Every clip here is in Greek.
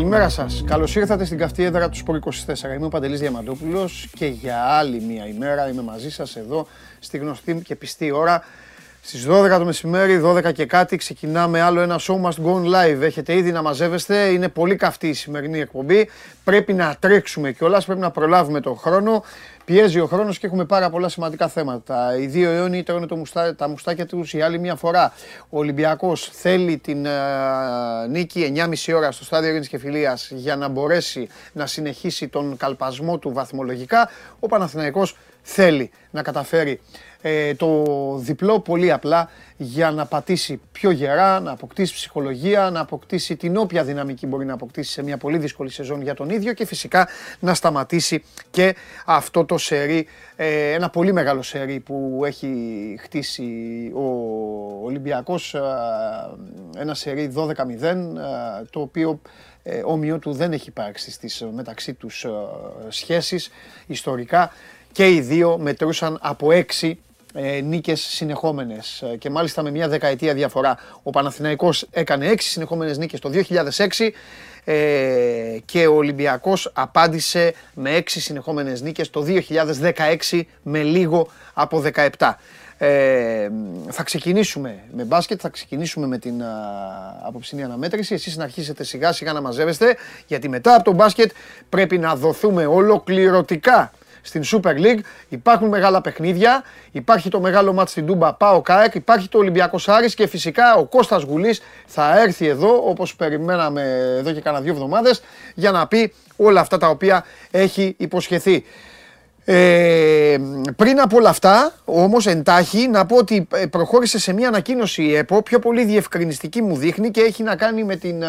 Καλημέρα σας. Καλώς ήρθατε στην καυτή έδρα του Σπορ 24. Είμαι ο Παντελής Διαμαντόπουλος και για άλλη μία ημέρα είμαι μαζί σας εδώ στη γνωστή και πιστή ώρα. Στις 12 το μεσημέρι, 12 και κάτι, ξεκινάμε άλλο ένα show must go live. Έχετε ήδη να μαζεύεστε. Είναι πολύ καυτή η σημερινή εκπομπή. Πρέπει να τρέξουμε κιόλας, πρέπει να προλάβουμε τον χρόνο. Πιέζει ο χρόνος και έχουμε πάρα πολλά σημαντικά θέματα. Οι δύο αιώνιοι τρώνε το μουστά, τα μουστάκια τους η άλλη μία φορά. Ο Ολυμπιακός θέλει την uh, νίκη 9.30 ώρα στο στάδιο Ειρήνης και Φιλίας για να μπορέσει να συνεχίσει τον καλπασμό του βαθμολογικά. Ο Παναθηναϊκός θέλει να καταφέρει ε, το διπλό πολύ απλά για να πατήσει πιο γερά, να αποκτήσει ψυχολογία, να αποκτήσει την όποια δυναμική μπορεί να αποκτήσει σε μια πολύ δύσκολη σεζόν για τον ίδιο και φυσικά να σταματήσει και αυτό το σερί, ε, ένα πολύ μεγάλο σερί που έχει χτίσει ο Ολυμπιακός, ε, ένα σερί 12-0, το οποίο όμοιο του δεν έχει υπάρξει στις μεταξύ τους σχέσεις ιστορικά και οι δύο μετρούσαν από έξι ε, νίκες συνεχόμενες ε, και μάλιστα με μια δεκαετία διαφορά. Ο Παναθηναϊκός έκανε έξι συνεχόμενες νίκες το 2006 ε, και ο Ολυμπιακός απάντησε με έξι συνεχόμενες νίκες το 2016 με λίγο από 17. Ε, θα ξεκινήσουμε με μπάσκετ, θα ξεκινήσουμε με την α, απόψινή αναμέτρηση. Εσείς να αρχίσετε σιγά σιγά να μαζεύεστε, γιατί μετά από το μπάσκετ πρέπει να δοθούμε ολοκληρωτικά στην Super League. Υπάρχουν μεγάλα παιχνίδια. Υπάρχει το μεγάλο μάτς στην Τούμπα Πάο Κάεκ. Υπάρχει το Ολυμπιακός Άρης και φυσικά ο Κώστας Γουλής θα έρθει εδώ όπως περιμέναμε εδώ και κάνα δύο εβδομάδες για να πει όλα αυτά τα οποία έχει υποσχεθεί. Ε, πριν από όλα αυτά, όμως εντάχει, να πω ότι ε, προχώρησε σε μια ανακοίνωση η ΕΠΟ, πιο πολύ διευκρινιστική μου δείχνει και έχει να κάνει με την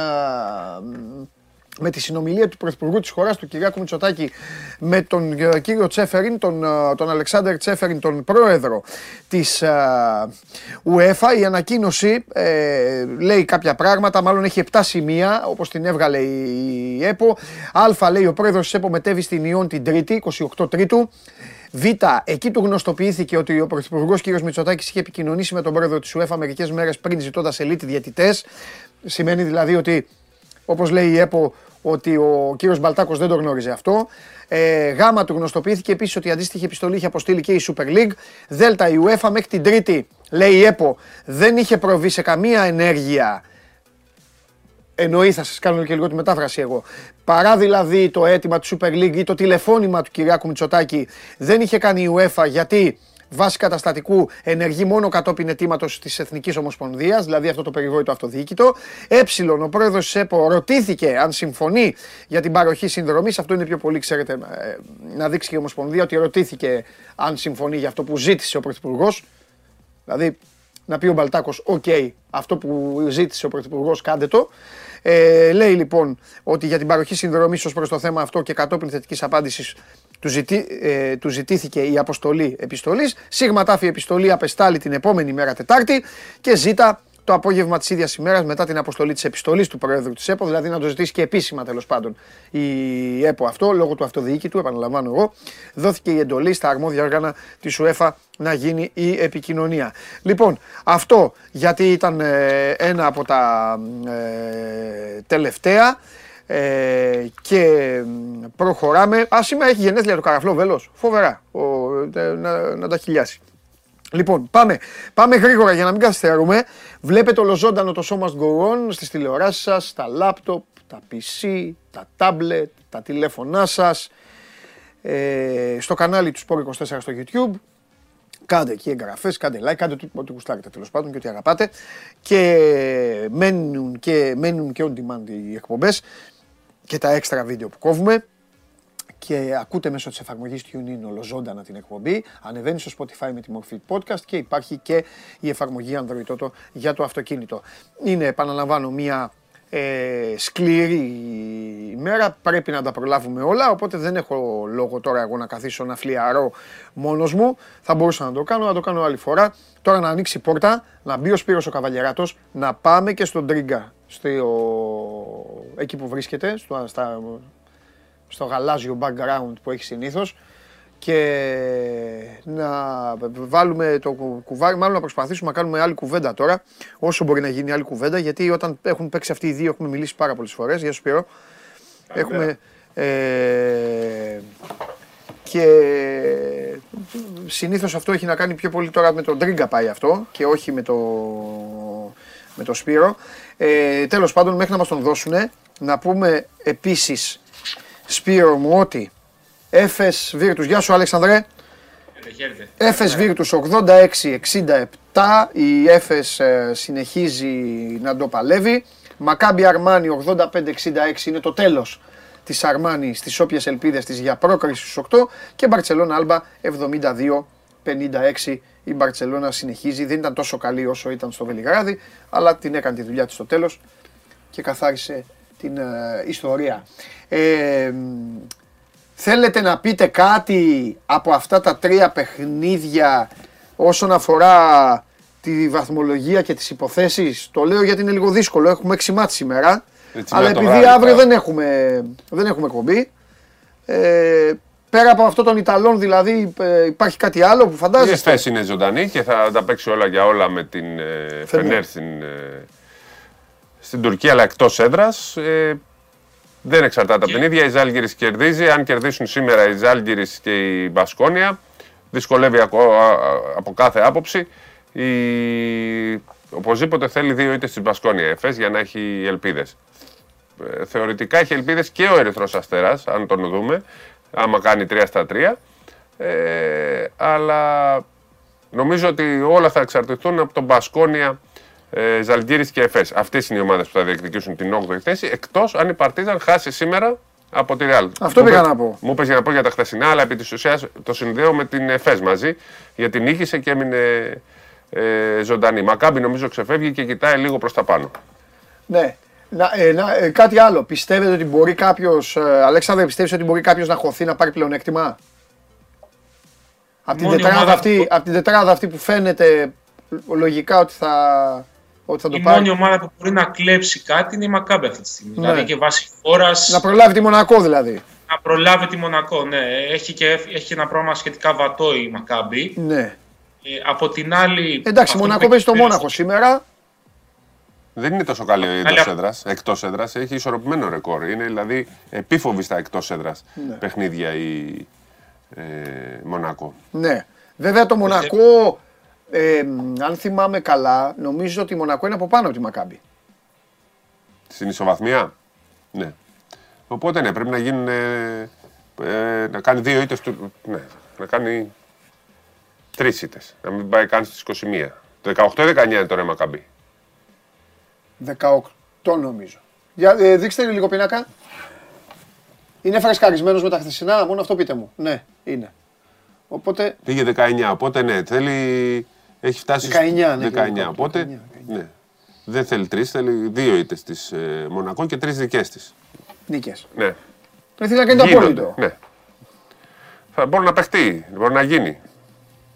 με τη συνομιλία του Πρωθυπουργού της χώρας, του Κυριάκου Μητσοτάκη, με τον ε, κύριο Τσέφεριν, τον, ε, τον Αλεξάνδρ Τσέφεριν, τον πρόεδρο της uh, UEFA. Η ανακοίνωση ε, λέει κάποια πράγματα, μάλλον έχει 7 σημεία, όπως την έβγαλε η, ΕΠΟ. Α, λέει ο πρόεδρος της ΕΠΟ μετέβη στην Ιόν την Τρίτη, 28 Τρίτου. Β, εκεί του γνωστοποιήθηκε ότι ο Πρωθυπουργός κ. Μητσοτάκης είχε επικοινωνήσει με τον πρόεδρο της UEFA μερικές μέρες πριν ζητώντας ελίτ διαιτητές. Σημαίνει δηλαδή ότι όπως λέει η ΕΠΟ ότι ο κύριος Μπαλτάκος δεν το γνώριζε αυτό. Ε, γάμα του γνωστοποιήθηκε επίσης ότι η αντίστοιχη επιστολή είχε αποστείλει και η Super League. Δέλτα η UEFA μέχρι την Τρίτη, λέει η ΕΠΟ, δεν είχε προβεί σε καμία ενέργεια Εννοεί, θα σας κάνω και λίγο τη μετάφραση εγώ. Παρά δηλαδή το αίτημα του Super League ή το τηλεφώνημα του Κυριάκου Μητσοτάκη, δεν είχε κάνει η UEFA γιατί βάση καταστατικού ενεργεί μόνο κατόπιν αιτήματος της Εθνικής Ομοσπονδίας, δηλαδή αυτό το περιβόητο αυτοδιοίκητο. Ε, ο πρόεδρος της ΕΠΟ ρωτήθηκε αν συμφωνεί για την παροχή συνδρομής. Αυτό είναι πιο πολύ, ξέρετε, ε, να δείξει και η Ομοσπονδία ότι ρωτήθηκε αν συμφωνεί για αυτό που ζήτησε ο Πρωθυπουργός. Δηλαδή, να πει ο Μπαλτάκος, OK, αυτό που ζήτησε ο Πρωθυπουργός, κάντε το. Ε, λέει λοιπόν ότι για την παροχή συνδρομής ως προς το θέμα αυτό και κατόπιν θετικής απάντησης του, ζητή, ε, του ζητήθηκε η αποστολή επιστολής. Σίγμα τάφη επιστολή απεστάλλει την επόμενη μέρα Τετάρτη και ζήτα το απόγευμα της ίδιας ημέρας μετά την αποστολή της επιστολής του Προέδρου της ΕΠΟ, δηλαδή να το ζητήσει και επίσημα τέλος πάντων η ΕΠΟ αυτό, λόγω του αυτοδιοίκητου, επαναλαμβάνω εγώ, δόθηκε η εντολή στα αρμόδια όργανα της ΟΕΦΑ να γίνει η επικοινωνία. Λοιπόν, αυτό γιατί ήταν ε, ένα από τα ε, τελευταία ε, και προχωράμε. Α, σήμερα έχει γενέθλια το καραφλό βέλος. Φοβερά. Ο, να, να τα χιλιάσει. Λοιπόν, πάμε, πάμε γρήγορα για να μην καθυστερούμε. Βλέπετε ολοζώντανο το σώμα Go On στις τηλεοράσεις σας, τα λάπτοπ, τα PC, τα tablet, τα τηλέφωνά σας, ε, στο κανάλι του Sport24 στο YouTube. Κάντε εκεί εγγραφές, κάντε like, κάντε ό,τι γουστάρετε τέλος πάντων και ό,τι αγαπάτε. Και μένουν και, μένουν και on demand οι εκπομπές και τα έξτρα βίντεο που κόβουμε και ακούτε μέσω της εφαρμογής TuneIn ολοζώντανα την εκπομπή. Ανεβαίνει στο Spotify με τη μορφή podcast και υπάρχει και η εφαρμογή Android Auto για το αυτοκίνητο. Είναι, επαναλαμβάνω, μια ε, σκληρή ημέρα, πρέπει να τα προλάβουμε όλα, οπότε δεν έχω λόγο τώρα εγώ να καθίσω να φλιαρώ μόνος μου. Θα μπορούσα να το κάνω, να το κάνω άλλη φορά. Τώρα να ανοίξει η πόρτα, να μπει ο Σπύρος ο Καβαλιαράτος, να πάμε και στον Τρίγκα, στο, εκεί που βρίσκεται, στο, στα, στο γαλάζιο background που έχει συνήθως και να βάλουμε το κουβάρι, μάλλον να προσπαθήσουμε να κάνουμε άλλη κουβέντα τώρα, όσο μπορεί να γίνει άλλη κουβέντα, γιατί όταν έχουν παίξει αυτοί οι δύο έχουμε μιλήσει πάρα πολλές φορές. Γεια σου Σπύρο. Έχουμε... Ε, και συνήθως αυτό έχει να κάνει πιο πολύ τώρα με τον Τρίγκα πάει αυτό και όχι με το, με το Σπύρο. Ε, τέλος πάντων μέχρι να μας τον δώσουν να πούμε επίσης Σπύρο μου ότι Έφες Βίρτους, γεια σου Αλεξανδρέ. Έφες Βίρτους 86-67, η Έφες ε, συνεχίζει να το παλεύει. Μακάμπι Αρμάνι 85-66 είναι το τέλος της Αρμάνι στις όποιες ελπίδες της για πρόκριση στους 8 και Μπαρτσελώνα Άλμπα 72-56 η Μπαρτσελώνα συνεχίζει, δεν ήταν τόσο καλή όσο ήταν στο Βελιγράδι, αλλά την έκανε τη δουλειά της στο τέλος και καθάρισε την ε, ιστορία. Ε, Θέλετε να πείτε κάτι από αυτά τα τρία παιχνίδια όσον αφορά τη βαθμολογία και τις υποθέσεις; Το λέω γιατί είναι λίγο δύσκολο, έχουμε έξι μάτς σήμερα. αλλά επειδή αύριο δεν έχουμε, δεν έχουμε κομπή. Ε, πέρα από αυτό των Ιταλών δηλαδή ε, υπάρχει κάτι άλλο που φαντάζεστε; Η θέση είναι ζωντανή και θα τα παίξει όλα για όλα με την ε, Φενέρ στην, ε, στην Τουρκία αλλά εκτός έδρας. Ε, δεν εξαρτάται από την ίδια. Η Ζάλγκυρη κερδίζει. Αν κερδίσουν σήμερα η Ζάλγκυρη και η Μπασκόνια, δυσκολεύει από κάθε άποψη. Η... Οπωσδήποτε θέλει δύο είτε στην Μπασκόνια ΕΦΕΣ για να έχει ελπίδες. Ε, θεωρητικά έχει ελπίδες και ο Ερυθρός Αστέρας, αν τον δούμε, άμα κάνει 3 στα 3. Ε, αλλά νομίζω ότι όλα θα εξαρτηθούν από τον Μπασκόνια ε, Ζαλγκύρης και Εφές. Αυτές είναι οι ομάδες που θα διεκδικήσουν την 8η θέση. Εκτός αν η Παρτίζαν χάσει σήμερα από τη Ρεάλ. Αυτό πήγα να πω. Μου είπες για να πω για τα χθεσινά, αλλά επί της ουσίας το συνδέω με την Εφές μαζί. Γιατί νίκησε και έμεινε ε, ζωντανή. Μακάμπι νομίζω ξεφεύγει και κοιτάει λίγο προς τα πάνω. Ναι. Να, ε, να, ε, κάτι άλλο. Πιστεύετε ότι μπορεί κάποιος. Ε, Αλέξανδρε, πιστεύεις ότι μπορεί κάποιος να χωθεί να πάρει πλεονέκτημα; Από την, τετράδα αυτή, από την τετράδα αυτή που φαίνεται λογικά ότι θα, ότι θα η μόνη ομάδα που μπορεί να κλέψει κάτι είναι η Μακάμπη αυτή τη στιγμή. Ναι. Δηλαδή και βάσει χώρα. Να προλάβει τη Μονακό δηλαδή. Να προλάβει τη Μονακό, ναι. Έχει, και, έχει ένα πρόγραμμα σχετικά βατό η Μακάμπη. Ναι. Ε, από την άλλη. Εντάξει, η Μονακό παίζει στο Μόναχο σήμερα. Δεν είναι τόσο καλή εκτό έδρας. Εκτός έδρας έχει ισορροπημένο ρεκόρ. Είναι δηλαδή επίφοβη στα εκτός έδρας ναι. παιχνίδια η ε, Μονακό. Ναι. Βέβαια το Μονακό ε, αν θυμάμαι καλά, νομίζω ότι η Μονακό είναι από πάνω από τη Μακάμπη. Στην ισοβαθμία; Ναι. Οπότε ναι, πρέπει να γίνουν. Ε, ε να κάνει δύο ήττες. Ναι, να κάνει τρεις ήττες. Να μην πάει καν στις 21. Το 18-19 είναι τώρα η Μακάμπη. 18 νομίζω. Για, ε, δείξτε λίγο πίνακα. Είναι φρεσκαρισμένος με τα χθεσινά, μόνο αυτό πείτε μου. Ναι, είναι. Οπότε... Πήγε 19, οπότε ναι, θέλει έχει φτάσει 19, ναι, 19. Οπότε ναι. δεν θέλει τρεις, θέλει δύο ήττες της ε, Μονακό και τρεις δικές της. Νίκε. Ναι. Δεν θέλει να κάνει το απόλυτο. Ναι. Θα μπορεί να παιχτεί, μπορεί να γίνει.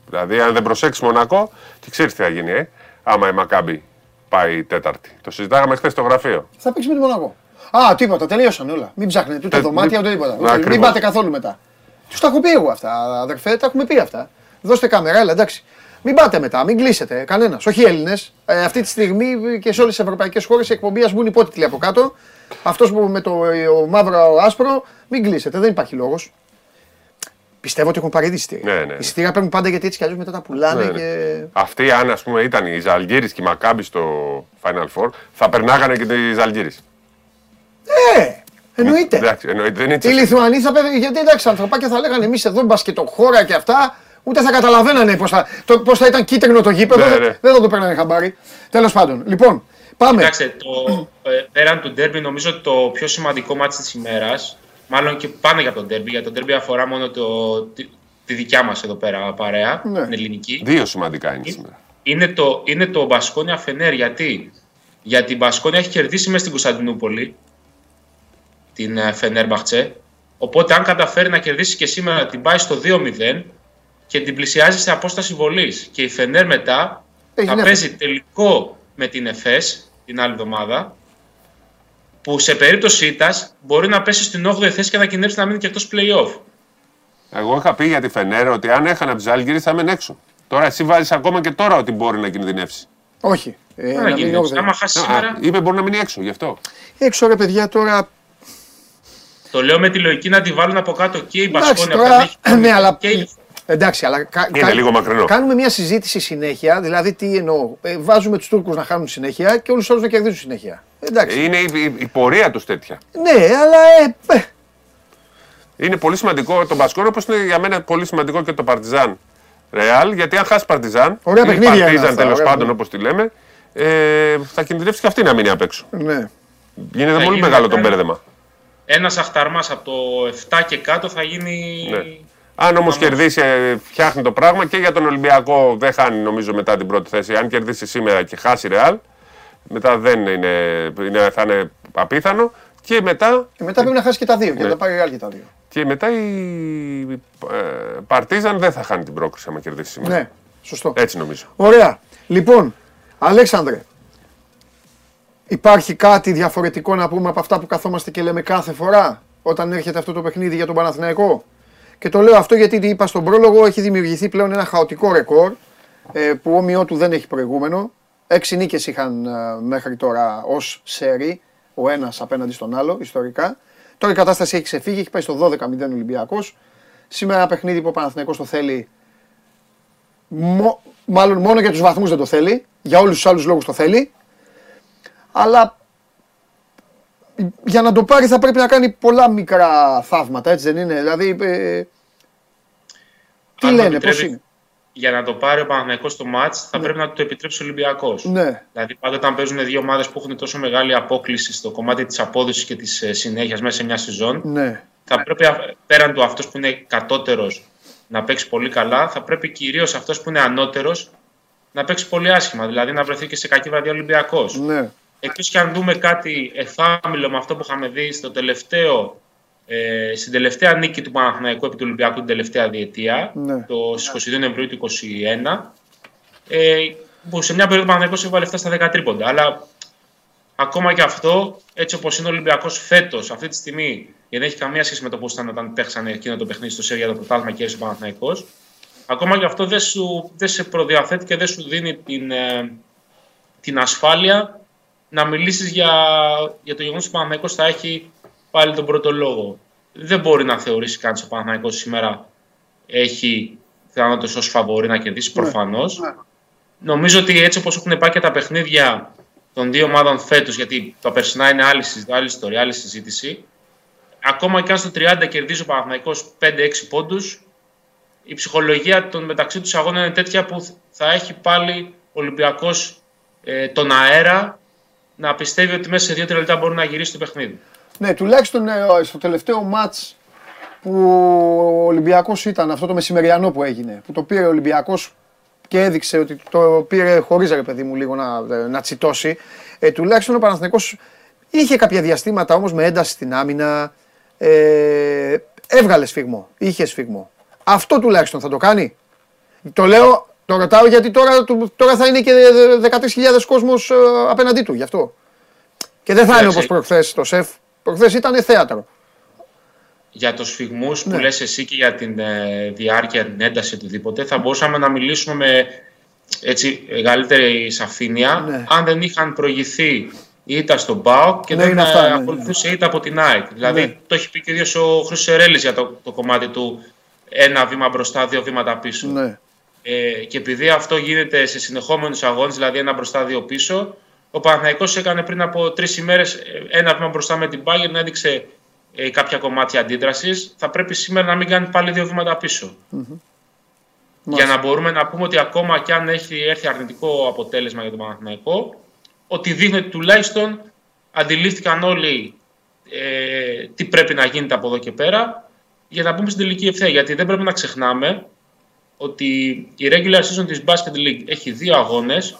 Δηλαδή, αν δεν προσέξεις Μονακό, και ξέρεις τι θα γίνει, ε, άμα η Μακάμπη πάει τέταρτη. Το συζητάγαμε χθες στο γραφείο. Θα παίξει με τη Μονακό. Α, τίποτα, τελείωσαν όλα. Μην ψάχνετε ούτε δωμάτια ούτε τίποτα. Μην πάτε καθόλου μετά. Τους τα έχω πει εγώ αυτά, αδερφέ, τα έχουμε πει αυτά. Δώστε κάμερα, έλα εντάξει. Μην πάτε μετά, μην κλείσετε κανένας. Όχι Έλληνες. Ε, αυτή τη στιγμή και σε όλες τις ευρωπαϊκές χώρες η εκπομπή ας μπουν υπότιτλοι από κάτω. Αυτός που με το ο μαύρο άσπρο, μην κλείσετε, δεν υπάρχει λόγος. Πιστεύω ότι έχουν πάρει ήδη εισιτήρια. Ναι, ναι. Οι εισιτήρια παίρνουν πάντα γιατί έτσι κι αλλιώς μετά τα πουλάνε. Ναι, ναι. και... Αυτοί, αν ας πούμε, ήταν οι Ζαλγκύρη και οι Μακάμπη στο Final Four, θα περνάγανε και οι Ζαλγκύρη. Ναι, εννοείται. Εντάξει, εννοείται. Δεν είναι οι Λιθουανοί θα πέφτουν. Γιατί εντάξει, ανθρωπάκια θα λέγανε εμείς εδώ μπασκετοχώρα και αυτά. Ούτε θα καταλαβαίνανε πώς θα, θα ήταν κίτρινο το γήπεδο. Ναι, ναι. Δεν θα το παίρνανε χαμπάρι. Τέλος πάντων. Λοιπόν, πάμε. Κοιτάξτε, το, ε, πέραν του ντέρμπι, νομίζω ότι το πιο σημαντικό μάτι της ημέρας, μάλλον και πάνω για τον ντέρμπι, γιατί το ντέρμπι αφορά μόνο το, τη, τη δικιά μας εδώ πέρα παρέα, ναι. την ελληνική. Δύο σημαντικά είναι σήμερα. Είναι το, είναι το Μπασκόνια Φενέρ. Γιατί, γιατί η Μπασκόνια έχει κερδίσει μέσα στην Κωνσταντινούπολη την ε, Φενέρ Μπαχτσέ. Οπότε, αν καταφέρει να κερδίσει και σήμερα την πάει στο 2-0, και την πλησιάζει σε απόσταση βολής. Και η Φενέρ μετά θα παίζει τελικό με την ΕΦΕΣ την άλλη εβδομάδα. Που σε περίπτωση ήττας μπορεί να πέσει στην 8η θέση και να κινδυνεύσει να μείνει και εκτός playoff. Εγώ είχα πει για τη Φενέρα ότι αν έχανα από τη Ζάλγκη θα έμενε έξω. Τώρα εσύ βάζεις ακόμα και τώρα ότι μπορεί να κινδυνεύσει. Όχι. Ε, να γίνει, άμα χάσει σήμερα. Είπε μπορεί να μείνει έξω γι' αυτό. Έξω ρε παιδιά τώρα. Το λέω με τη λογική να τη βάλουν από κάτω και η Μπασκόνια. Τώρα... Ναι, αλλά και Εντάξει, αλλά κα, είναι λίγο μακρινό. Κάνουμε μια συζήτηση συνέχεια. Δηλαδή, τι εννοώ. Ε, βάζουμε τους Τούρκους να χάνουν συνέχεια και όλους τους άλλους να κερδίζουν συνέχεια. Εντάξει. Είναι η, η, η πορεία τους τέτοια. Ναι, αλλά. Ε, ε. είναι πολύ σημαντικό το Μπασκόνιο, όπως είναι για μένα πολύ σημαντικό και το Παρτιζάν Ρεάλ. Γιατί αν χάσεις Παρτιζάν. Ωραία παιχνίδια. Παρτιζάν τέλος πάντων, όπως τη λέμε. Ε, θα κινδυνεύσει και αυτή να μείνει απ' έξω. Ναι. Γίνεται πολύ μεγάλο το μπέρδεμα. Ένας αχταρμάς από το 7 και κάτω θα γίνει. Ναι. Αν όμως κερδίσει, ε, φτιάχνει το πράγμα και για τον Ολυμπιακό δεν χάνει νομίζω μετά την πρώτη θέση. Αν κερδίσει σήμερα και χάσει ρεάλ, μετά δεν είναι, είναι, θα είναι απίθανο. Και μετά. Και μετά πρέπει να χάσει και τα δύο. Ναι. Και θα πάρει ρεάλ και τα δύο. Και μετά η ε, Παρτίζαν δεν θα χάνει την πρόκριση άμα κερδίσει σήμερα. Ναι, σωστό. Έτσι νομίζω. Ωραία. Λοιπόν, Αλέξανδρε, υπάρχει κάτι διαφορετικό να πούμε από αυτά που καθόμαστε και λέμε κάθε φορά όταν έρχεται αυτό το παιχνίδι για τον Παναθηναϊκό; Και το λέω αυτό γιατί είπα στον πρόλογο, έχει δημιουργηθεί πλέον ένα χαοτικό ρεκόρ ε, που όμοιό του δεν έχει προηγούμενο. Έξι νίκες είχαν ε, μέχρι τώρα ως σερί, ο ένας απέναντι στον άλλο ιστορικά. Τώρα η κατάσταση έχει ξεφύγει, έχει πάει στο 12-0 Ολυμπιακός. Σήμερα ένα παιχνίδι που ο Παναθηναϊκός το θέλει. μάλλον μόνο για τους βαθμούς δεν το θέλει. Για όλους τους άλλους λόγους το θέλει. Αλλά για να το πάρει θα πρέπει να κάνει πολλά μικρά θαύματα, έτσι δεν είναι; Δηλαδή, ε, τι λένε, πώς είναι; Για να το πάρει ο Παναθηναϊκός στο μάτς θα ναι. πρέπει να το επιτρέψει ο Ολυμπιακός. Ναι. Δηλαδή πάντα όταν παίζουν δύο ομάδες που έχουν τόσο μεγάλη απόκληση στο κομμάτι της απόδοσης και της ε, συνέχειας μέσα σε μια σεζόν ναι. θα πρέπει πέραν του αυτός που είναι κατώτερος να παίξει πολύ καλά θα πρέπει κυρίως αυτός που είναι ανώτερος να παίξει πολύ άσχημα. Δηλαδή να βρεθεί και σε κακή βραδιά Ολυμπιακός. Ναι. Εκτό και αν δούμε κάτι εφάμιλο με αυτό που είχαμε δει στο τελευταίο, ε, στην τελευταία νίκη του Παναθηναϊκού επί του Ολυμπιακού την τελευταία διετία, ναι. το, στις 22 Νοεμβρίου του 2021, ε, που σε μια περίοδο ο Παναθηναϊκός έβαλε 7 στα 10 τρίποντα. Αλλά ακόμα και αυτό, έτσι όπως είναι ο Ολυμπιακός φέτος, αυτή τη στιγμή, γιατί δεν έχει καμία σχέση με το πώς ήταν όταν παίξανε εκείνο το παιχνίδι στο ΣΕΡ για το πρωτάθλημα και ο Παναθηναϊκός, ακόμα και αυτό δεν, σου, δεν σε προδιαθέτει και δεν σου δίνει την, ε, την ασφάλεια να μιλήσεις για, για το γεγονός ότι ο Παναθηναϊκός θα έχει πάλι τον πρώτο λόγο. Δεν μπορεί να θεωρήσει κανείς ότι ο Παναθηναϊκός σήμερα έχει πιθανότητες ως φαβορή να κερδίσει ναι, προφανώς. Ναι. Νομίζω ότι έτσι όπως έχουν πάει και τα παιχνίδια των δύο ομάδων φέτος, γιατί το περσινά είναι άλλη, άλλη ιστορία, άλλη συζήτηση. Ακόμα και αν στο 30 κερδίζει ο Παναθηναϊκός 5-6 πόντους, η ψυχολογία των μεταξύ τους αγώνων είναι τέτοια που θα έχει πάλι ο Ολυμπιακός ε, τον αέρα να πιστεύει ότι μέσα σε 2-3 λεπτά μπορεί να γυρίσει το παιχνίδι. Ναι, τουλάχιστον ε, στο τελευταίο μάτς που ο Ολυμπιακός ήταν, αυτό το μεσημεριανό που έγινε, που το πήρε ο Ολυμπιακός και έδειξε ότι το πήρε χωρίς ρε παιδί μου λίγο να, να τσιτώσει, ε, τουλάχιστον ο Παναθηναϊκός είχε κάποια διαστήματα όμως με ένταση στην άμυνα, ε, έβγαλε σφιγμό, είχε σφιγμό. Αυτό τουλάχιστον θα το κάνει. Το λέω το ρωτάω γιατί τώρα, τώρα θα είναι και 13.000 κόσμος ε, απέναντί του γι' αυτό. Και δεν θα είναι όπως προχθές το ΣΕΦ. Προχθές ήταν θέατρο. Για τους σφιγμούς που ναι. λες εσύ και για την ε, διάρκεια, την ένταση, οτιδήποτε, θα μπορούσαμε να μιλήσουμε με έτσι, μεγαλύτερη σαφήνεια ναι. αν δεν είχαν προηγηθεί η ήττα στον ΠΑΟΚ και ναι, δεν αυτά, ακολουθούσε η ήττα από την ΑΕΚ. Δηλαδή, το έχει πει και ο ίδιος ο Χρυσερέλης για το, το κομμάτι του ένα βήμα μπροστά, δύο βήματα πίσω. Ναι. Ε, και επειδή αυτό γίνεται σε συνεχόμενους αγώνες, δηλαδή ένα μπροστά, δύο πίσω, ο Παναθηναϊκός έκανε πριν από τρεις ημέρες ένα βήμα μπροστά με την Bayern, να έδειξε ε, κάποια κομμάτια αντίδρασης. Θα πρέπει σήμερα να μην κάνει πάλι δύο βήματα πίσω. Mm-hmm. Για να μπορούμε να πούμε ότι ακόμα και αν έχει έρθει αρνητικό αποτέλεσμα για τον Παναθηναϊκό, ότι δείχνει ότι τουλάχιστον αντιλήφθηκαν όλοι ε, τι πρέπει να γίνεται από εδώ και πέρα για να μπούμε στην τελική ευθεία. Γιατί δεν πρέπει να ξεχνάμε ότι η regular season της Basket League έχει δύο αγώνες,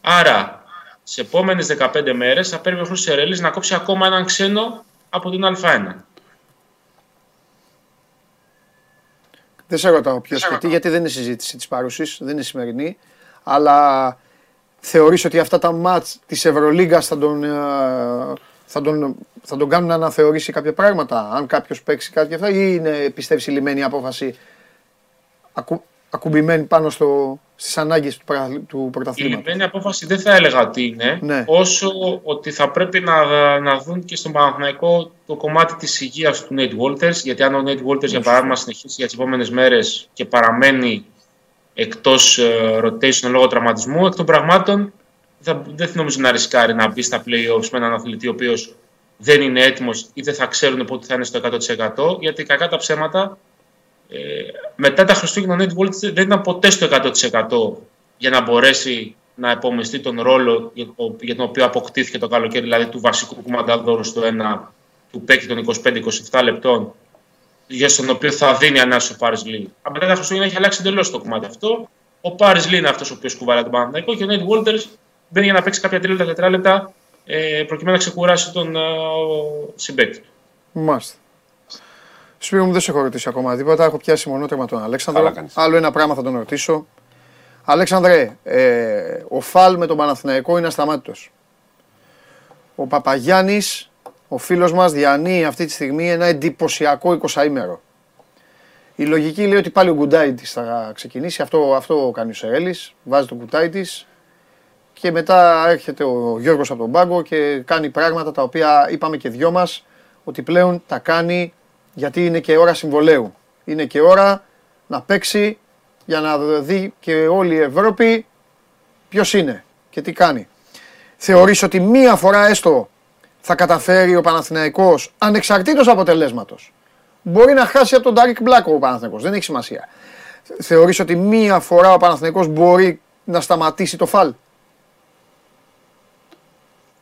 άρα σε επόμενες 15 μέρες θα πρέπει ο Χρυσερέλης να κόψει ακόμα έναν ξένο από την Α1. Δεν σε ρωτάω ποιος και τι, γιατί δεν είναι συζήτηση της παρουσής, δεν είναι σημερινή, αλλά θεωρείς ότι αυτά τα μάτς της Ευρωλίγκας θα τον, ε, θα τον, θα τον κάνουν να αναθεωρήσει κάποια πράγματα, αν κάποιος παίξει κάτι αυτά, ή είναι πιστεύεις η λιμένη απόφαση; Ακου, ακουμπημένη πάνω στο, στις ανάγκες του, του πρωταθλήματος. Η λιμένη απόφαση δεν θα έλεγα ότι είναι, ναι. όσο ότι θα πρέπει να, να δουν και στον Παναθηναϊκό το κομμάτι της υγείας του Nate Walters, γιατί αν ο Nate Walters, για παράδειγμα, συνεχίσει για τις επόμενες μέρες και παραμένει εκτός uh, rotation λόγω τραυματισμού, εκ των πραγμάτων θα, δεν νομίζω να ρισκάρει να μπει στα playoffs με έναν αθλητή ο οποίος δεν είναι έτοιμος ή δεν θα ξέρουν πότε θα είναι στο 100%. Γιατί κακά τα ψέματα, ε, μετά τα Χριστούγεννα ο Νέτ δεν ήταν ποτέ στο 100% για να μπορέσει να επομιστεί τον ρόλο για τον οποίο αποκτήθηκε το καλοκαίρι, δηλαδή του βασικού κουμανταδόρου στο ένα του παίκτη των 25-27 λεπτών, για τον οποίο θα δίνει ανάσχεση ο Πάρης Λί. Από μετά τα Χριστούγεννα έχει αλλάξει εντελώς το κομμάτι αυτό. Ο Πάρης Λί είναι αυτός ο οποίος κουβαλάει τον Παναθηναϊκό και ο Νέτ Βόλτερ μπαίνει για να παίξει κάποια τρία τετράλεπτα ε, προκειμένου να ξεκουράσει τον ε, συμπέκτη του. Μάλιστα. Σπύρο μου δεν σε έχω ρωτήσει ακόμα τίποτα. Έχω πιάσει μονότερμα τον Αλέξανδρο. Άλλο ένα πράγμα θα τον ρωτήσω. Αλέξανδρε, ε, ο Φαλ με τον Παναθηναϊκό είναι ασταμάτητος. Ο Παπαγιάννης, ο φίλος μας, διανύει αυτή τη στιγμή ένα εντυπωσιακό 20 ημέρο. Η λογική λέει ότι πάλι ο Γκουντάιτης θα ξεκινήσει. Αυτό, αυτό κάνει ο Σερέλης. Βάζει τον Γκουντάιτης και μετά έρχεται ο Γιώργος από τον πάγκο και κάνει πράγματα τα οποία είπαμε και δυο μας ότι πλέον τα κάνει γιατί είναι και ώρα συμβολέου. Είναι και ώρα να παίξει για να δει και όλη η Ευρώπη ποιος είναι και τι κάνει. Θεωρείς ότι μία φορά έστω θα καταφέρει ο Παναθηναϊκός ανεξαρτήτως αποτελέσματος. Μπορεί να χάσει από τον Ντάρικ Μπλάκο ο Παναθηναϊκός, δεν έχει σημασία. Θεωρείς ότι μία φορά ο Παναθηναϊκός μπορεί να σταματήσει το φαλ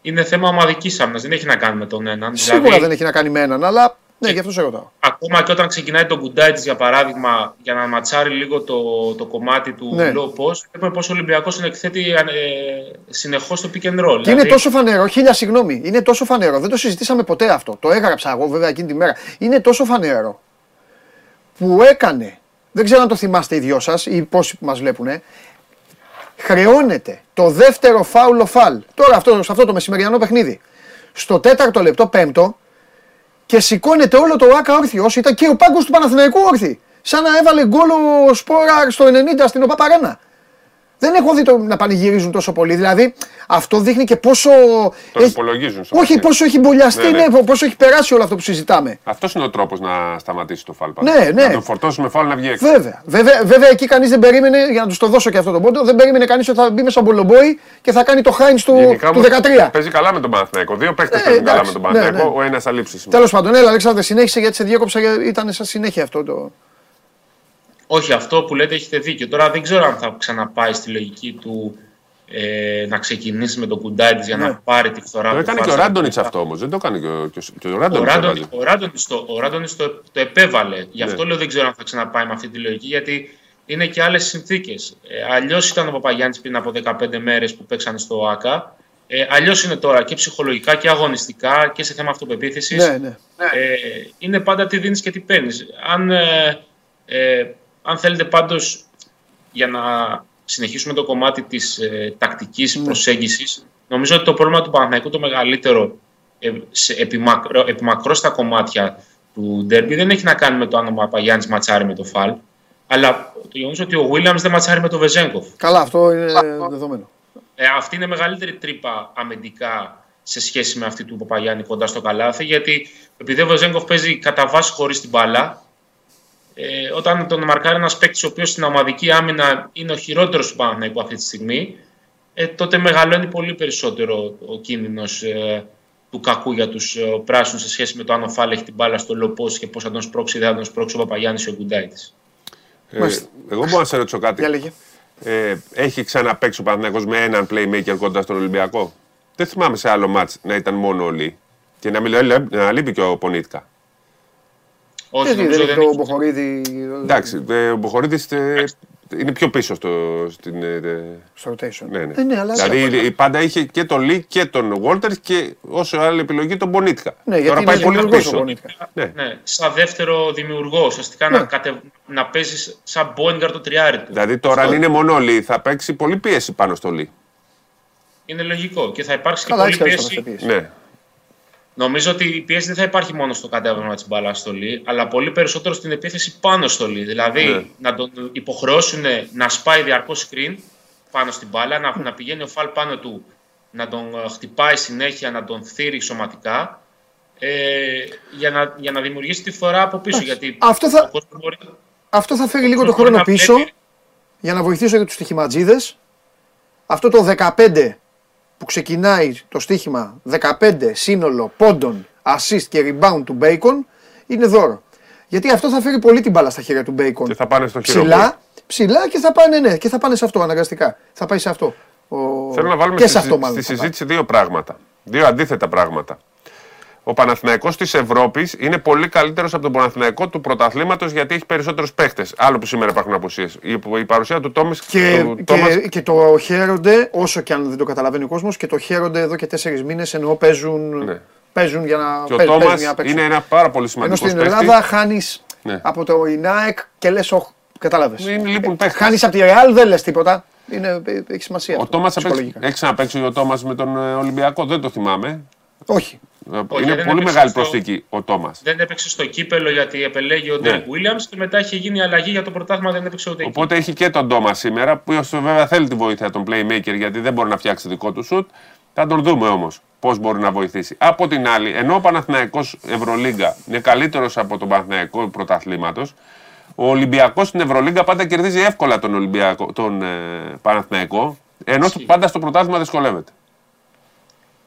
είναι θέμα ομαδικής άμυνας. Δεν έχει να κάνει με τον έναν. Σίγουρα δηλαδή, δεν έχει να κάνει με έναν, αλλά ναι, γι' αυτό σε ρωτάω. Ακόμα και όταν ξεκινάει τον Γκουντάιτις, για παράδειγμα, για να ματσάρει λίγο το, το κομμάτι του ναι. low post, βλέπουμε πώς ο Ολυμπιακός εκθέτει ε, συνεχώς το pick and roll. Και δηλαδή... είναι τόσο φανερό, χίλια συγγνώμη, είναι τόσο φανερό. Δεν το συζητήσαμε ποτέ αυτό. Το έγραψα εγώ βέβαια εκείνη τη μέρα. Είναι τόσο φανερό που έκανε. Δεν ξέρω αν το θυμάστε οι δυο σας ή πόσοι μας βλέπουν χρεώνεται το δεύτερο φάουλο φάλ. Τώρα αυτό, σε αυτό το μεσημεριανό παιχνίδι. Στο τέταρτο λεπτό, πέμπτο, και σηκώνεται όλο το ΆΚΑ όρθιο. Ήταν και ο πάγκος του Παναθηναϊκού όρθιο. Σαν να έβαλε γκολ ο Σπόρα στο 90 στην ΟΠΑΠΑΡΑΝΑ. Δεν έχω δει το να πανηγυρίζουν τόσο πολύ. Δηλαδή αυτό δείχνει και πόσο. Το έχει... υπολογίζουν. Όχι, πόσο έχει μπολιαστεί, ναι, ναι. πόσο έχει περάσει όλο αυτό που συζητάμε. Αυτός είναι ο τρόπος να σταματήσει το φάλ. Ναι, ναι. Να τον φορτώσουμε φάλ να βγει έξω. Βέβαια. Βέβαια, βέβαια εκεί κανείς δεν περίμενε, για να τους το δώσω και αυτό το πόντο, δεν περίμενε κανείς ότι θα μπει μέσα μπολομπόι και θα κάνει το Χάινς του, του 13. Παίζει καλά με τον Παναθηναϊκό. Δύο παίχτε ναι, παίζουν καλά με τον Παναθηναϊκό. Ναι, ναι. Ο ένας αλήψης. Τέλος πάντων, έλα, Αλέξανδρε, συνέχισε γιατί σε διέκοψα, ήταν σαν συνέχεια αυτό το. Όχι, αυτό που λέτε έχετε δίκιο. Τώρα δεν ξέρω αν θα ξαναπάει στη λογική του ε, να ξεκινήσει με τον κουντάι της για ναι. να πάρει τη φθορά του. Το έκανε και ο Ράντονιτς αυτό όμως. Δεν το έκανε και, και ο Ράντονιτς. Ο Ράντονιτς το, το, το, επέβαλε. Γι' αυτό ναι. λέω δεν ξέρω αν θα ξαναπάει με αυτή τη λογική γιατί είναι και άλλες συνθήκες. Ε, Αλλιώς ήταν ο Παπαγιάννης πριν από 15 μέρες που παίξανε στο ΑΚΑ. Ε, Αλλιώς είναι τώρα και ψυχολογικά και αγωνιστικά και σε θέμα αυτοπεποίθησης. Ναι, ναι. Ε, είναι πάντα τι δίνεις και τι παίρνεις. Αν ε, ε, αν θέλετε πάντως για να συνεχίσουμε το κομμάτι της ε, τακτικής ναι. προσέγγισης, νομίζω ότι το πρόβλημα του Παναθηναϊκού το μεγαλύτερο ε, σε, επιμακρό, επιμακρό στα κομμάτια του ντέρμπι δεν έχει να κάνει με το αν ο Παπαγιάννης ματσάρει με το Φαλ, αλλά το γεγονός ότι ο Βίλιαμ δεν ματσάρει με το Βεζέγκοφ. Καλά, αυτό είναι δεδομένο. Ε, αυτή είναι μεγαλύτερη τρύπα αμυντικά σε σχέση με αυτή του Παπαγιάννη κοντά στο καλάθι, γιατί επειδή ο Βεζέγκοφ παίζει κατά βάση χωρίς την μπάλα, ε, όταν τον μαρκάρει ένας παίκτης ο οποίος στην ομαδική άμυνα είναι ο χειρότερος του Παναθηναϊκού αυτή τη στιγμή, ε, τότε μεγαλώνει πολύ περισσότερο ο κίνδυνος ε, του κακού για τους ε, πράσινους σε σχέση με το αν ο Φάλ έχει την μπάλα στο λοπός και πώς θα τον σπρώξει ή δεν θα τον σπρώξει ο Παπαγιάννης ή ο Γκουντάιτη. Ε, εγώ μπορώ να σε ρωτήσω κάτι. Ε, έχει ξαναπέξει ο Παναθηναϊκός με έναν playmaker κοντά στον Ολυμπιακό; Δεν θυμάμαι σε άλλο μάτς να ήταν μόνο όλοι. Και να, μιλάει, να λείπει και ο Πονίτκα. Όχι, δεν είναι το Μποχορίδη. Εντάξει, ο Μποχορίδη είναι πιο πίσω στο, στην, στο rotation. Ναι, ναι. Ε, ναι, αλλά δηλαδή πάντα είχε και τον Λί και τον Βόλτερ και όσο άλλη επιλογή τον Μπονίτκα. Ναι, Τώρα πάει πολύ πίσω. Ναι. ναι. σαν δεύτερο δημιουργό, ουσιαστικά ναι. να, κατε... να παίζεις σαν Μπόνιγκαρ το τριάρι του. Δηλαδή τώρα αν είναι μόνο Λί θα παίξει πολύ πίεση πάνω στο Λί. Είναι λογικό και θα υπάρξει και πολύ πίεση. Ναι. Νομίζω ότι η πίεση δεν θα υπάρχει μόνο στο κατέβασμα της μπάλας στολή, αλλά πολύ περισσότερο στην επίθεση πάνω στολή. Δηλαδή Ναι. να τον υποχρεώσουν να σπάει διαρκώς screen πάνω στην μπάλα, να, να πηγαίνει ο φαλ πάνω του, να τον ε, χτυπάει συνέχεια, να τον θύρει σωματικά. Ε, για, να, για να δημιουργήσει τη φορά από πίσω. Γιατί Αυτό θα- ο κόσμος μπορεί, Αυτό θα φέρει λίγο το μπορεί χρόνο να πίσω βλέπει- για να βοηθήσω για τους στοιχηματζίδες. Αυτό το 15 που ξεκινάει το στοίχημα 15 σύνολο πόντων, assist και rebound του Bacon είναι δώρο. Γιατί αυτό θα φέρει πολύ την μπάλα στα χέρια του Bacon. Και θα πάνε στο χειρό. ψηλά, ψηλά και θα πάνε, ναι, και θα πάνε σε αυτό αναγκαστικά. Θα πάει σε αυτό. Ο... Θέλω να βάλουμε και στη, σε αυτό συζή- μάλλον. στη θα πάει. συζήτηση δύο πράγματα. Δύο αντίθετα πράγματα. Ο Παναθηναϊκός της Ευρώπης είναι πολύ καλύτερος από τον Παναθηναϊκό του πρωταθλήματος γιατί έχει περισσότερους παίχτες. Άλλο που σήμερα υπάρχουν απουσίες. Η, η παρουσία του Τόμις Και, του και, Τόμας και το χαίρονται, όσο και αν δεν το καταλαβαίνει ο κόσμος, και το χαίρονται εδώ και τέσσερις μήνες ενώ παίζουν, Ναι. παίζουν για να, και ο παί- παίζουν Τόμας για να παίξουν. είναι ένα πάρα πολύ Ενώ σημαντικό στην Ελλάδα χάνεις Ναι. από το ΙΝΑΕΚ και λες, όχι, κατάλαβες. Είναι λείπουν παίχτες. Χάνεις από τη Ρεάλ, δεν λες τίποτα. Είναι, έχει σημασία. Ο αυτό, Τόμας θα παίξει- ψυχολογικά. έχει ξαναπαίξει ο Τόμας με τον ε, Ολυμπιακό, δεν το θυμάμαι. Όχι. Ε, Όχι, είναι δεν πολύ έπαιξε μεγάλη στο- προσθήκη ο Τόμας. δεν έπαιξε στο κύπελο γιατί επελέγει ο Ναι. Ντέρικ Williams και μετά είχε γίνει αλλαγή για το πρωτάθλημα, δεν έπαιξε ούτε εκεί. Οπότε έχει και τον Τόμα σήμερα, που βέβαια θέλει τη βοήθεια των playmaker γιατί δεν μπορεί να φτιάξει δικό του σουτ. Θα τον δούμε όμως πώς μπορεί να βοηθήσει. Από την άλλη, ενώ ο Παναθηναϊκός Ευρωλίγκα είναι καλύτερος από τον Παναθηναϊκό πρωταθλήματος, ο Ολυμπιακός στην Ευρωλίγκα πάντα κερδίζει εύκολα τον, Ολυμπιακό, τον ε, Παναθηναϊκό, ενώ στο- πάντα στο πρωτάθλημα δυσκολεύεται.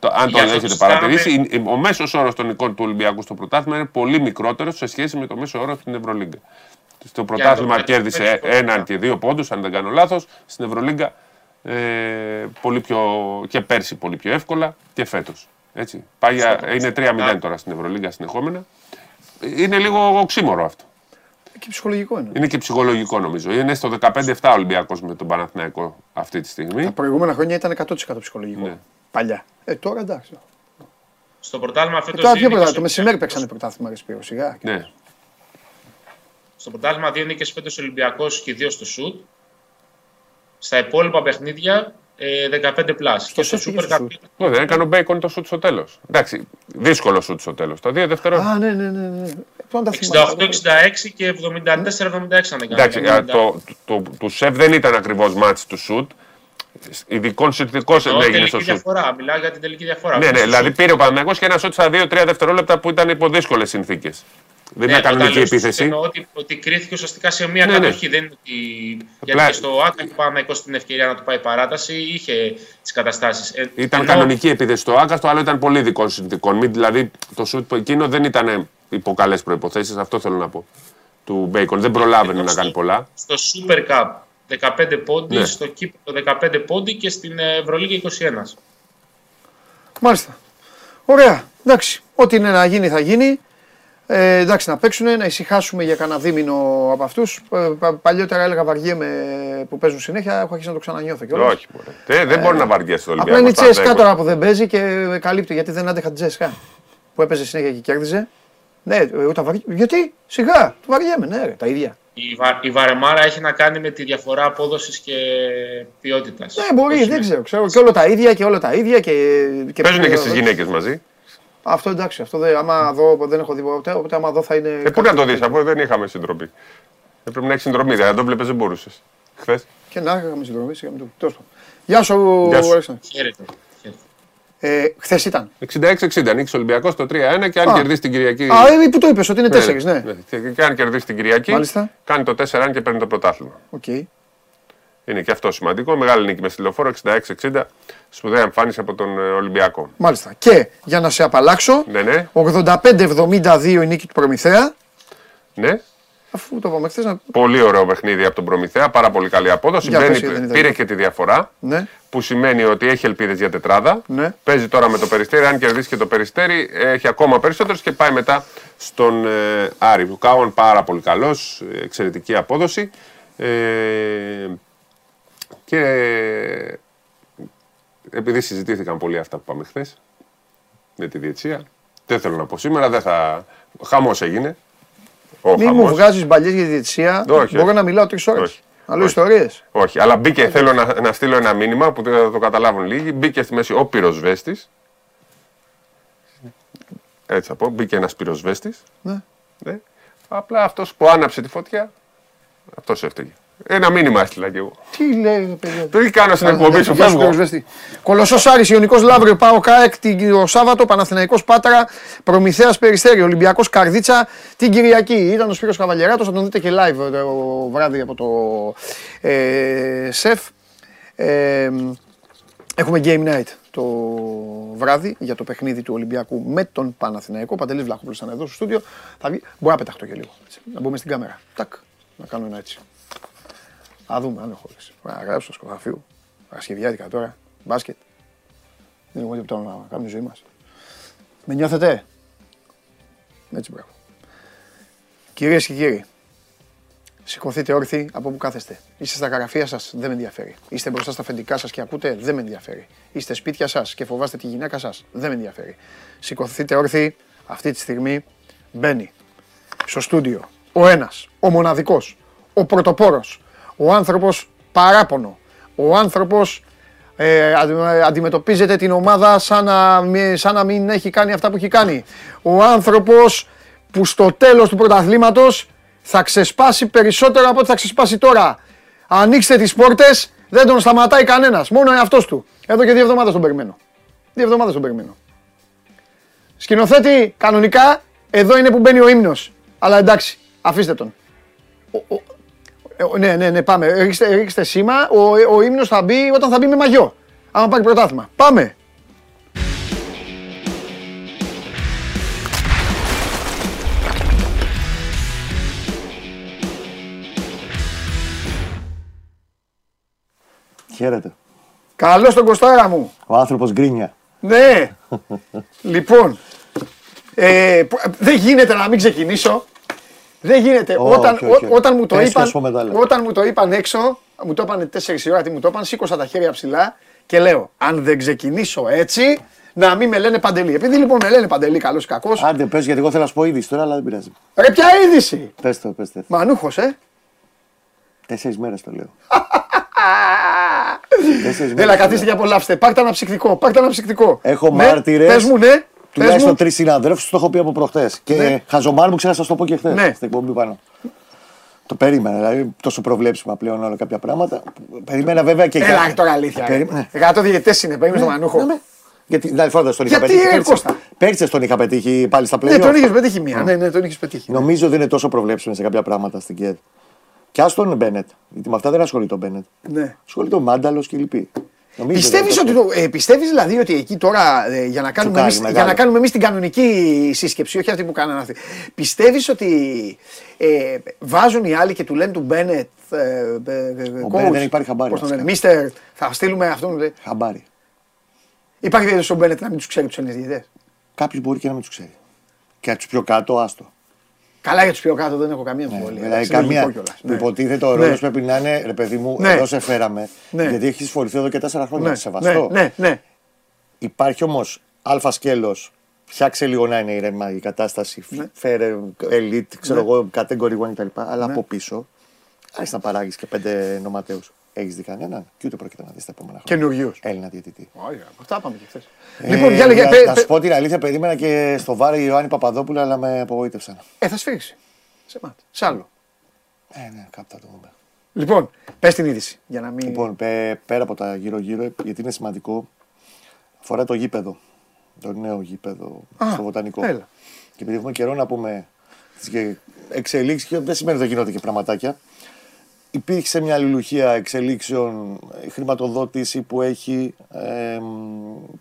Το, αν το Γι' αυτό έχετε το συζητάμε. παρατηρήσει, η- η- ο μέσος όρος των εικόνων του Ολυμπιακού στο πρωτάθλημα είναι πολύ μικρότερος σε σχέση με το μέσο όρο στην Ευρωλίγκα. Στο πρωτάθλημα το- κέρδισε το- το- έναν και δύο πόντους, αν δεν κάνω λάθος. Στην Ευρωλίγκα ε, πολύ πιο, και πέρσι πολύ πιο εύκολα και φέτος. Έτσι. Πάει για, είναι 3-0 τώρα στην Ευρωλίγκα συνεχόμενα. Είναι λίγο οξύμορο αυτό. Και ψυχολογικό είναι. Είναι και ψυχολογικό νομίζω. Είναι στο 15-7 Ολυμπιακός με τον Παναθηναϊκό αυτή τη στιγμή. Τα προηγούμενα χρόνια ήταν 100% ψυχολογικό. Ναι. Παλιά. Ε, τώρα εντάξει. Στο πρωτάθλημα Ε, φέτος. τώρα πιο πρωτά, το μεσημέρι παίξανε πρωτάθλημα ρε Σπύρο, σιγά. Ναι. Στο πρωτάθλημα δύο νίκες φέτος Ολυμπιακός και δύο στο σουτ. Στα υπόλοιπα παιχνίδια ε, 15 plus. Και στο σουτ ή Super στο Cup. σουτ; Όχι, δεν έκανε ο Μπέικον το σουτ στο τέλος. Εντάξει, δύσκολο σουτ στο τέλος. Τα δύο δευτερόλεπτα. Α, ναι, ναι, ναι. ναι. Τώρα τα θυμάμαι. 68-66 και 74-76 αν δεν κάνω. Εντάξει, α, το, το, το, του ΣΕΦ δεν ήταν ακριβώς ματς του σουτ. Ειδικών συνθηκών Εννοώ έγινε τελική στο σουτ. διαφορά. Μιλάω για την τελική διαφορά. Ναι, ναι, Στο δηλαδή σουτ, πήρε ο Παναγιώ και ένα σουτ στα 2-3 δευτερόλεπτα που ήταν υπό δύσκολες συνθήκες. Δεν ναι, ήταν όταν κανονική λέω σουτ, επίθεση. Εννοώ ότι, ότι κρίθηκε ουσιαστικά σε μια Ναι, ναι. κατοχή. Δεν είναι ότι. Απλά- Γιατί και στο Άκα του Παναγιώ την ευκαιρία να του πάει παράταση είχε τις καταστάσεις. Ε, Ήταν κανονική επίθεση στο Άκα, το άλλο ήταν πολύ ειδικών συνθηκών. Μην, δηλαδή το σουτ που εκείνο δεν ήταν υπό καλές προποθέσει, αυτό θέλω να πω. Του Μπέικον. Δεν προλάβαινε να κάνει πολλά. Στο Super Cup 15 πόντι, Ναι. στο Κύπρο 15 πόντι και στην Ευρωλίγα 21. Μάλιστα. Ωραία. Εντάξει. Ό,τι είναι να γίνει θα γίνει. Ε, εντάξει, να παίξουν, να ησυχάσουμε για κανένα δίμηνο από αυτούς. παλιότερα έλεγα βαριέμαι που παίζουν συνέχεια. Έχω αρχίσει να το ξανανιώθω κιόλας. Όχι, μωρέ. Ε, δεν μπορεί να βαριέσει το Απλά Ολυμπιακό. είναι η στα Τσέσκα 10. τώρα που δεν παίζει και καλύπτει γιατί δεν άντεχα την Τσέσκα. Που έπαιζε συνέχεια και κέρδιζε. Ναι, εγώ τα βαρι... Γιατί, σιγά, το βαριέμαι, ναι, ρε, τα ίδια. Η, Βα- η Βαρεμάρα έχει να κάνει με τη διαφορά απόδοσης και ποιότητας. Ναι, μπορεί, δεν ξέρω. ξέρω και όλα τα ίδια και όλα τα ίδια. Και, και Παίζουν και στις γυναίκες μαζί. Αυτό εντάξει, αυτό δεν, άμα δω, δεν έχω δει ποτέ, οπότε άμα δω θα είναι. Ε, πού να το δεις, αφού δεν είχαμε συνδρομή. Έπρεπε να έχεις συνδρομή, δεν το βλέπεις, δεν μπορούσες. Χθες. Και να είχαμε συνδρομή, είχαμε το. Τέλος πάντων. Γεια σου, Γεια σου. Αλέξανδρε. Χαίρετε. Χαίρετε. Ε, Χθες ήταν. 66-60 νίκησε ο Ολυμπιακός το 3-1 και αν Α. κερδίσει την Κυριακή. Α, ε, που το είπες, ότι είναι τέσσερις, ναι. Και και αν κερδίσει την Κυριακή, Μάλιστα. κάνει το 4-1 και παίρνει το πρωτάθλημα. Οκ. Είναι και αυτό σημαντικό. Μεγάλη νίκη με στη λεωφόρο 66-60. Σπουδαία εμφάνιση από τον ε, Ολυμπιακό. Μάλιστα. Και για να σε απαλλάξω, Ναι, ναι, 85-72 η νίκη του Προμηθέα. ναι. Αφού το είπαμε χθε, να... Πολύ ωραίο παιχνίδι από τον Προμηθέα. Πάρα πολύ καλή απόδοση. Για Μπαίνει- πες, γιατί δεν ήταν. πήρε και τη διαφορά. ναι, Που σημαίνει ότι έχει ελπίδες για τετράδα. ναι. Παίζει τώρα με το περιστέρι. Αν κερδίσει και το περιστέρι, έχει ακόμα περισσότερους και πάει μετά στον ε, Άρη. Ο Κάουαν πάρα πολύ καλός. Εξαιρετική απόδοση. Ε, και επειδή συζητήθηκαν πολύ αυτά που είπαμε χθες με τη διετσία, δεν θέλω να πω σήμερα, δεν θα. Χαμός έγινε. Ο Μη μου χαμός. βγάζεις μπαλιές για τη διετησία. Όχι, Μπορώ όχι. να μιλάω τρεις ώρες. Όχι. Να λέω Όχι. ιστορίες. Όχι, αλλά μπήκε, θέλω να, να στείλω ένα μήνυμα που θα το καταλάβουν λίγοι. Μπήκε στη μέση ο πυροσβέστης. Έτσι θα πω. Μπήκε ένας πυροσβέστης. Ναι. Ναι. Απλά αυτός που άναψε τη φωτιά, αυτός έφταιγε. Ένα μήνυμα έστειλα κι εγώ. Τι λέει, παιδιά. Το τι κάνω στην εκπομπή σου, φεύγω. Κολοσσό Άρης, Ιωνικός Λαύριο, Πάο Κάεκ το Σάββατο, Παναθηναϊκός Πάτρα, Προμηθέας Περιστέρη, Ολυμπιακός Καρδίτσα την Κυριακή. Ήταν ο Σπύρος Καβαλιαράτος, θα τον δείτε και live το βράδυ από το ε, ΣΕΦ. Ε, έχουμε game night το βράδυ για το παιχνίδι του Ολυμπιακού με τον Παναθηναϊκό. Παντελής Βλαχόπουλος ήταν εδώ στο στούντιο. Θα βγει. Μπορεί να πεταχτώ και λίγο. Έτσι. Να μπούμε στην κάμερα. Τάκ. Να κάνω ένα έτσι. Α δούμε αν έχω όρεξη. Να γράψω στο σκοφαφείο. Παρασκευιάτικα τώρα. Μπάσκετ. Δεν έχουμε τίποτα να κάνουμε τη ζωή μας. Με νιώθετε; Έτσι μπράβο. Κυρίες και κύριοι, σηκωθείτε όρθιοι από που κάθεστε. Είστε στα γραφεία σας, δεν με ενδιαφέρει. Είστε μπροστά στα αφεντικά σας και ακούτε, δεν με ενδιαφέρει. Είστε σπίτια σας και φοβάστε τη γυναίκα σας, δεν με ενδιαφέρει. Σηκωθείτε όρθιοι, αυτή τη στιγμή μπαίνει στο στούντιο ο ένας, ο μοναδικός, ο πρωτοπόρος, ο άνθρωπος παράπονο, ο άνθρωπος ε, αντιμετωπίζεται την ομάδα σαν να, μη- σαν να μην έχει κάνει αυτά που έχει κάνει. Ο άνθρωπος που στο τέλος του πρωταθλήματος θα ξεσπάσει περισσότερο από ό,τι θα ξεσπάσει τώρα. Ανοίξτε τις πόρτες, δεν τον σταματάει κανένας, μόνο ο εαυτός του. Εδώ και δύο εβδομάδες τον περιμένω. Δύο εβδομάδες τον περιμένω. Σκηνοθέτη, κανονικά, εδώ είναι που μπαίνει ο ύμνος. Αλλά εντάξει, αφήστε τον. Ο- ο- ε, ναι, ναι, ναι, πάμε. Ρίξτε, ρίξτε σήμα. Ο, ο ύμνος θα μπει όταν θα μπει με μαγιό. Άμα πάρει πρωτάθλημα. Πάμε. Χαίρετε. Καλώς τον Κωστάρα μου. Ο άνθρωπος γκρίνια. Ναι. λοιπόν, ε, π- δεν γίνεται να μην ξεκινήσω. Δεν γίνεται. Όχι, όταν, όχι. ό- όταν, μου το Πες και είπαν, ας πούμε τα λέω. όταν μου το είπαν έξω, μου το είπαν 4 η ώρα, τι μου το είπαν, σήκωσα τα χέρια ψηλά και λέω, αν δεν ξεκινήσω έτσι, να μην με λένε παντελή. Επειδή λοιπόν με λένε παντελή, καλός ή κακός, Άντε πες γιατί εγώ θέλω να σου πω είδηση τώρα, αλλά δεν πειράζει. ρε ποια είδηση. Πες το, πες το. Μανούχος, ε. Τέσσερις μέρες το λέω. Τέσσερις Έλα, μέρες καθίστε το και απολαύστε. Πάρτε ένα ψυκτικό, πάρτε ένα ψυκτικό. Έχω ναι, μάρτυρες. Πες μου, ναι. Πες Τουλάχιστον μου. τρεις συναδέλφους το έχω πει από προχτές. Και Ναι. χαζομάρ μου ξέχασα να σου το πω και χθες. Ναι. Στην εκπομπή πάνω. Το περίμενα, δηλαδή τόσο προβλέψιμα πλέον όλα κάποια πράγματα. Περίμενα βέβαια και Έλα τώρα αλήθεια. Περίμενα. ε. Εκατό διαιτές είναι, περίμενε τον Μανούχο. Ναι, ναι. Γιατί την άλλη φορά δεν τον είχα Γιατί, πετύχει. ρε, Πέρσι- Κώστα; Πέρσι τον είχα πετύχει πάλι στα Ναι, πλέον. τον είχες πετύχει μία. Ναι, ναι, τον είχες πετύχει. Νομίζω δεν είναι τόσο προβλέψιμο σε κάποια πράγματα στην ΚΕΔ. Και α τον Μπένετ. Γιατί με αυτά δεν ασχολείται ο Μπένετ. Ναι. Ασχολείται ο Μάνταλος και λοιποί. Νομίζω Πιστεύεις δεν ότι είναι το, ε, πιστεύεις δηλαδή ότι εκεί τώρα ε, για, να κάνουμε κάνει εμείς, μεγάλο. για να κάνουμε εμείς την κανονική σύσκεψη, όχι αυτή που κάνανε αυτοί, πιστεύεις ότι ε, βάζουν οι άλλοι και του λένε του Μπένετ ε, ε, ε, coach, Μπένετ δεν υπάρχει χαμπάρι, πώς τον λένε, βασικά. Μίστερ, θα στείλουμε αυτόν. ε, Χαμπάρι. Υπάρχει περίπτωση ο Μπένετ να μην τους ξέρει τους Έλληνες διαιτητές. Κάποιος μπορεί και να μην τους ξέρει. Και από τους πιο κάτω, άστο. Καλά για τους πιο κάτω δεν έχω καμία Ναι, αμφιβολία. δηλαδή εντάξει, είναι καμία. λογικό κιόλας. Που Ναι. υποτίθεται ο Ναι. ρόλος πρέπει να είναι ρε παιδί μου, Ναι. εδώ σε φέραμε. Ναι. Γιατί έχεις φορηθεί εδώ και τέσσερα χρόνια. Ναι, Σεβαστό. ναι, ναι, ναι. Υπάρχει όμως αλφα σκέλος. Φτιάξε λίγο να είναι ηρεμά η κατάσταση. Ναι. Φέρε elite, ξέρω εγώ, category 1 κτλ. Αλλά Ναι. από πίσω, άρχισε να παράγεις και πέντε νοματέους. Έχεις δει κανέναν και ούτε πρόκειται να δεις τα επόμενα χρόνια. Καινούριους. Έλληνα διαιτητή. Όχι, αυτά πάμε και χθες. Ε, Λοιπόν, για λέγε, να- πε- να πε- σου πω την αλήθεια, περίμενα και στο βάρη η Ιωάννη Παπαδόπουλα, αλλά με απογοήτευσαν. ε, θα σφίξει. Σε μάτι. Σ' άλλο. Ε, ναι, κάπου θα το δούμε. Λοιπόν, πες την είδηση για να μην... Λοιπόν, πέ- πέρα από τα γύρω-γύρω, γιατί είναι σημαντικό, αφορά το γήπεδο. Το νέο γήπεδο Α, στο Βοτανικό. έλα. Και επειδή έχουμε καιρό να πούμε τις εξελίξεις, και δεν σημαίνει ότι δεν γίνονται και πραγματάκια. Υπήρξε μια αλληλουχία εξελίξεων, ε, χρηματοδότηση που έχει ε,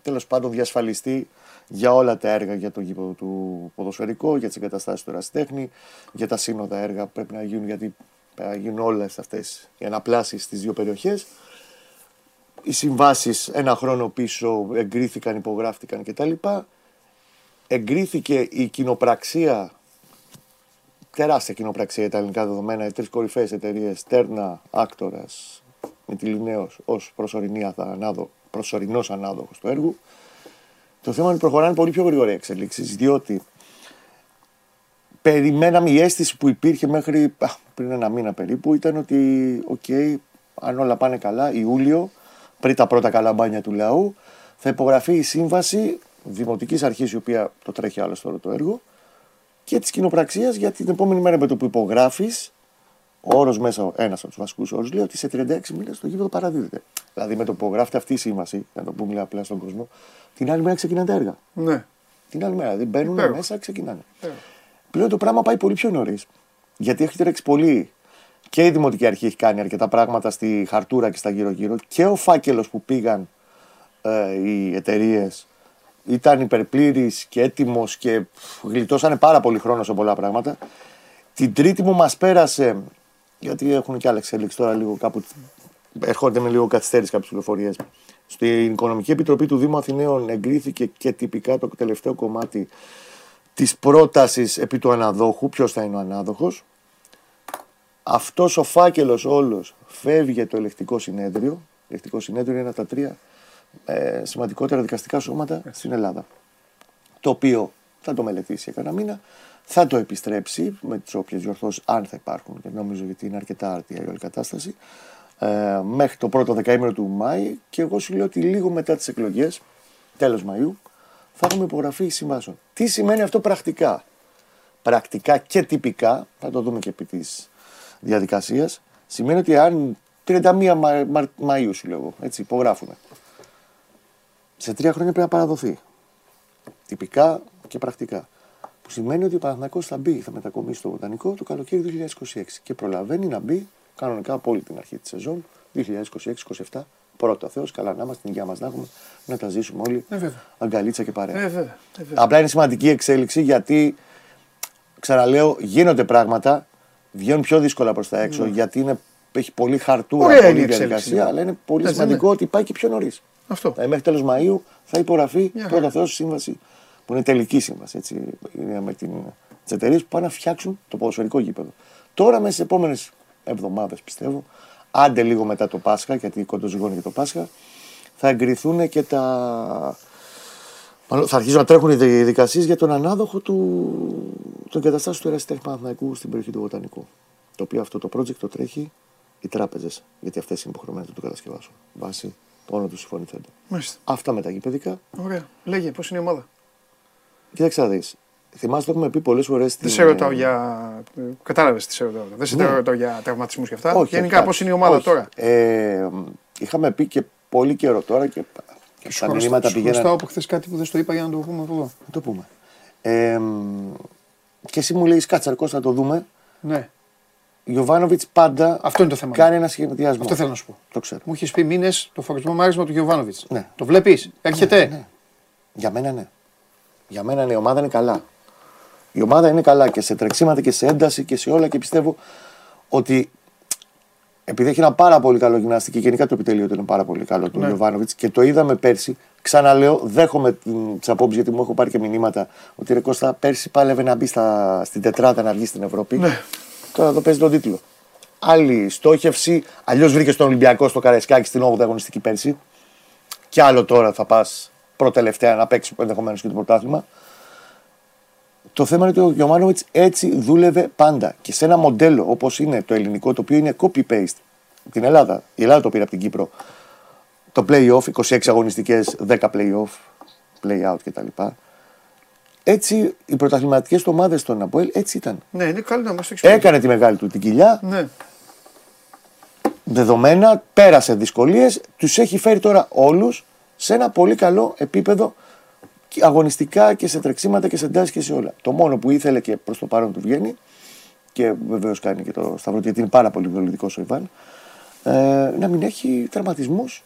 τέλος πάντων διασφαλιστεί για όλα τα έργα για το γήπεδο του ποδοσφαιρικό, για τις εγκαταστάσεις του ερασιτέχνη, για τα σύνοδα έργα που πρέπει να γίνουν, γιατί πρέπει να γίνουν όλες αυτές οι αναπλάσεις στις δύο περιοχές. Οι συμβάσεις ένα χρόνο πίσω εγκρίθηκαν, υπογράφτηκαν κτλ. Εγκρίθηκε η κοινοπραξία τεράστια κοινοπραξία τα ελληνικά δεδομένα, οι τρεις κορυφαίες εταιρείες, Τέρνα, Άκτορα, Μητυλινέο, ως προσωρινός ανάδοχος του έργου. Το θέμα είναι ότι προχωράνε πολύ πιο γρήγορα οι εξελίξεις, διότι περιμέναμε η αίσθηση που υπήρχε μέχρι α, πριν ένα μήνα περίπου ήταν ότι, οκ, αν όλα πάνε καλά, Ιούλιο, πριν τα πρώτα καλά μπάνια του λαού, θα υπογραφεί η σύμβαση δημοτικής αρχής η οποία το τρέχει άλλο τώρα το έργο και της κοινοπραξίας για την επόμενη μέρα με το που υπογράφεις. Ο όρος μέσα, ένας από τους βασικούς όρους, λέει ότι σε 36 μήνες το γήπεδο παραδίδεται. Δηλαδή με το που υπογράφεται αυτή η σύμβαση, να το πούμε απλά στον κόσμο, την άλλη μέρα ξεκινάνε τα έργα. Ναι. Την άλλη μέρα. Δηλαδή μπαίνουν Υπέροχο. μέσα, ξεκινάνε. Υπέροχο. Πλέον το πράγμα πάει πολύ πιο νωρίς. Γιατί έχει τρέξει πολύ. Και η Δημοτική Αρχή έχει κάνει αρκετά πράγματα στη χαρτούρα και στα γύρω-γύρω. Και ο φάκελος που πήγαν ε, οι εταιρείες ήταν υπερπλήρης και έτοιμος και πφ, γλιτώσανε πάρα πολύ χρόνο σε πολλά πράγματα. Την τρίτη μου μας πέρασε, γιατί έχουν και άλλε εξέλιξει τώρα λίγο κάπου. Έρχονται με λίγο καθυστέρηση κάποιες πληροφορίες. Στην Οικονομική Επιτροπή του Δήμου Αθηναίων εγκρίθηκε και τυπικά το τελευταίο κομμάτι της πρότασης επί του αναδόχου. Ποιος θα είναι ο ανάδοχος; Αυτός ο φάκελος όλος φεύγει το ελεκτικό συνέδριο. Το ελεκτικό συνέδριο είναι ένα από τα τρία ε, σημαντικότερα δικαστικά σώματα στην Ελλάδα. Το οποίο θα το μελετήσει για κανένα μήνα, θα το επιστρέψει με τις όποιες διορθώσεις, αν θα υπάρχουν, και νομίζω γιατί είναι αρκετά άρτια η όλη κατάσταση, ε, μέχρι το πρώτο δεκαήμερο του Μάη. Και εγώ σου λέω ότι λίγο μετά τις εκλογές, τέλος Μαΐου, θα έχουμε υπογραφή συμβάσεων. Τι σημαίνει αυτό πρακτικά; Πρακτικά και τυπικά, θα το δούμε και επί της διαδικασίας, σημαίνει ότι αν 31 Μα, Μα, Μαΐου σου λέω, έτσι, υπογράφουμε. Σε τρία χρόνια πρέπει να παραδοθεί. Τυπικά και πρακτικά. Που σημαίνει ότι ο Παναθηναϊκός θα μπει, θα μετακομίσει στο Βοτανικό το καλοκαίρι 2026 και προλαβαίνει να μπει κανονικά από όλη την αρχή της σεζόν 2026-27. Πρώτα Θεός, καλά να είμαστε, την υγεία μας να έχουμε, να τα ζήσουμε όλοι. Ε, βέβαια. αγκαλίτσα και παρέα. Ε, βέβαια. Ε, βέβαια. Απλά είναι σημαντική εξέλιξη γιατί, ξαναλέω, γίνονται πράγματα, βγαίνουν πιο δύσκολα προς τα έξω γιατί είναι, έχει πολύ χαρτούρα, Ναι. Ωραία είναι η πολύ εξέλιξη, διαδικασία, ναι. αλλά είναι πολύ Έτσι, σημαντικό ότι πάει και πιο νωρίς. Αυτό. Δηλαδή, μέχρι τέλος Μαΐου θα υπογραφεί Μια πρώτα χαρά. Θεός σύμβαση που είναι τελική σύμβαση. Έτσι, είναι με τις εταιρείες που πάνε να φτιάξουν το ποδοσφαιρικό γήπεδο. Τώρα, μέσα στις επόμενες εβδομάδες, πιστεύω, άντε λίγο μετά το Πάσχα, γιατί κοντοζυγώνει και το Πάσχα, θα εγκριθούν και τα. Μάλλον θα αρχίσουν να τρέχουν οι διαδικασίε για τον ανάδοχο του... των καταστάσεων του Ερασιτέχνη Παναθηναϊκού στην περιοχή του Βοτανικού. Το οποίο αυτό το project το τρέχει οι τράπεζες, γιατί αυτές είναι υποχρεωμένες να το κατασκευάσουν. Βάσει το όνομα τους συμφωνηθέντα. Μάλιστα. Αυτά με τα γηπαιδικά. Ωραία. Λέγε, πώς είναι η ομάδα; Κοίταξε να δεις. Θυμάσαι το έχουμε πει πολλές φορές. Δεν σε ρωτάω για. Κατάλαβες τις σε ρωτάω. Δεν σε Ναι. ρωτάω για τραυματισμούς και αυτά. Όχι, Γενικά, όχι, πώ είναι η ομάδα όχι. τώρα; Ε, είχαμε πει και πολύ καιρό τώρα και, και Σου τα χρωστάω- μηνύματα σου πηγαίναν. χρωστάω από χθες κάτι που δεν στο είπα για να το πούμε από εδώ. Να το πούμε. Ε, και εσύ μου λέει Κάτσα, Κώστα, να το δούμε. Ναι, Γιωβάνοβιτς πάντα αυτό είναι το θέμα. κάνει ένα σχεδιασμό. Αυτό θέλω να σου πω. Το ξέρω. Μου έχεις πει μήνες το φορεσμό μάρισμα του Γιωβάνοβιτς. Ναι. Το βλέπεις, έρχεται; Ναι. Για μένα ναι. Για μένα ναι, η ομάδα είναι καλά. Η ομάδα είναι καλά και σε τρεξίματα και σε ένταση και σε όλα και πιστεύω ότι επειδή έχει ένα πάρα πολύ καλό γυμνάστη και γενικά το επιτελείο του είναι πάρα πολύ καλό του Ναι. Ιωβάνοβιτ και το είδαμε πέρσι. Ξαναλέω, δέχομαι τις απόψεις γιατί μου έχω πάρει και μηνύματα ότι ρε Κώστα πέρσι πάλευε να μπει στα, στην τετράδα να βγει στην Ευρώπη. Ναι. Τώρα εδώ παίζει τον τίτλο. Άλλη στόχευση. Αλλιώς βρήκες στον Ολυμπιακό στο Καραϊσκάκι στην 8η αγωνιστική πέρσι. Και άλλο τώρα θα πας προτελευταία να παίξεις ενδεχομένως και το πρωτάθλημα. Το θέμα είναι ότι ο Γιωμάνοβιτς έτσι δούλευε πάντα. Και σε ένα μοντέλο όπως είναι το ελληνικό, το οποίο είναι copy-paste. Την Ελλάδα. Η Ελλάδα το πήρε από την Κύπρο. Το play-off, 26 αγωνιστικές, 10 play-off, play-out κτλ. Έτσι οι πρωταθληματικές ομάδες των Αποέλ έτσι ήταν. Ναι, είναι καλό να μας το εξηγήσει. Έκανε τη μεγάλη του την κοιλιά, Ναι. δεδομένα, πέρασε δυσκολίες, τους έχει φέρει τώρα όλους σε ένα πολύ καλό επίπεδο και αγωνιστικά και σε τρεξίματα και σε εντάσει και σε όλα. Το μόνο που ήθελε και προς το παρόν του βγαίνει και βεβαίως κάνει και το σταυρό γιατί είναι πάρα πολύ βιολητικό ο Ιβάν, ε, να μην έχει τραυματισμούς.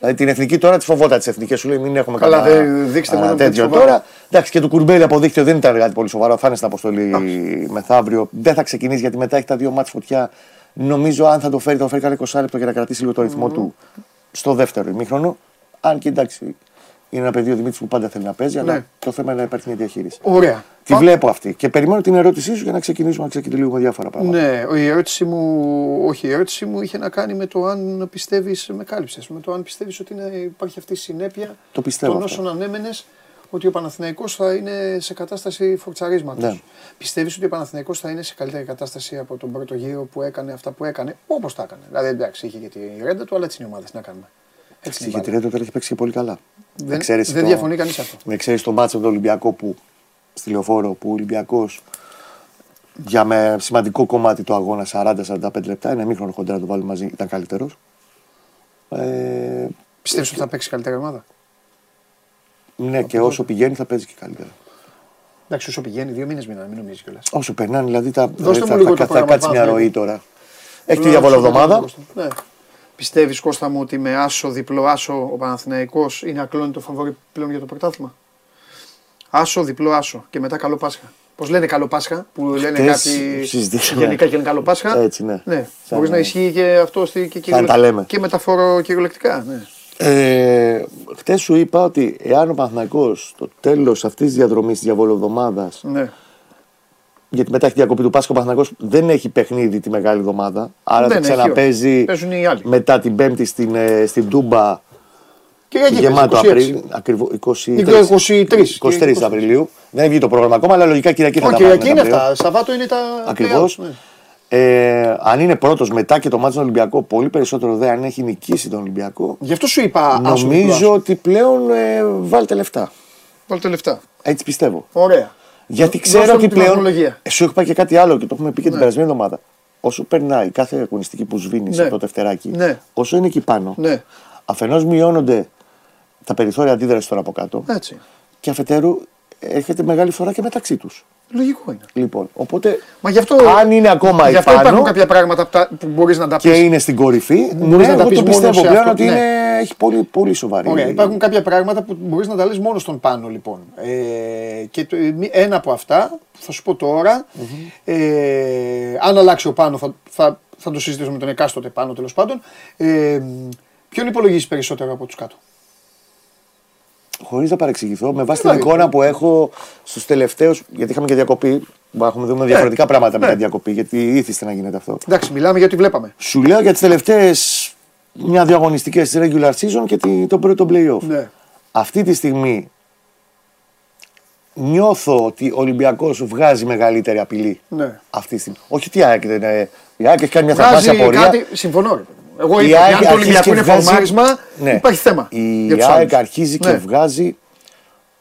Δηλαδή την εθνική τώρα τη φοβόταν τις εθνικές σου λέει μην έχουμε Καλά, κανένα- δεν- δείξτε κανένα μόνο που τέτοιο τις φοβάται. τώρα. Εντάξει και το κουρμπέλι αποδείχτηκε ότι δεν ήταν κάτι πολύ σοβαρό. Θα είναι στην αποστολή μεθαύριο. Δεν θα ξεκινήσει γιατί μετά έχει τα δύο μάτια φωτιά. Νομίζω αν θα το φέρει, θα το φέρει κανένα 20 λεπτό για να κρατήσει λίγο το ρυθμό του στο δεύτερο ημίχρονο. Αν και εντάξει, είναι ένα παιδί ο Δημήτρης που πάντα θέλει να παίζει, αλλά Ναι. το θέμα είναι να υπάρχει μια διαχείριση. Ωραία. Τη βλέπω αυτή. Και περιμένω την ερώτησή σου για να ξεκινήσουμε να ξεκινήσουμε με διάφορα πράγματα. Ναι, η ερώτηση μου, όχι, η ερώτηση μου είχε να κάνει με το αν πιστεύεις, με κάλυψες, με το αν πιστεύεις ότι είναι, υπάρχει αυτή η συνέπεια Το πιστεύω των αυτό. όσων ανέμενες ότι ο Παναθηναϊκός θα είναι σε κατάσταση φορτσαρίσματος. Ναι. Πιστεύεις ότι ο Παναθηναϊκός θα είναι σε καλύτερη κατάσταση από τον πρώτο γύρο που έκανε αυτά που έκανε, όπως τα έκανε. Δηλαδή εντάξει, είχε και τη ρέντα του, αλλά έτσι είναι η ομάδα, τι να κάνουμε. Έτσι είναι η Γιατί μπάλα. η Ρέντο τώρα έχει παίξει και πολύ καλά. Δεν, εξαίρεση δεν το- διαφωνεί κανείς αυτό. Με ξέρει το μάτσο με τον Ολυμπιακό που στη λεωφόρο που ο Ολυμπιακός για με σημαντικό κομμάτι του αγώνα 40-45 λεπτά, ένα μήχρονο χοντρά να το βάλει μαζί, ήταν καλύτερος. Ε, Πιστεύεις ότι θα παίξει καλύτερη ομάδα; ναι, και όσο πηγαίνει θα παίζει και καλύτερα. Εντάξει, όσο πηγαίνει, δύο μήνες μήνα, μην νομίζεις κιόλας. Όσο περνάνε, δηλαδή τα, Δώστε θα, μου λίγο θα, το θα, πρόγραμμα κάτσει μια Παναθηναϊκού. ροή τώρα. Έχει τη διαβολοβδομάδα. Ναι. Πιστεύεις Κώστα μου ότι με άσο, διπλό άσο ο Παναθηναϊκός είναι ακλόνητο φαβόρι πλέον για το πρωτάθλημα; Άσο, διπλό άσο και μετά καλό Πάσχα. Πώς λένε καλό Πάσχα, που λένε Χτες κάποιοι συζητήσαμε. γενικά και λένε καλό Πάσχα. Έτσι, ναι. ναι. Σαν Μπορείς να να- ισχύει και αυτό στη, και, Σαν να τα λέμε. και μεταφορο κυριολεκτικά. Ναι. Ε, Χθε σου είπα ότι εάν ο Παναθηναϊκός στο τέλος αυτής της διαδρομής της διαβολοβδομάδας, ναι. γιατί μετά έχει διακοπή του Πάσχα, ο Παναθηναϊκός δεν έχει παιχνίδι τη μεγάλη εβδομάδα. Άρα Δεν θα έχει, ξαναπέζει όχι. Παίζουν οι άλλοι. μετά την Πέμπτη στην, ε, στην Τούμπα. Και εκεί Γεμάτο παίζει, 26. Απρίλιο. Ακριβώς 23, 23. 23 Απριλίου. Δεν έχει βγει το πρόγραμμα ακόμα, αλλά λογικά Κυριακή θα Όχι, τα πάρουμε Κυριακή είναι τα αυτά. Σαββάτο είναι τα. Ακριβώς. playoffs, ναι. Ε, αν είναι πρώτος μετά και το μάτι στον Ολυμπιακό, πολύ περισσότερο δε αν έχει νικήσει τον Ολυμπιακό. Γι' αυτό σου είπα άσο, διπλό Νομίζω άσο. ότι πλέον ε, βάλτε λεφτά. Βάλτε λεφτά. Έτσι πιστεύω. Ωραία. Γιατί Δώστε ξέρω μου ότι την πλέον. βαθμολογία. Ε, Σου έχω πάει και κάτι άλλο και το έχουμε πει και την Ναι. περασμένη εβδομάδα. Όσο περνάει κάθε αγωνιστική που σβήνεις Ναι. από το τευτεράκι, Ναι. όσο είναι εκεί πάνω, Ναι. αφενός μειώνονται τα περιθώρια αντίδρασης τώρα από κάτω Έτσι. και αφετέρου έρχεται μεγάλη φορά και μεταξύ τους. Λογικό είναι. Λοιπόν, οπότε Μα γι' αυτό, αν είναι ακόμα γι' αυτό επάνω υπάρχουν κάποια πράγματα που, τα- που μπορείς να τα πεις. και είναι στην κορυφή, Μπορείς ναι, να τα εγώ πεις το μόνος πιστεύω σε πλέον αυτό, ότι ναι. είναι, έχει πολύ, πολύ σοβαρή. Ωραία, υπάρχουν κάποια πράγματα που μπορείς να τα λες μόνος στον πάνω λοιπόν. Ε, και το, μη- ένα από αυτά που θα σου πω τώρα, ε, αν αλλάξει ο πάνω θα, θα, θα το συζητήσουμε με τον εκάστοτε πάνω τέλος πάντων. Ε, ποιον υπολογίζεις περισσότερο από τους κάτω; Χωρίς να παρεξηγηθώ, με βάση την Δηλαδή. εικόνα που έχω στους τελευταίους. Γιατί είχαμε και διακοπή. Που έχουμε δούμε διαφορετικά πράγματα ναι. με την διακοπή, γιατί ήθιστε να γίνεται αυτό. Εντάξει, μιλάμε για ό,τι βλέπαμε. Σου λέω για τις τελευταίες μια-δύο αγωνιστικές τη regular season και τη- τον πρώτο playoff. Ναι. Αυτή τη στιγμή νιώθω ότι ο Ολυμπιακός βγάζει μεγαλύτερη απειλή. Ναι. Αυτή τη στιγμή. Όχι ότι η ΑΕΚ δεν είναι. Η ΑΕΚ έχει κάνει μια Βγάζει θαυμάσια πορεία. κάτι, συμφωνώ. Ρε. Εγώ Η είπα ότι ΑΕΚ αν το αρχίζει Ολυμπιακό και είναι βγάζει- φορμάρισμα, Ναι. υπάρχει θέμα. Η για τους ΑΕΚ άλλους. αρχίζει και Ναι. βγάζει.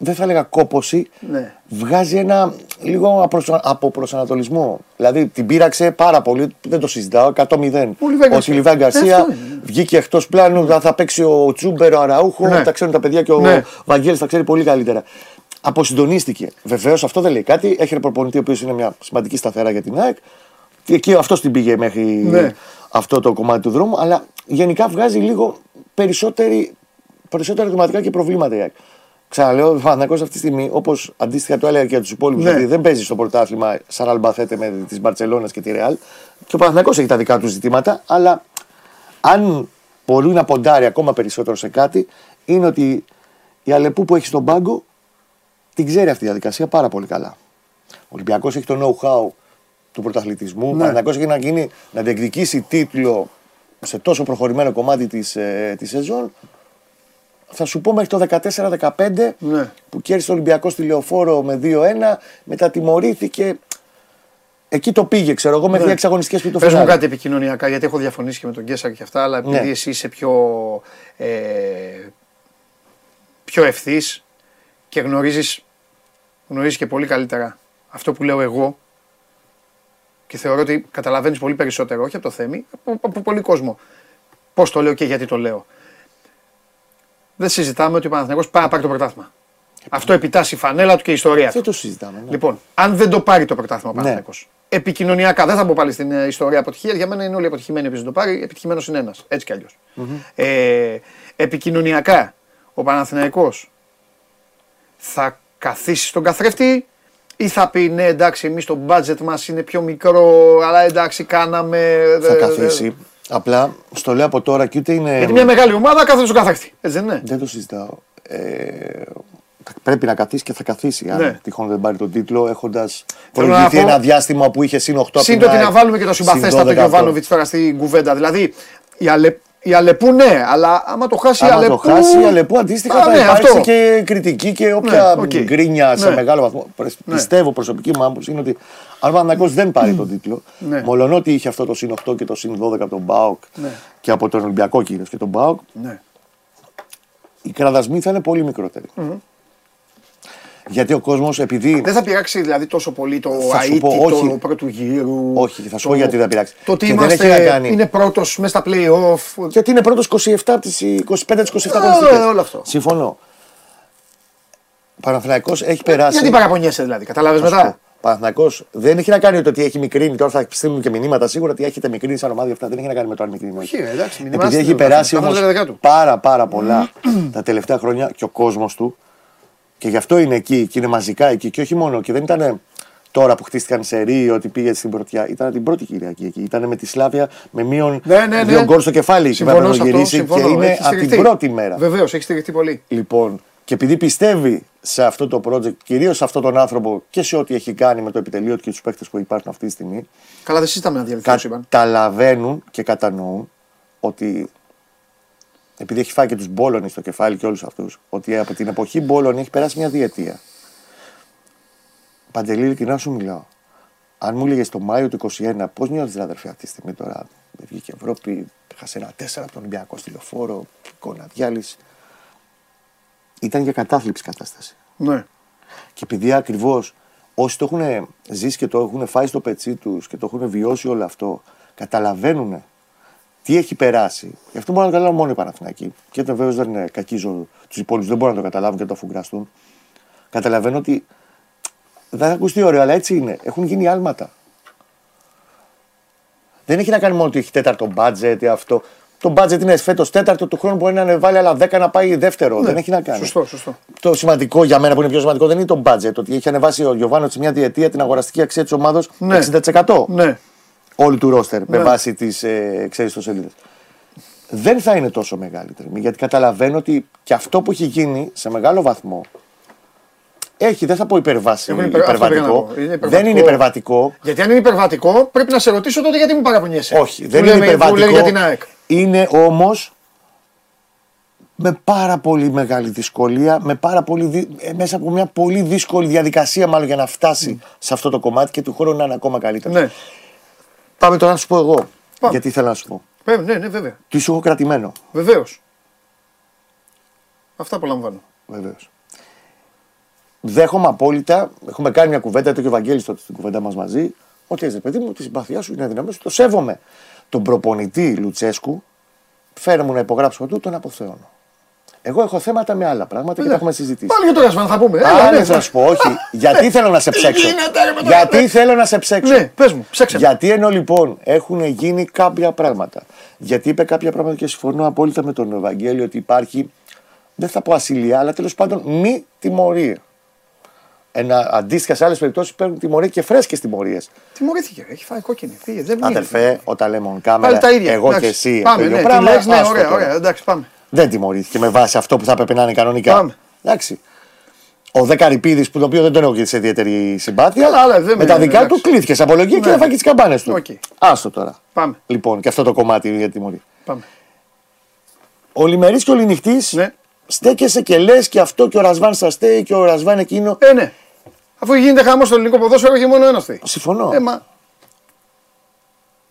Δεν θα έλεγα κόποση. Ναι. Βγάζει ένα λίγο απροσω- από προσανατολισμό. Δηλαδή την πείραξε πάρα πολύ. Δεν το συζητάω. 100-0. Ο Λιβάη Ο Γκαρσία. Σιλιβάη Γκαρσία Αυτό είναι. βγήκε εκτός πλάνου. Θα, θα παίξει ο Τσούμπερ, ο Αραούχο. Ναι. Τα ξέρουν τα παιδιά και ο Ναι. Βαγγέλης τα ξέρει πολύ καλύτερα. Αποσυντονίστηκε. Βεβαίως αυτό δεν λέει κάτι. Έχει ένα προπονητή ο οποίος είναι μια σημαντική σταθερά για την ΑΕΚ. Και εκεί αυτός την πήγε μέχρι Ναι. Αυτό το κομμάτι του δρόμου. Αλλά γενικά βγάζει λίγο περισσότερη, περισσότερα ερωτηματικά και προβλήματα η ΑΕΚ. Ξαναλέω, ο Παναθηναϊκός αυτή τη στιγμή, όπως αντίστοιχα το έλεγα και για τους υπόλοιπους, Ναι. ότι δεν παίζει στο πρωτάθλημα σαν αλμπαθέτε με της Μπαρσελόνας και τη Ρεάλ. Και ο Παναθηναϊκός έχει τα δικά του ζητήματα, αλλά αν μπορεί να ποντάρει ακόμα περισσότερο σε κάτι, είναι ότι η Αλεπού που έχει στον πάγκο την ξέρει αυτή τη διαδικασία πάρα πολύ καλά. Ο Ολυμπιακός έχει το know-how του πρωταθλητισμού. Ο Ναι. Παναθηναϊκός έχει να, γίνει, να διεκδικήσει τίτλο σε τόσο προχωρημένο κομμάτι της, ε, της σεζόν. Θα σου πω μέχρι το 14-15 Ναι. που κέρδισε ο Ολυμπιακός στη Λεωφόρο με 2-1, μετά τιμωρήθηκε. Εκεί το πήγε, ξέρω εγώ, μέχρι Ναι. έξι αγωνιστικές που το Πες μου φέρανε. κάτι επικοινωνιακά, γιατί έχω διαφωνήσει και με τον Γκέσσαρ και αυτά, αλλά επειδή Ναι. εσύ είσαι πιο, ε, πιο ευθύς και γνωρίζεις, γνωρίζεις και πολύ καλύτερα αυτό που λέω εγώ και θεωρώ ότι καταλαβαίνεις πολύ περισσότερο, όχι από το Θέμη, από, από πολύ κόσμο. Πώς το λέω και γιατί το λέω. Δεν συζητάμε ότι ο Παναθηναϊκός πάει να πάρει το πρωτάθλημα. Αυτό επιτάσσει η φανέλα του και η ιστορία του. Δεν το συζητάμε. ναι. Λοιπόν, αν δεν το πάρει το πρωτάθλημα ο Ναι. Παναθηναϊκός, επικοινωνιακά, δεν θα πω πάλι στην ε, ιστορία αποτυχία, για μένα είναι όλοι αποτυχημένοι όποιος δεν το πάρει, επιτυχημένος είναι ένας, έτσι κι αλλιως Ε, επικοινωνιακά, ο Παναθηναϊκός θα καθίσει στον καθρέφτη ή θα πει ναι εντάξει εμείς το budget μας είναι πιο μικρό, αλλά εντάξει κάναμε... Θα ε, καθίσει. Απλά στο λέω από τώρα και ούτε είναι. Γιατί μια μεγάλη ομάδα κάθεται στον καθρέφτη, έτσι δεν είναι; Δεν το συζητάω. Ε, πρέπει να καθίσει και θα καθίσει. Αν Ναι. τυχόν δεν πάρει τον τίτλο, έχοντας Θέλω να προηγηθεί πω- ένα διάστημα που είχε συν 8 από Συν την το ότι ΑΕΚ, να βάλουμε και το συν συμπαθέστατο 12 αυτό. Γιοβάνοβιτς τώρα στην κουβέντα. Δηλαδή η, Αλε-, η Αλεπού ναι, αλλά άμα το χάσει η Άμα Αλεπού. το χάσει, η Αλεπού αντίστοιχα Α, θα ναι, υπάρξει αυτό. και κριτική και όποια Ναι, οκ. γκρίνια σε Ναι. μεγάλο βαθμό. Πιστεύω προσωπική μου άποψη είναι ότι αν ο Παναθηναϊκός δεν πάρει τον τίτλο, Ναι. μολονότι είχε αυτό το συν 8 και το συν 12 από τον Μπάουκ Ναι. και από τον Ολυμπιακό κυρίως και τον Μπάουκ, Ναι. οι κραδασμοί θα είναι πολύ μικρότεροι. Γιατί ο κόσμος, επειδή. Δεν θα πειράξει δηλαδή τόσο πολύ το Θα σου ΑΕΤ πω, όχι. το πρώτου γύρου. Όχι, θα σου το- πω γιατί δεν θα πειράξει. Το ότι Και δεν είμαστε, έχει να κάνει. είναι πρώτος μέσα στα play-off. Γιατί είναι πρώτος 27 από τι 25 τι 27 Ε, αγωνιστικές. όλο αυτό. Συμφωνώ. Παναθηναϊκός έχει περάσει. Γιατί παραπονιέσαι δηλαδή, κατάλαβε μετά; Παναθυνακό δεν έχει να κάνει με το ότι έχει μικρύνει. Τώρα θα στείλουν και μηνύματα σίγουρα ότι έχετε μικρύνει σαν ομάδα αυτά. Δεν έχει να κάνει με το αν μικρύνει. Όχι, ρε, εντάξει, μην Επειδή είμαστε- έχει περάσει καθώς όμω δεν είναι δεκάτου. πάρα πάρα πολλά τα τελευταία χρόνια και ο κόσμος του και γι' αυτό είναι εκεί και είναι μαζικά εκεί και όχι μόνο. Και δεν ήταν τώρα που χτίστηκαν σε ρί ότι πήγε στην πρωτιά. Ήταν την πρώτη Κυριακή εκεί. Ήταν με τη Σλάβια με μείον Ναι, ναι, ναι. δύο γκολ στο κεφάλι. Και πρέπει Συμφωνώ να σε το αυτό, γυρίσει και συμφωνώ. είναι Έχει από την στηριχτεί. πρώτη μέρα. Βεβαίως, έχει στηριχτεί πολύ. Λοιπόν, και επειδή πιστεύει σε αυτό το project, κυρίως σε αυτόν τον άνθρωπο και σε ό,τι έχει κάνει με το επιτελείο του και τους παίκτες που υπάρχουν αυτή τη στιγμή, Καλά, δεν συζητάμε να διαλυθεί το σύμπαν. καταλαβαίνουν και κατανοούν ότι επειδή έχει φάει και τους Μπόλωνη στο κεφάλι και όλους αυτούς, ότι από την εποχή Μπόλωνη έχει περάσει μια διετία. Παντελή, ειλικρινά σου μιλάω. Αν μου έλεγες το Μάιο του 21, πώς νιώθεις, αδερφέ, αυτή τη στιγμή τώρα; Δεν βγήκε Ευρώπη, έχασε ένα 4 από τον Ολυμπιακό στη λεωφόρο, εικόνα διάλυση. Ήταν για κατάθλιψη κατάσταση. Ναι. Και επειδή ακριβώς όσοι το έχουν ζήσει και το έχουν φάει στο πετσί τους και το έχουν βιώσει όλο αυτό, καταλαβαίνουν τι έχει περάσει. Γι' αυτό μπορούν να το καταλάβουν μόνο οι Παναθηναϊκοί. Και βεβαίω δεν είναι κακοί ζωή. Τους υπόλοιπους δεν μπορούν να το καταλάβουν και να το αφουγκραστούν. Καταλαβαίνω ότι δεν θα ακουστεί ωραίο, αλλά έτσι είναι. Έχουν γίνει άλματα. Δεν έχει να κάνει μόνο ότι έχει τέταρτο budget ή αυτό. Το budget είναι φέτος τέταρτο, του χρόνου μπορεί να ανεβάλει άλλα 10 να πάει δεύτερο. δεν έχει να κάνει. Ναι. Σωστό, σωστό. Το σημαντικό για μένα που είναι πιο σημαντικό δεν είναι το budget. Ότι έχει ανεβάσει ο Γιωβάνος σε μια διετία την αγοραστική αξία της ομάδα Ναι. 60% Ναι. Όλου του ρόστερ με Ναι. βάση τις ε, ξέρεις, ιστοσελίδες. Δεν θα είναι τόσο μεγάλη τριμή γιατί καταλαβαίνω ότι και αυτό που έχει γίνει σε μεγάλο βαθμό έχει, δεν θα πω υπερβάση, Έχουν υπερ- αυτό πήγα να υπερβατικό. πω. Είναι υπερβατικό. Δεν είναι υπερβατικό. Γιατί αν είναι υπερβατικό, πρέπει να σε ρωτήσω τότε γιατί μου παραπονιέσαι. Όχι, Που δεν λέμε- είναι που υπερβατικό. λέει για την ΑΕΚ. Είναι όμως με πάρα πολύ μεγάλη δυσκολία, με πάρα πολύ, δυ- ε, μέσα από μια πολύ δύσκολη διαδικασία μάλλον για να φτάσει σε αυτό το κομμάτι και του χρόνου να είναι ακόμα καλύτερος. Ναι. Πάμε τώρα να σου πω εγώ. Πάμε. Γιατί θέλω να σου πω. Βέβαια, ναι, ναι, βέβαια. Τι σου έχω κρατημένο. Βεβαίως. Αυτά απολαμβάνω. Βεβαίως. Δέχομαι απόλυτα, έχουμε κάνει μια κουβέντα, το και ο Βαγγέλης τότε στην κουβέντα μας μαζί, ότι έτσι, παιδί μου, τη συμπαθιά σου είναι αδυναμία σου, το σέβομαι. Τον προπονητή Λουτσέσκου, φέρε μου να υπογράψω του, τον αποθεώνω. Εγώ έχω θέματα με άλλα πράγματα και τα έχουμε συζητήσει. Πάλι για το Ρασβάν θα πούμε. Έλα, Α, ναι, ναι, θα σου πω, όχι. Γιατί θέλω να σε ψέξω. γίνεται, ρε, με το Γιατί λέμε. θέλω να σε ψέξω. Ναι, πες μου, ψέξε με. Γιατί ενώ λοιπόν έχουν γίνει κάποια πράγματα. Γιατί είπε κάποια πράγματα και συμφωνώ απόλυτα με τον Ευαγγέλιο ότι υπάρχει, δεν θα πω ασυλία, αλλά τέλος πάντων μη τιμωρία. Ένα, αντίστοιχα σε άλλες περιπτώσεις παίρνουν τιμωρία και φρέσκες τιμωρίες. Τιμωρήθηκε, ρε, έχει φάει κόκκινη. Πήγε, δεν Αδερφέ, όταν λέμε on camera, Πάλι τα ίδια. εγώ εντάξει. και εσύ. Πάμε, το ίδιο ναι, πράγμα, τι λες, ναι, άστο ωραία, τώρα. ωραία, εντάξει, πάμε. Δεν τιμωρήθηκε με βάση αυτό που θα έπρεπε να είναι κανονικά. Πάμε. Εντάξει. Ο δε Καρυπίδης, που το οποίο δεν τον έχω και σε ιδιαίτερη συμπάθεια, Καλά, αλλά δεν με με- τα δικά εντάξει. του κλήθηκε σε απολογία και Ναι. να φάει και τι καμπάνες του. Οκ. Άστο τώρα. Πάμε. Λοιπόν, και αυτό το κομμάτι για τη τιμωρία. πάμε. Ο Λιμερής και ο Λινυχτή Ναι. στέκεσαι και λες και αυτό και ο Ρασβάν σα στέει και ο Ρασβάν εκείνο. Ε, ναι. Αφού γίνεται χαμός στο ελληνικό ποδόσφαιρο και μόνο ένας θέλει. Συμφωνώ. Ε, μα.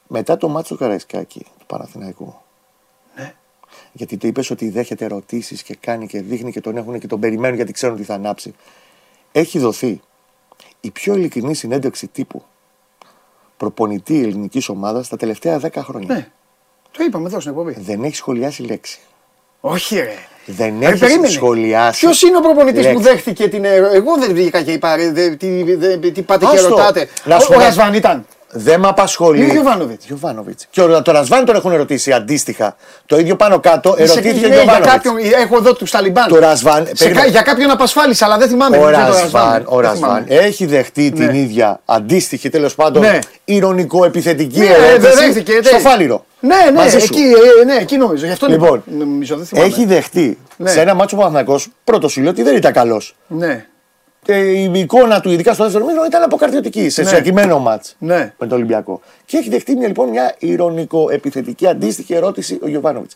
Μετά το μάτσο Καραϊσκάκη του Παναθηναϊκού. Ναι. Γιατί του είπες ότι δέχεται ερωτήσεις και κάνει και δείχνει και τον έχουν και τον περιμένουν γιατί ξέρουν ότι θα ανάψει. Έχει δοθεί η πιο ειλικρινή συνέντευξη τύπου προπονητή ελληνικής ομάδας στα τελευταία 10 χρόνια. Ναι. Το είπαμε εδώ στην εκπομπή. Δεν έχει σχολιάσει λέξη. Όχι, ρε. Δεν Ρε, έχεις περίμενε. σχολιάσει. Ποιος είναι ο προπονητής που λέξη. δέχτηκε την ερώτηση. Εγώ δεν βγήκα και είπα, ρε, δε- τι, δε- τι πάτε και Άστο. ρωτάτε. Να σου Ο, ο πω- Ρασβάν ήταν. Δεν με απασχολεί. Ή ο Γιωβάνοβιτς. Γιωβάνοβιτς. Και ο, το Ρασβάν τον έχουν ερωτήσει αντίστοιχα. Το ίδιο πάνω κάτω ερωτήθηκε Σε- ο ναι, για Γιωβάνοβιτς. κάποιον, έχω εδώ τους Ταλιμπάν. Το Ρασβάν. Σε περίμενε. κα- για κάποιον απασφάλισα, αλλά δεν θυμάμαι. Ο ποιος είναι το Ρασβάν, ο Δεν Ρασβάν θυμάμαι. έχει δεχτεί την Ναι. ίδια αντίστοιχη τέλος πάντων Ναι. ηρωνικό-επιθετική Ναι, ερώτηση δεν δέχτηκε, ναι. στο Φάληρο. Ναι, ναι, Μαζί σου. εκεί, ε, ναι, εκεί νομίζω. Γι' αυτό Λοιπόν, είπα. νομίζω, δεν θυμάμαι. Έχει δεχτεί Ναι. σε ένα μάτσο ο Παναθηναϊκός πρώτο σου λέει ότι δεν ήταν καλός. Ναι, η εικόνα του, ειδικά στο δεύτερο μήνυμα, ήταν αποκαρτιωτική σε Ναι. συγκεκριμένο μάτς Ναι. με τον Ολυμπιακό. Και έχει δεχτεί μια, λοιπόν μια ηρωνικό-επιθετική αντίστοιχη ερώτηση ο Γιωβάνοβιτς.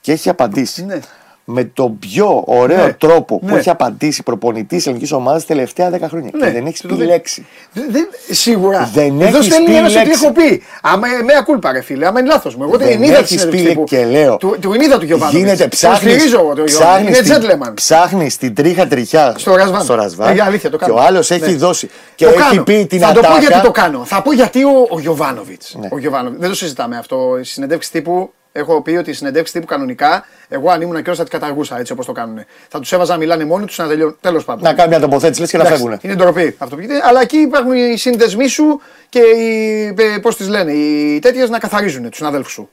Και έχει απαντήσει Ναι. Με τον πιο ωραίο Ναι. τρόπο που Ναι. έχει απαντήσει προπονητή της ελληνικής ομάδας τα τελευταία 10 χρόνια. Ναι. Και δεν έχεις Το πει δεν- λέξη. Δεν, σίγουρα. Δεν Εδώ έχεις στέλνει πει ένας ότι λέξη. έχω πει. Άμα με ακούλπα, ρε φίλε, άμα είναι λάθος μου. Εγώ Δεν την είδα τη έχεις συνέντευξη πει τύπου. και λέω. Του, του είδα του Γιωβάνοβιτς. Γίνεται Τον ψάχνει. στηρίζω εγώ τον Γιωβάνοβιτς. Είναι gentleman. Ψάχνεις την τρίχα τριχιά Στο Ρασβάν. στο Ρασβάν. Ε, αλήθεια, το και κάνω. ο άλλος έχει Ναι. δώσει. Και Το έχει κάνω. πει την Θα το πω ατάκα. γιατί το κάνω. Θα πω γιατί ο, ο Γιωβάνοβιτς. Ναι. Ο Γιωβάνοβιτς. Δεν το συζητάμε αυτό. Η συνεντεύξη τύπου. Έχω πει ότι οι συνεντεύξεις τύπου κανονικά, εγώ αν ήμουν και θα τις καταργούσα έτσι όπως το κάνουν. Θα τους έβαζα να μιλάνε μόνοι τους να τελειώνουν. Τέλος πάντων. Να κάνει μια τοποθέτηση λες και να Εντάξει, φεύγουν. Είναι ντροπή αυτό που γίνεται. Αλλά εκεί υπάρχουν οι σύνδεσμοί σου και οι. Πώς τις λένε, οι τέτοιες να καθαρίζουν τους συναδέλφους σου.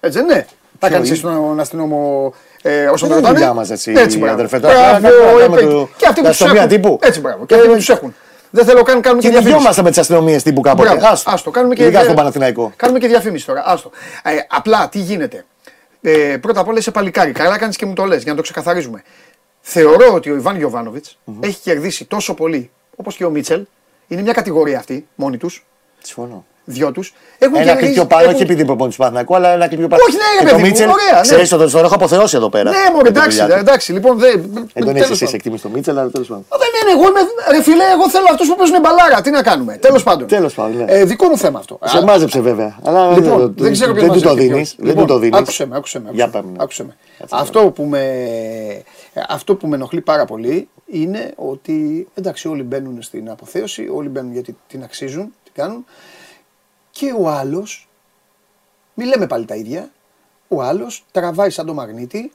Έτσι δεν είναι. Θα κάνεις είναι; στον αστυνόμο ε, όσο Δεν με είναι ρωτάνε. δουλειά μας, έτσι, έτσι, μπράβο. αδερφέ, τώρα Μπράβο, κάνουμε- κάνουμε είπε- το- Και αυτοί τα που τους αστυνομία έχουν. τύπου. Έτσι, μπράβο. Και Και αυτοί που εμείς- τους έχουν. Δεν θέλω καν κάνουμε και διαφήμιση. Κυνηγιόμαστε με τις αστυνομίες τύπου κάποτε. Μπράβο, Άστο. άστο, κάνουμε και, Ειδικά δια- στον Παναθηναϊκό. Κάνουμε και διαφήμιση τώρα. Άστο. Ε, απλά τι γίνεται; Ε, πρώτα απ' όλα είσαι παλικάρι. Καλά κάνεις και μου το λες για να το ξεκαθαρίζουμε. Θεωρώ ότι ο Ιβάν Γιοβάνοβιτ έχει κερδίσει τόσο πολύ όπως και ο Μίτσελ. Είναι μια κατηγορία αυτή μόνοι τους. Συμφωνώ. Δυο τους. Έχουν Ένα κερδίσει- κλικιό πάνω, έχουν- όχι επειδή προπονητής του Παναθηναϊκού, αλλά ένα κλικιό πάνω. Όχι, ναι, ρε Και παιδί το μου, Μίτσελ, ωραία, ναι. ξέρεις, τον τον έχω αποθεώσει εδώ πέρα. Ναι, με μωρέ, τη εντάξει, δουλειά του. εντάξει. Λοιπόν, δεν. Δεν τον τέλος έχει εσύ πάντων. εκτιμήσει το Μίτσελ, αλλά τέλος πάντων. Μα Δεν είναι, εγώ είμαι. Ρε φιλέ, εγώ θέλω αυτούς που παίζουν μπαλάρα. Τι να κάνουμε. Τέλος πάντων. Τέλος πάντων, ναι. Ε, δικό μου θέμα αυτό. Σε μάζεψε βέβαια. Αλλά Λοιπόν, δεν, δεν ξέρω ποιος δεν του το μαζεύει δίνεις. ποιος. Δεν Λοιπόν, του το δίνεις. Άκουσε με, άκουσε με. Για άκουσε με, πάμε. άκουσε με. Κάτσε Αυτό που με, αυτό που με ενοχλεί πάρα πολύ είναι ότι εντάξει όλοι μπαίνουν στην αποθέωση, όλοι μπαίνουν γιατί την αξίζουν, την κάνουν και ο άλλος, μη λέμε πάλι τα ίδια, ο άλλος τραβάει σαν το μαγνήτη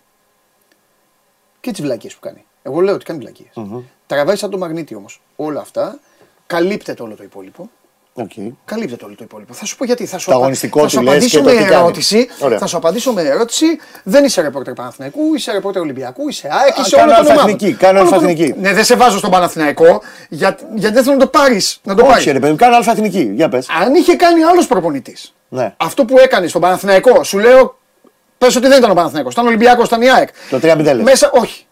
και τις βλακείες που κάνει. Εγώ λέω ότι κάνει βλακείες. Τραβάει σαν το μαγνήτη όμως όλα αυτά, καλύπτεται όλο το υπόλοιπο. Οκ. Καλύπτεται όλο το υπόλοιπο. Θα σου πω γιατί. Θα σου, Το απα- αγωνιστικό θα του σου λες απαντήσω και το με τι κάνει. ερώτηση. Ωραία. Θα σου απαντήσω με ερώτηση. Δεν είσαι ρεπόρτερ Παναθηναϊκού, είσαι ρεπόρτερ Ολυμπιακού, είσαι ΑΕΚ, Α, είσαι κάνω όλων των ομάδων. αλφα-εθνική, κάνω Όλων των- αλφα-εθνική. Ναι, δεν σε βάζω στον Παναθηναϊκό για- γιατί δεν θέλω να το πάρεις. Να το Όχι, πάρεις. ρε παιδί μου, κάνω αλφα εθνική. Για πες. Αν είχε κάνει άλλος προπονητής Ναι. αυτό που έκανε στον Παναθηναϊκό, σου λέω. Πες ότι δεν ήταν ο Παναθηναϊκός, ήταν Ολυμπιακός, ήταν η ΑΕΚ. Το 3-0 λες. Μέσα, όχι.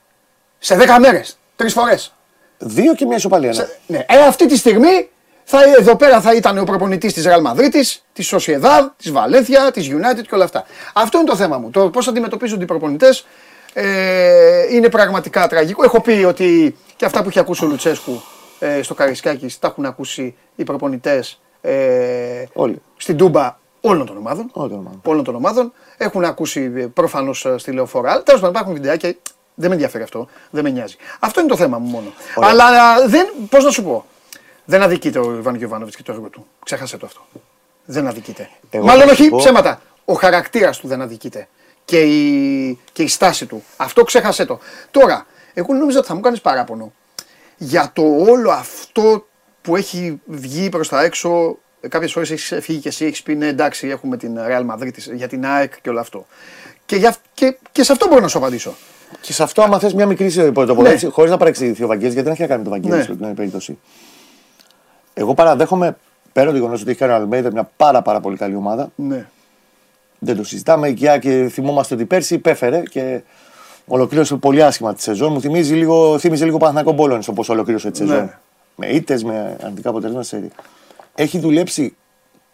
Σε 10 μέρες. Τρεις φορές. Δύο και μια ισοπαλία. ναι. Ναι. Ε, αυτή τη στιγμή θα, εδώ πέρα θα ήταν ο προπονητής της Real Madrid, της Sociedad, της Valencia, της United και όλα αυτά. Αυτό είναι το θέμα μου. Το πώς αντιμετωπίζονται οι προπονητές ε, είναι πραγματικά τραγικό. Έχω πει ότι και αυτά που έχει ακούσει ο Λουτσέσκου ε, στο Καρισκάκης τα έχουν ακούσει οι προπονητές ε, Όλοι. στην Τούμπα όλων των ομάδων. Όλων των ομάδων. Όλων των ομάδων. Έχουν ακούσει προφανώς στη λεωφορά. Αλλά τέλος πάντων υπάρχουν βιντεάκια. Δεν με ενδιαφέρει αυτό. Δεν με νοιάζει. Αυτό είναι το θέμα μου μόνο. Ωραία. Αλλά δεν. Πώς να σου πω. Δεν αδικείται ο Ιβάν Γιοβάνοβιτ και το έργο του. Ξέχασε το αυτό. Δεν αδικείται. Εγώ Μάλλον θα σου όχι πω- ψέματα. Ο χαρακτήρας του δεν αδικείται. Και η, και η στάση του. Αυτό ξέχασε το. Τώρα, εγώ νόμιζα ότι θα μου κάνεις παράπονο για το όλο αυτό που έχει βγει προς τα έξω. Κάποιες φορές έχεις φύγει και εσύ, έχεις πει ναι, εντάξει, έχουμε την Real Madrid για την ΑΕΚ και όλο αυτό. Και, για, και, και σε αυτό μπορώ να σου απαντήσω. Και σε αυτό, άμα θες μια μικρή τοποθέτηση, Ναι. χωρίς να παρεξηγηθεί ο Βαγγέλης, γιατί δεν έχει να κάνει με τον Βαγγέλη Ναι. στην προκειμένη περίπτωση. Εγώ παραδέχομαι, πέρα το γεγονός ότι έχει κάνει ο Αλμέιδα μια πάρα, πάρα πολύ καλή ομάδα, Ναι. δεν το συζητάμε και, και θυμόμαστε ότι πέρσι υπέφερε και ολοκλήρωσε πολύ άσχημα τη σεζόν. Μου θυμίζει λίγο, θύμιζε λίγο Παναθηναϊκό Μπόλωνη όπως ολοκλήρωσε τη σεζόν. Ναι. Με ήττες, με αρνητικά αποτελέσματα σε Έχει δουλέψει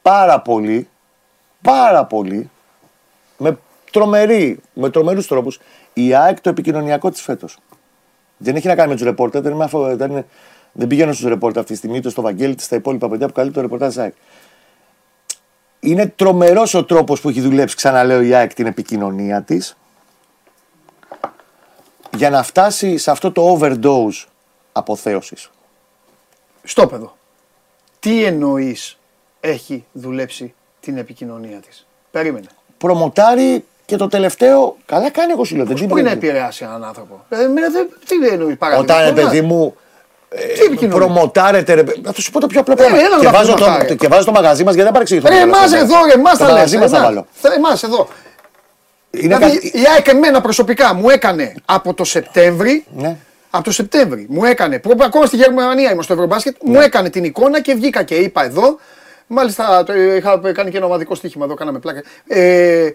πάρα πολύ, πάρα πολύ, με, τρομερή, με τρομερούς τρόπους, η ΑΕΚ το επικοινωνιακό της φέτος. Δεν έχει να κάνει με τους ρεπόρτερ, δεν, είμαι αφο- δεν, είναι- δεν πηγαίνω στους ρεπόρτερ αυτή τη στιγμή, είτε στο Βαγγέλη, είτε στα υπόλοιπα παιδιά που καλύπτει το ρεπορτάζ ΑΕΚ. Είναι τρομερός ο τρόπος που έχει δουλέψει, ξαναλέω, η ΑΕΚ την επικοινωνία της για να φτάσει σε αυτό το overdose αποθέωσης. Στο παιδό. Τι εννοείς έχει δουλέψει την επικοινωνία της; Περίμενε. Προμοτάρει και το τελευταίο. Καλά κάνει, εγώ σου λέω. Δεν Πώς την μπορεί να πρέπει. επηρεάσει έναν άνθρωπο; Ε, εμένα δεν, τι εννοείς παράδειγμα. Όταν, ρε Τώρα, παιδί μου, Τι επικοινωνία. προμοτάρετε. Ρε, να σου πω το πιο απλό Ε, πράγμα. έλα να και, τα βάζω πούμε αυτά, το, ρε. και βάζω το μαγαζί μας γιατί δεν παρεξηγηθώ. Ρε, εμάς εδώ, ρε, εμάς Το τα λες. μαγαζί μας θα βάλω. Εμάς εδώ. Είναι Δηλαδή, κάτι- η ΑΕΚ εμένα προσωπικά μου έκανε από το Σεπτέμβρη. Ναι. Από το Σεπτέμβρη μου έκανε. Που ακόμα στη Γερμανία ήμουν στο Ευρωμπάσκετ. Μου Ναι. έκανε την εικόνα και βγήκα και είπα εδώ. Μάλιστα το είχα κάνει και ένα ομαδικό στοίχημα εδώ, κάναμε πλάκα. Ε,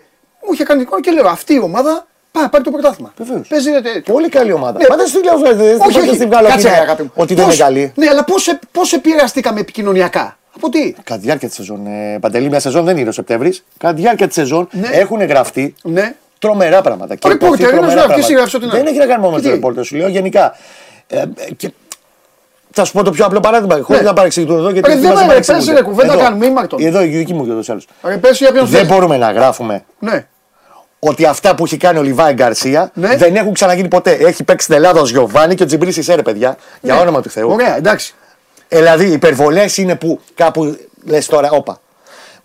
μου είχε κάνει την εικόνα και λέω αυτή η ομάδα πάει να πάρει το πρωτάθλημα. Βεβαίως. Παίζει ε, Πολύ καλή ομάδα. Ναι. Μα δεν σου λέω δεν- δεν όχι, δεν όχι. στην βγάλω Κάτσε, ότι είναι- αγάπη μου. ότι δεν Πώς- είναι καλή. Ναι, αλλά πώς επηρεαστήκαμε επικοινωνιακά; Από τι; Κατά τη διάρκεια της σεζόν. Ε, Παντελή, μια σεζόν δεν είναι ο Σεπτέμβρης. Κατά τη διάρκεια της σεζόν Ναι. έχουν γραφτεί Ναι. τρομερά πράγματα. Και ρεπόρτερ υποθεί είναι, τρομερά σου λέει, πράγματα. και εσύ γράφεις ό,τι να Δεν είναι. έχει να κάνει μόνο με Και το τι; ρεπόρτερ, σου λέω γενικά. Ε, ε, και θα σου πω το πιο απλό παράδειγμα, χωρίς Ναι. να παρεξηγηθούν εδώ. Γιατί Ρε, δεν μας με- παρεξηγούνται. πες, ρε, κουβέντα Εδώ. κάνουμε, μη μάρτον. Εδώ η δική μου και ούτω ή άλλως. Ρε, πες για ποιον Δεν θες. μπορούμε να γράφουμε Ναι. Ότι αυτά που έχει κάνει ο Λιβάη Γκαρσία Ναι. δεν έχουν ξαναγίνει ποτέ. Έχει παίξει στην Ελλάδα ο Γιωβάνι και ο Τζιμπρί Σισε, παιδιά. Για Ναι. όνομα του Θεού. Ωραία, εντάξει. Δηλαδή, οι υπερβολές είναι που κάπου λες τώρα, όπα.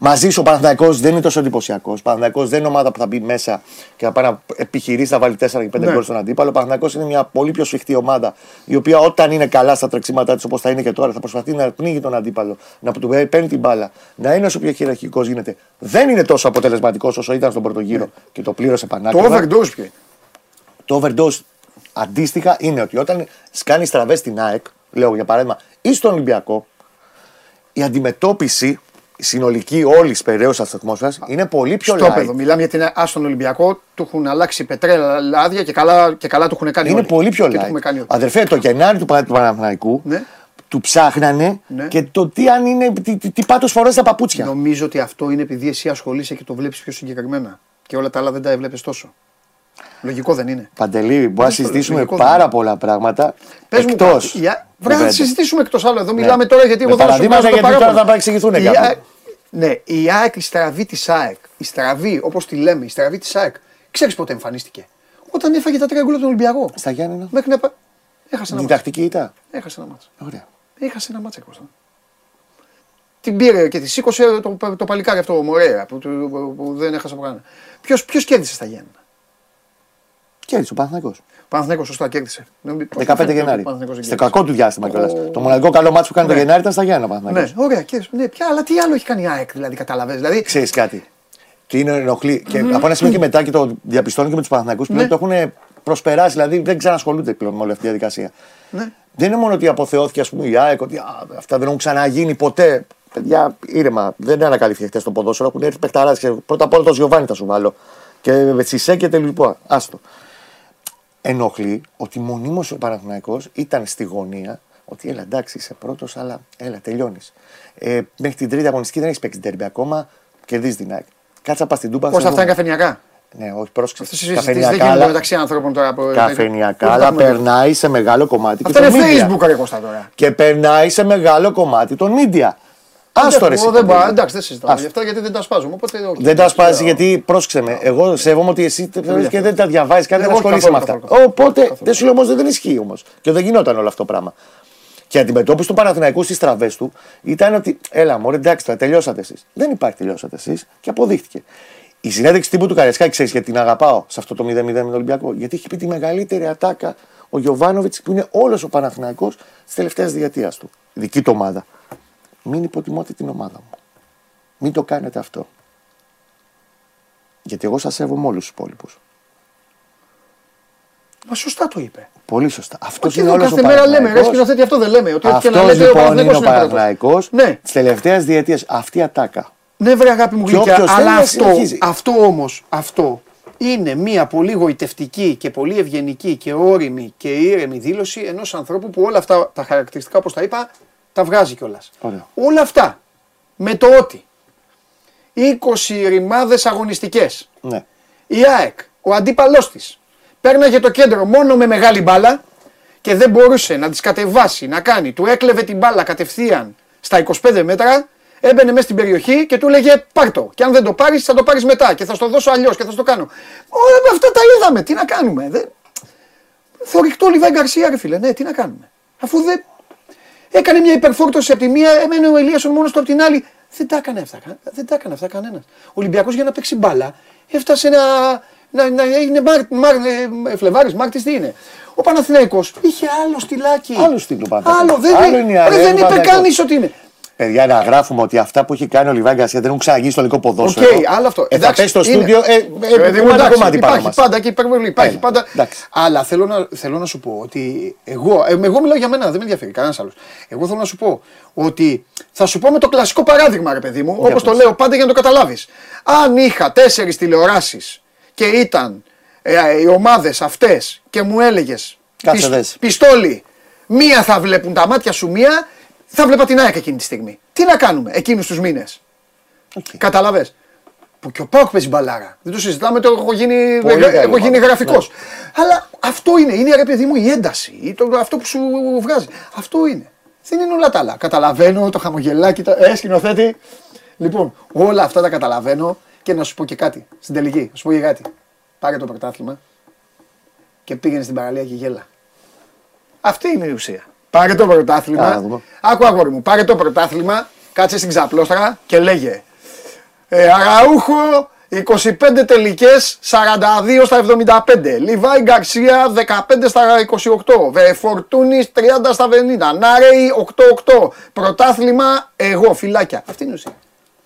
Μαζί σου ο Παναθηναϊκός δεν είναι τόσο εντυπωσιακός. Ο Παναθηναϊκός δεν είναι ομάδα που θα μπει μέσα και θα πάει να επιχειρήσει να βάλει 4 και 5 Ναι. γκολ στον αντίπαλο. Ο Παναθηναϊκός είναι μια πολύ πιο σφιχτή ομάδα, η οποία όταν είναι καλά στα τρεξίματά της, όπως θα είναι και τώρα, θα προσπαθεί να πνίγει τον αντίπαλο, να του παίρνει την μπάλα, να είναι όσο πιο χειραρχικός γίνεται. Δεν είναι τόσο αποτελεσματικός όσο ήταν στον πρώτο γύρο και το πλήρωσε Το πανάκριβα. overdose ποιο είναι. Το overdose αντίστοιχα είναι ότι όταν κάνει στραβέ στην ΑΕΚ, λέω για παράδειγμα, ή στον Ολυμπιακό, η αντιμετώπιση η συνολική όλης περαίωσα της ατμόσφαιρας είναι πολύ πιο Στο light. παιδό. Μιλάμε για την Α στον Ολυμπιακό, του έχουν αλλάξει πετρέλα λάδια και καλά, και καλά του έχουν κάνει Είναι όλοι. πολύ πιο Και το έχουμε light. κάνει όλοι. Αδερφέ, το Γενάρη του, Πα- του Παναθηναϊκού Ναι. του ψάχνανε Ναι. και το τι αν είναι, τι, τι, τι πάτος φορές τα παπούτσια. Νομίζω ότι αυτό είναι επειδή εσύ ασχολείσαι και το βλέπεις πιο συγκεκριμένα. Και όλα τα άλλα δεν τα έβλεπες τόσο. Λογικό δεν είναι. Παντελή, μπορούμε να Δεν συζητήσουμε λογικό πάρα δεν πολλά πράγματα Πες μου, εκτός κάτι. Για- Βρε, θα κουβέντας. συζητήσουμε εκτός άλλου. Εδώ μιλάμε τώρα γιατί Με εγώ δεν σου παραδείγματα, βγάζω το γιατί τώρα παράπονο. θα παρεξηγηθούν Η κάποιοι. ΑΕΚ- Ναι, η ΑΕΚ, η στραβή της ΑΕΚ, η στραβή όπως τη λέμε, η στραβή της ΑΕΚ, ξέρεις πότε εμφανίστηκε; Όταν έφαγε τα τρία γκολ από τον Ολυμπιακό. Στα Γιάννενα. Μέχρι να. πα- Έχασε ένα ματς. Διδακτική ήταν. Έχασε ένα ματς. Ωραία. Έχασε ένα ματς Κώστα. Την πήρε και τη σήκωσε το, το παλικάρι αυτό, ο Μωρέα, που, που, που δεν έχασε από κανένα. Ποιος ποιος κέρδισε στα Γιάννενα. Κέρδισε ο Παναθηναϊκός. Ο Παναθηναϊκός σωστά κέρδισε. Νομίζω- πώς 15 φαίνεται ότι ο Γενάρη. Παναθηναϊκός δεν Στο κέρδισε. κακό του διάστημα κιόλας. Ο- Το μοναδικό καλό μάτσο που κάνει το Ναι. Γενάρη ήταν στα Γιάννα Παναθηναϊκός. Ναι, ωραία, κέρδισε. Ναι, πια, αλλά τι άλλο έχει κάνει η ΑΕΚ, δηλαδή, καταλαβαίνεις. Δηλαδή, Ξέρεις κάτι. Τι είναι ενοχλεί. Και από ένα σημείο και μετά και το διαπιστώνω και με τους Παναθηναϊκούς που Ναι. το έχουν προσπεράσει, δηλαδή δεν ξανασχολούνται πλέον με όλη αυτή τη διαδικασία. ναι. Δεν είναι μόνο ότι αποθεώθηκε ας πούμε, η ΑΕΚ, ότι α, αυτά δεν έχουν ξαναγίνει ποτέ. Παιδιά, ήρεμα, δεν ανακαλύφθηκε χθες το ποδόσφαιρο. Έχουν έρθει παιχταράδες και πρώτα απ' όλα το Γιωβάνι θα σου βάλω. Και με Τσισέ και τελειπώ. Άστο. Ενοχλεί ότι μονίμως ο Παναθηναϊκός ήταν στη γωνία ότι έλα εντάξει είσαι πρώτος, αλλά έλα τελειώνεις. Ε, μέχρι την τρίτη αγωνιστική δεν έχεις παίξει τέρμπι ακόμα, κερδίζεις την ΑΕΚ. Κάτσα πας στην Τούπα. Πώς θα αυτά είναι δούμε. καφενιακά; Ναι, όχι, πρόσεξε. Αυτές οι συζητήσεις δεν γίνονται μεταξύ ανθρώπων τώρα. που- Καφενιακά, που- αλλά που- περνάει σε μεγάλο κομμάτι. Αυτά και είναι των media. Facebook ρε Κώστα τώρα. Και περνάει σε μεγάλο κομμάτι των media. Άστο ρε. Εγώ εσύ, δεν παιδί. πάω, εντάξει, δεν συζητάω Άστο. γι' αυτά γιατί δεν τα σπάζουμε. Οπότε, οκ. Δεν τα σπάζει γιατί πρόσεξε με. Εγώ σέβομαι ότι εσύ θεωρείς και δεν τα διαβάζεις και δεν Εγώ ασχολείσαι με καθόλου, αυτά. καθόλου, Οπότε καθόλου. δεν σου λέω όμως δεν ισχύει όμως. Και δεν γινόταν όλο αυτό το πράγμα. Και η αντιμετώπιση του Παναθηναϊκού στις στραβές του ήταν ότι έλα μωρέ εντάξει τώρα τελειώσατε εσείς. Δεν υπάρχει τελειώσατε εσείς και αποδείχτηκε. Η συνέντευξη τύπου του Καριασκάκη ξέρεις γιατί την αγαπάω σε αυτό το 0-0 με τον Ολυμπιακό. Γιατί έχει πει τη μεγαλύτερη ατάκα ο Γιωβάνοβιτς που είναι όλος ο Παναθηναϊκός τη τελευταία διετίας του. Η δική του ομάδα. Μην υποτιμώτε την ομάδα μου. Μην το κάνετε αυτό. Γιατί εγώ σας σέβομαι όλους τους υπόλοιπους. Μα σωστά το είπε. Πολύ σωστά. Αυτός Όχι είναι εδώ όλος ο κάθε μέρα λέμε, ρε Παναθηναϊκός. σκηνοθέτη, αυτό δεν λέμε. Ότι ό,τι και να Αυτός λέτε, ο λοιπόν είναι Παναθηναϊκός ο είναι πρώτος. Παναθηναϊκός Ναι, της τελευταίας διετίας. Αυτή η ατάκα. ναι, βρε αγάπη μου Και γλυκιά, όποιος θέλει αλλά να αυτό, συνεχίζει. αυτό όμως, αυτό είναι μια πολύ γοητευτική και πολύ ευγενική και όρημη και ήρεμη δήλωση ενός ανθρώπου που όλα αυτά τα χαρακτηριστικά, όπως τα είπα, τα βγάζει κιόλας. Ωραία. Όλα αυτά με το ότι 20 ρημάδες αγωνιστικές Ναι. η ΑΕΚ, ο αντίπαλός της, πέρναγε το κέντρο μόνο με μεγάλη μπάλα και δεν μπορούσε να τις κατεβάσει, να κάνει. Του έκλεβε την μπάλα κατευθείαν στα 25 μέτρα, έμπαινε μέσα στην περιοχή και του έλεγε Πάρ το. Και αν δεν το πάρεις, θα το πάρεις μετά και θα στο δώσω αλλιώς και θα στο κάνω. Όλα αυτά τα είδαμε. Τι να κάνουμε. Δεν... Θορυκτό Λιβάη Γκαρσία, ρε φίλε. Ναι, τι να κάνουμε. Αφού δεν. Έκανε μια υπερφόρτωση από τη μία, έμενε ο Ελίασον μόνος του από την άλλη. Δεν τα έκανε αυτά, κα- δεν τα έκανε αυτά κανένας. Ο Ολυμπιακός για να παίξει μπάλα έφτασε να, να, να είναι Μάρ, Μάρ, ε, Φλεβάρης, Μάρτης, τι είναι. Ο Παναθηναϊκός είχε άλλο στυλάκι. Άλλο στυλ του Παναθηναϊκού. Άλλο, δεν, Άλλο είναι η αρένα ρε, δεν του είπε Παναθηναϊκού. κανείς ότι είναι. Παιδιά, να γράφουμε ότι αυτά που έχει κάνει ο Λιβάι Γκαρσία δεν έχουν ξαναγίνει στο ελληνικό ποδόσφαιρο. Οκ, άλλο αυτό. Ε, θα Εντάξει, πέσει στο είναι. στούντιο. Ε, ε, Ε, ε, παιδί μου, κομμάτι, εντάξει, κομμάτι πάνω υπάρχει μας. πάντα και υπερβολή. Υπάρχει Έλα, πάντα. εντάξει. Αλλά θέλω να, θέλω να σου πω ότι εγώ, ε, εγώ μιλάω για μένα, δεν με ενδιαφέρει κανένας άλλος. Εγώ θέλω να σου πω ότι θα σου πω με το κλασικό παράδειγμα, ρε παιδί μου, όπως το πες. λέω πάντα για να το καταλάβεις. Αν είχα τέσσερις τηλεοράσεις και ήταν ε, οι ομάδες αυτές και μου έλεγες Κάτσε δες. πιστόλι, μία θα βλέπουν τα μάτια σου, μία θα βλέπα την ΑΕΚ εκείνη τη στιγμή. Τι να κάνουμε εκείνους τους μήνες. Οκ. Κατάλαβες. Που και ο ΠΑΟΚ παίζει μπαλάρα. Δεν το συζητάμε, το έχω γίνει, Πολύ καλή έχω γίνει ομάδα. γραφικός. Αλλά αυτό είναι, είναι ρε παιδί μου η ένταση, ή το, αυτό που σου βγάζει. Αυτό είναι. Δεν είναι όλα τα άλλα. Καταλαβαίνω το χαμογελάκι, το... ε, σκηνοθέτη. Λοιπόν, όλα αυτά τα καταλαβαίνω και να σου πω και κάτι στην τελική. Να σου πω και κάτι. Πάρε το πρωτάθλημα και πήγαινε στην παραλία και γέλα. Αυτή είναι η ουσία. Πάρε το Α, πρωτάθλημα. να δούμε. Άκου αγόρι μου, πάρε το πρωτάθλημα, κάτσε στην ξαπλώστρα και λέγε. Ε, Αραούχο 25 τελικές, 42 στα 75. Λιβάη Γκαρσία 15 στα 28. Βε Φορτούνης 30 στα 50. Νάρεϊ 8-8. Πρωτάθλημα εγώ, φυλάκια. Αυτή είναι η ουσία.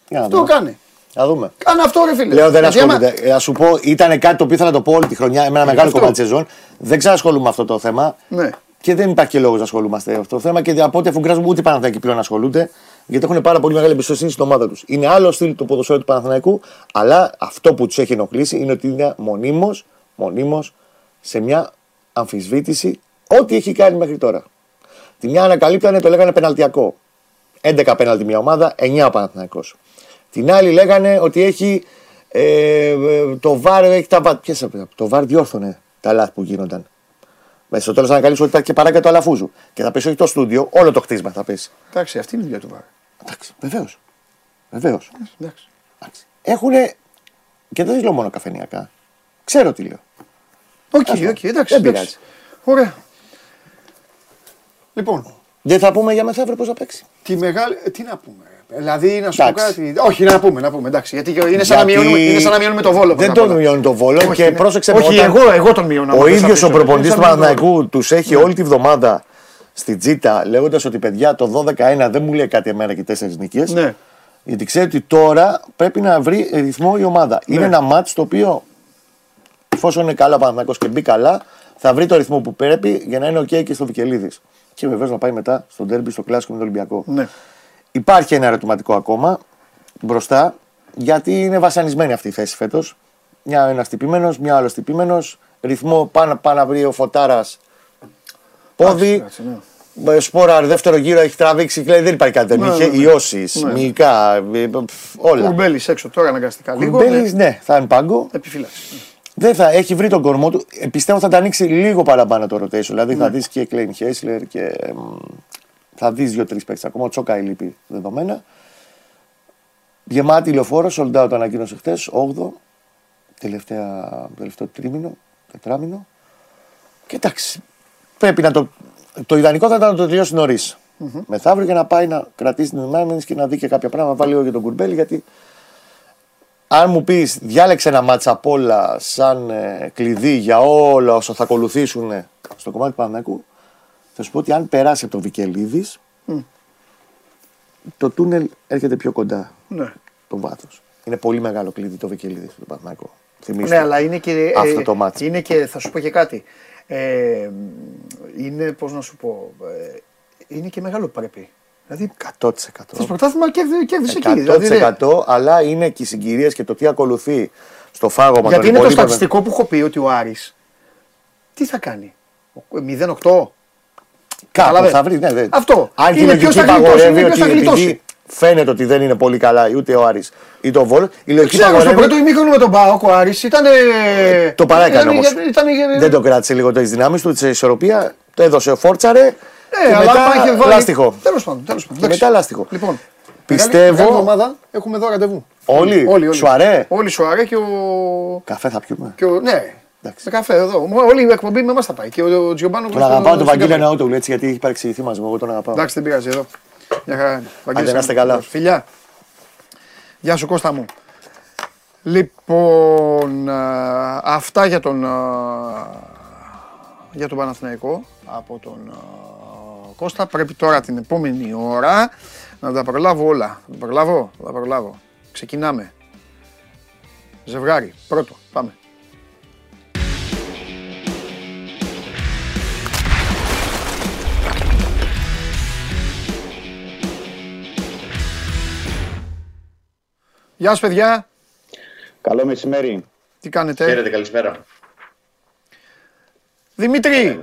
Για να Αυτό δούμε. κάνε. Να δούμε. Κάνε αυτό ρε φίλε. Λέω δεν Γιατί άμα- ασχολούνται. Ε, Α σου πω, ήταν κάτι το οποίο ήθελα να το πω όλη τη χρονιά, με ένα μεγάλο αυτό. κομμάτι της σεζόν. Δεν ξανασχολούμαι με αυτό το θέμα. Ναι. Και δεν υπάρχει και λόγος να ασχολούμαστε με αυτό το θέμα. Και από ό,τι αφουγκράζουμε, ούτε οι Παναθηναϊκοί πλέον ασχολούνται. Γιατί έχουν πάρα πολύ μεγάλη εμπιστοσύνη στην ομάδα τους. Είναι άλλο στυλ του ποδοσφαίρου του Παναθηναϊκού, αλλά αυτό που τους έχει ενοχλήσει είναι ότι είναι μονίμως μονίμως, σε μια αμφισβήτηση ό,τι έχει κάνει μέχρι τώρα. Τη μια ανακαλύπτανε, το λέγανε πεναλτιακό. 11 πέναλτι μια ομάδα, 9 ο Παναθηναϊκός. Την άλλη λέγανε ότι έχει ε, ε, το VAR, έχει τα VAR. Ποιες, το VAR διόρθωνε τα λάθη που γίνονταν. Μέσα στο τέλος θα ανακαλύψω ότι υπάρχει και παράγκα του Αλαφούζου. Και θα πέσει όχι το στούντιο, όλο το χτίσμα θα πέσει. Εντάξει, αυτή είναι η δουλειά του VAR. Εντάξει, βεβαίως. Βεβαίως. Εντάξει. Έχουν. Και δεν λέω μόνο καφενιακά. Ξέρω τι λέω. Οκ, Ας πω. οκ, εντάξει. Δεν εντάξει. πειράζει. Ωραία. Λοιπόν, Δεν θα πούμε για μεθαύριο πώς θα παίξει. Τη μεγάλη. ε, Τι να πούμε. Ρε. Δηλαδή να σου πω Εντάξει. κάτι. Όχι, να πούμε, να πούμε. Εντάξει, γιατί είναι σαν, να, Γιατί μειώνουμε, είναι σαν να μειώνουμε το βόλο. Δεν πρώτα απ' τον όλα. μειώνει το βόλο Όχι, και ναι. πρόσεξε Όχι, όταν εγώ, εγώ τον μειώνω. άμα Ο δεν ίδιος αφήσω. ο προπονητή Είναι του σαν να μειώνω. Παναθηναϊκού τους έχει όλη τη βδομάδα στη Τζίτα λέγοντας ότι παιδιά το 12-1 δεν μου λέει κάτι εμένα και τέσσερις νίκες. Ναι. Γιατί ξέρει ότι τώρα πρέπει να βρει ρυθμό η ομάδα. Ναι. Είναι ένα μάτς το οποίο εφόσον είναι καλά ο Παναθηναϊκός και μπει καλά, θα βρει το ρυθμό που πρέπει για να είναι οκ και στο Βικελίδης. Και βεβαίως να πάει μετά στο ντέρμπι, στο κλάσικο με τον Ολυμπιακό. Ναι. Υπάρχει ένα ερωτηματικό ακόμα μπροστά, γιατί είναι βασανισμένη αυτή η θέση φέτος. Μια ένας χτυπημένος, μια άλλος χτυπημένος. Ρυθμό πάνω, πάνω να βρει ο Φωτάρας πόδι. Εντάξει, ναι. Ε, Σπόραρ δεύτερο γύρο έχει τραβήξει, λέει, δεν υπάρχει κάτι. Ναι, είχε ναι, ναι. ιώσεις, Ναι. μυϊκά, ε, πφ, όλα. Κουρμπέλης έξω τώρα αναγκαστικά λίγο. Κουρμπέλης, ναι. ναι, θα είναι πάγκο. Επιφύλαξη. Δεν θα έχει βρει τον κορμό του. Ε, Πιστεύω θα τα ανοίξει λίγο παραπάνω το rotation. Δηλαδή Ναι. θα δεις και Κλέιν Χέσλερ και εμ, θα δεις δύο-τρει παίκτες ακόμα. Ο Τσόκα λείπει δεδομένα. Γεμάτη λεωφόρο, sold out ανακοίνωσε χθες, 8ο. Τελευταία, τελευταίο τρίμηνο, τετράμινο. Και εντάξει, πρέπει να το. Το ιδανικό θα ήταν να το τελειώσει νωρίς. Μεθαύριο για να πάει να κρατήσει την ανάμενη και να δει και κάποια πράγματα. Να βάλει λίγο για τον κουρμπέλι γιατί αν μου πεις διάλεξε ένα μάτσα απ' όλα σαν ε, κλειδί για όλα όσα θα ακολουθήσουν ε, στο κομμάτι του Παναθηναϊκού, θα σου πω ότι αν περάσει από το Βικελίδης, το τούνελ έρχεται πιο κοντά Ναι. το βάθος. Είναι πολύ μεγάλο κλειδί το Βικελίδης στο Παναθηναϊκό. Θυμίστε. Ναι, αλλά είναι και. Αυτό ε, το μάτς. Είναι και, θα σου πω και κάτι. Ε, είναι, πώς να σου πω. ε, είναι και μεγάλο που πρέπει. Δηλαδή, 100%. το πρωτάθλημα κέρδι- κέρδισε εκεί. 100% Δηλαδή, δεν- αλλά είναι και οι συγκυρίες και το τι ακολουθεί στο φάγωμα γιατί των είναι το υπολείπων- στατιστικό που έχω πει ότι ο Άρης τι θα κάνει; 0-8. Κάπου Καταλαβες. θα βρει. Ναι, ναι. Αυτό. Αν και η Είναι λογική ποιος θα γλιτώσει, παγορεύει είναι ποιος ότι θα γλιτώσει. επειδή φαίνεται ότι δεν είναι πολύ καλά ούτε ο Άρης ή το Βόλο, η λογική Ξέρω, στο παγορεύει. πρώτο ημίχρονο με τον Πάοκ ο Άρης ήταν. Το παράκανε ήταν- όμως. ήταν- ήταν- Δεν το κράτησε λίγο τις δυνάμεις του, της ισορροπία. Το έδωσε, φόρτσαρε. Ναι, και αλλά άμα είχε μετά βάλει- λάστιχο. Τέλος πάντων. Τέλος πάντων. Και εντάξει. μετά λάστιχο. Λοιπόν, Πιστεύω- Μεγάλη, μεγάλη εβδομάδα έχουμε εδώ ραντεβού. Όλοι; όλοι, όλοι. Σουαρέ; Όλοι σουαρέ και ο. Καφέ θα πιούμε. Και ο ναι, Εντάξει. Με καφέ εδώ. Όλη η εκπομπή με εμά θα πάει. Και ο, ο Τζιομπάνο Τον αγαπάω τον Βαγγέλη Ναότογλου έτσι γιατί έχει παρεξηγηθεί μαζί μου. Εγώ τον αγαπάω. Εντάξει, δεν πειράζει εδώ. Μια χαρά. είναι. Βαγγέλης, να είστε καλά. Φιλιά. Γεια σου Κώστα μου. Λοιπόν, α, αυτά για τον, α, για τον Παναθηναϊκό από τον α, Κώστα. Πρέπει τώρα την επόμενη ώρα να τα προλάβω όλα. Θα τα προλάβω, θα τα προλάβω. Ξεκινάμε. Ζευγάρι, πρώτο, πάμε. Γεια σας παιδιά, Καλό μεσημέρι. τι κάνετε; Χαίρετε, καλησπέρα. Δημήτρη,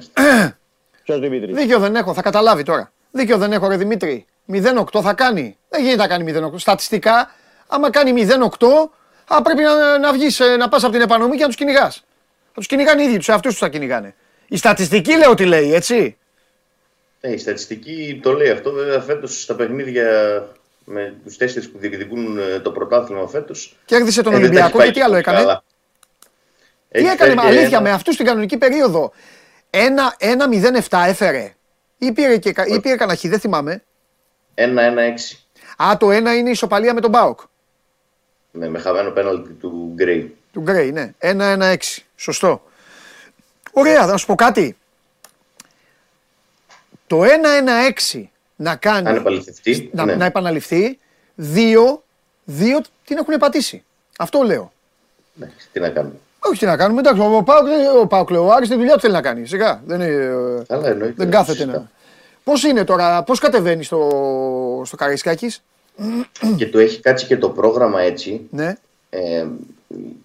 Ποιος Δημήτρη; δίκιο δεν έχω, θα καταλάβει τώρα. Δίκιο δεν έχω ρε Δημήτρη. 0-8 θα κάνει. Δεν γίνεται να κάνει 0-8. Στατιστικά, άμα κάνει 0-8, Α, πρέπει να, να βγεις, να πας από την επανομή και να τους κυνηγάς. Θα τους κυνηγάνε οι ίδιοι τους, αυτούς τους θα κυνηγάνε. Η στατιστική λέω τι λέει, έτσι. Ε, η στατιστική το λέει αυτό. Βέβαια, φέτος στα παιχνίδια με τους τέσσερις που διεκδικούν ε, το πρωτάθλημα φέτος. Κέρδισε τον Ολυμπιακό και τι άλλο έκανε; Καλά. Τι έκανε, αλήθεια, ένα... με αυτούς στην κανονική περίοδο; Ένα, ένα 0-7 έφερε. Ή πήρε, και, ή πήρε κανένα χι, δεν θυμάμαι. 1-1-6. Α, το ένα είναι η ισοπαλία με τον Μπάουκ. Ναι, με χαμένο πέναλτι του Γκρέι. Του Γκρέι, ναι. 1-1-6. Σωστό. Ωραία, θα σου πω κάτι. Το 1-1-6 να κάνει. Να επαναληφθεί. Να, ναι. να επαναληφθεί. Δύο, δύο την έχουν πατήσει. Αυτό λέω. Ναι, τι να κάνουμε. Όχι τι να κάνουμε. Εντάξει, ο Πάουκ, ο Πάουκ ο Άρης τη δουλειά του θέλει να κάνει. Σιγά. Δεν, είναι, Καλά, εννοείται, δεν κάθεται να. Πώς είναι τώρα, πώς κατεβαίνει στο, στο Καραϊσκάκης; Και του έχει κάτσει και το πρόγραμμα έτσι. Ναι. Ε,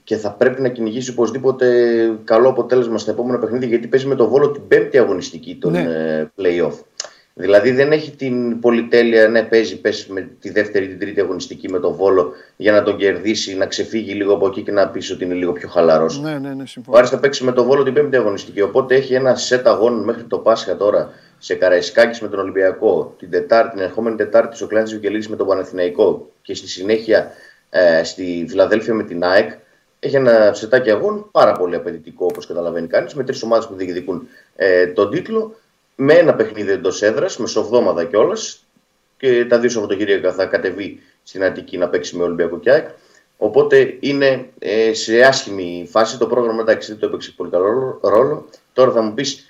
και θα πρέπει να κυνηγήσει οπωσδήποτε καλό αποτέλεσμα στα επόμενα παιχνίδια γιατί παίζει με το Βόλο την πέμπτη αγωνιστική των ναι. Ε, play-off. Δηλαδή δεν έχει την πολυτέλεια να παίζει πες, με τη δεύτερη ή την τρίτη αγωνιστική με το Βόλο για να τον κερδίσει, να ξεφύγει λίγο από εκεί και να πεις ότι είναι λίγο πιο χαλαρός. Ναι, ναι, ναι, Ο Άρης θα παίξει με το Βόλο την πέμπτη αγωνιστική. Οπότε έχει ένα σετ αγώνων μέχρι το Πάσχα τώρα σε Καραϊσκάκης με τον Ολυμπιακό, την, τετάρτη, την ερχόμενη Τετάρτη στο Κλάνη Βικελίδη με τον Παναθηναϊκό και στη συνέχεια ε, στη Φιλαδέλφια με την ΑΕΚ. Έχει ένα σετάκι αγώνων πάρα πολύ απαιτητικό όπως καταλαβαίνει κανείς, με τρεις ομάδες που διεκδικούν ε, τον τίτλο με ένα παιχνίδι εντός έδρας, μεσοβδόμαδα κιόλας. Και τα δύο Σαββατοκύριακα θα κατεβεί στην Αττική να παίξει με Ολυμπιακό και Οπότε είναι ε, σε άσχημη φάση. Το πρόγραμμα εντάξει δεν το έπαιξε πολύ καλό ρόλο. Τώρα θα μου πεις,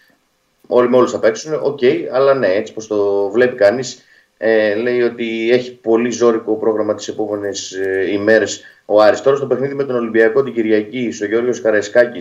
όλοι με όλους θα παίξουν. Ok, okay, αλλά ναι, έτσι πως το βλέπει κανείς, ε, λέει ότι έχει πολύ ζώρικο πρόγραμμα τις επόμενες ε, ημέρες ο Άρης. Τώρα στο παιχνίδι με τον Ολυμπιακό την Κυριακή, ο Γιώργος Καραϊσκάκη,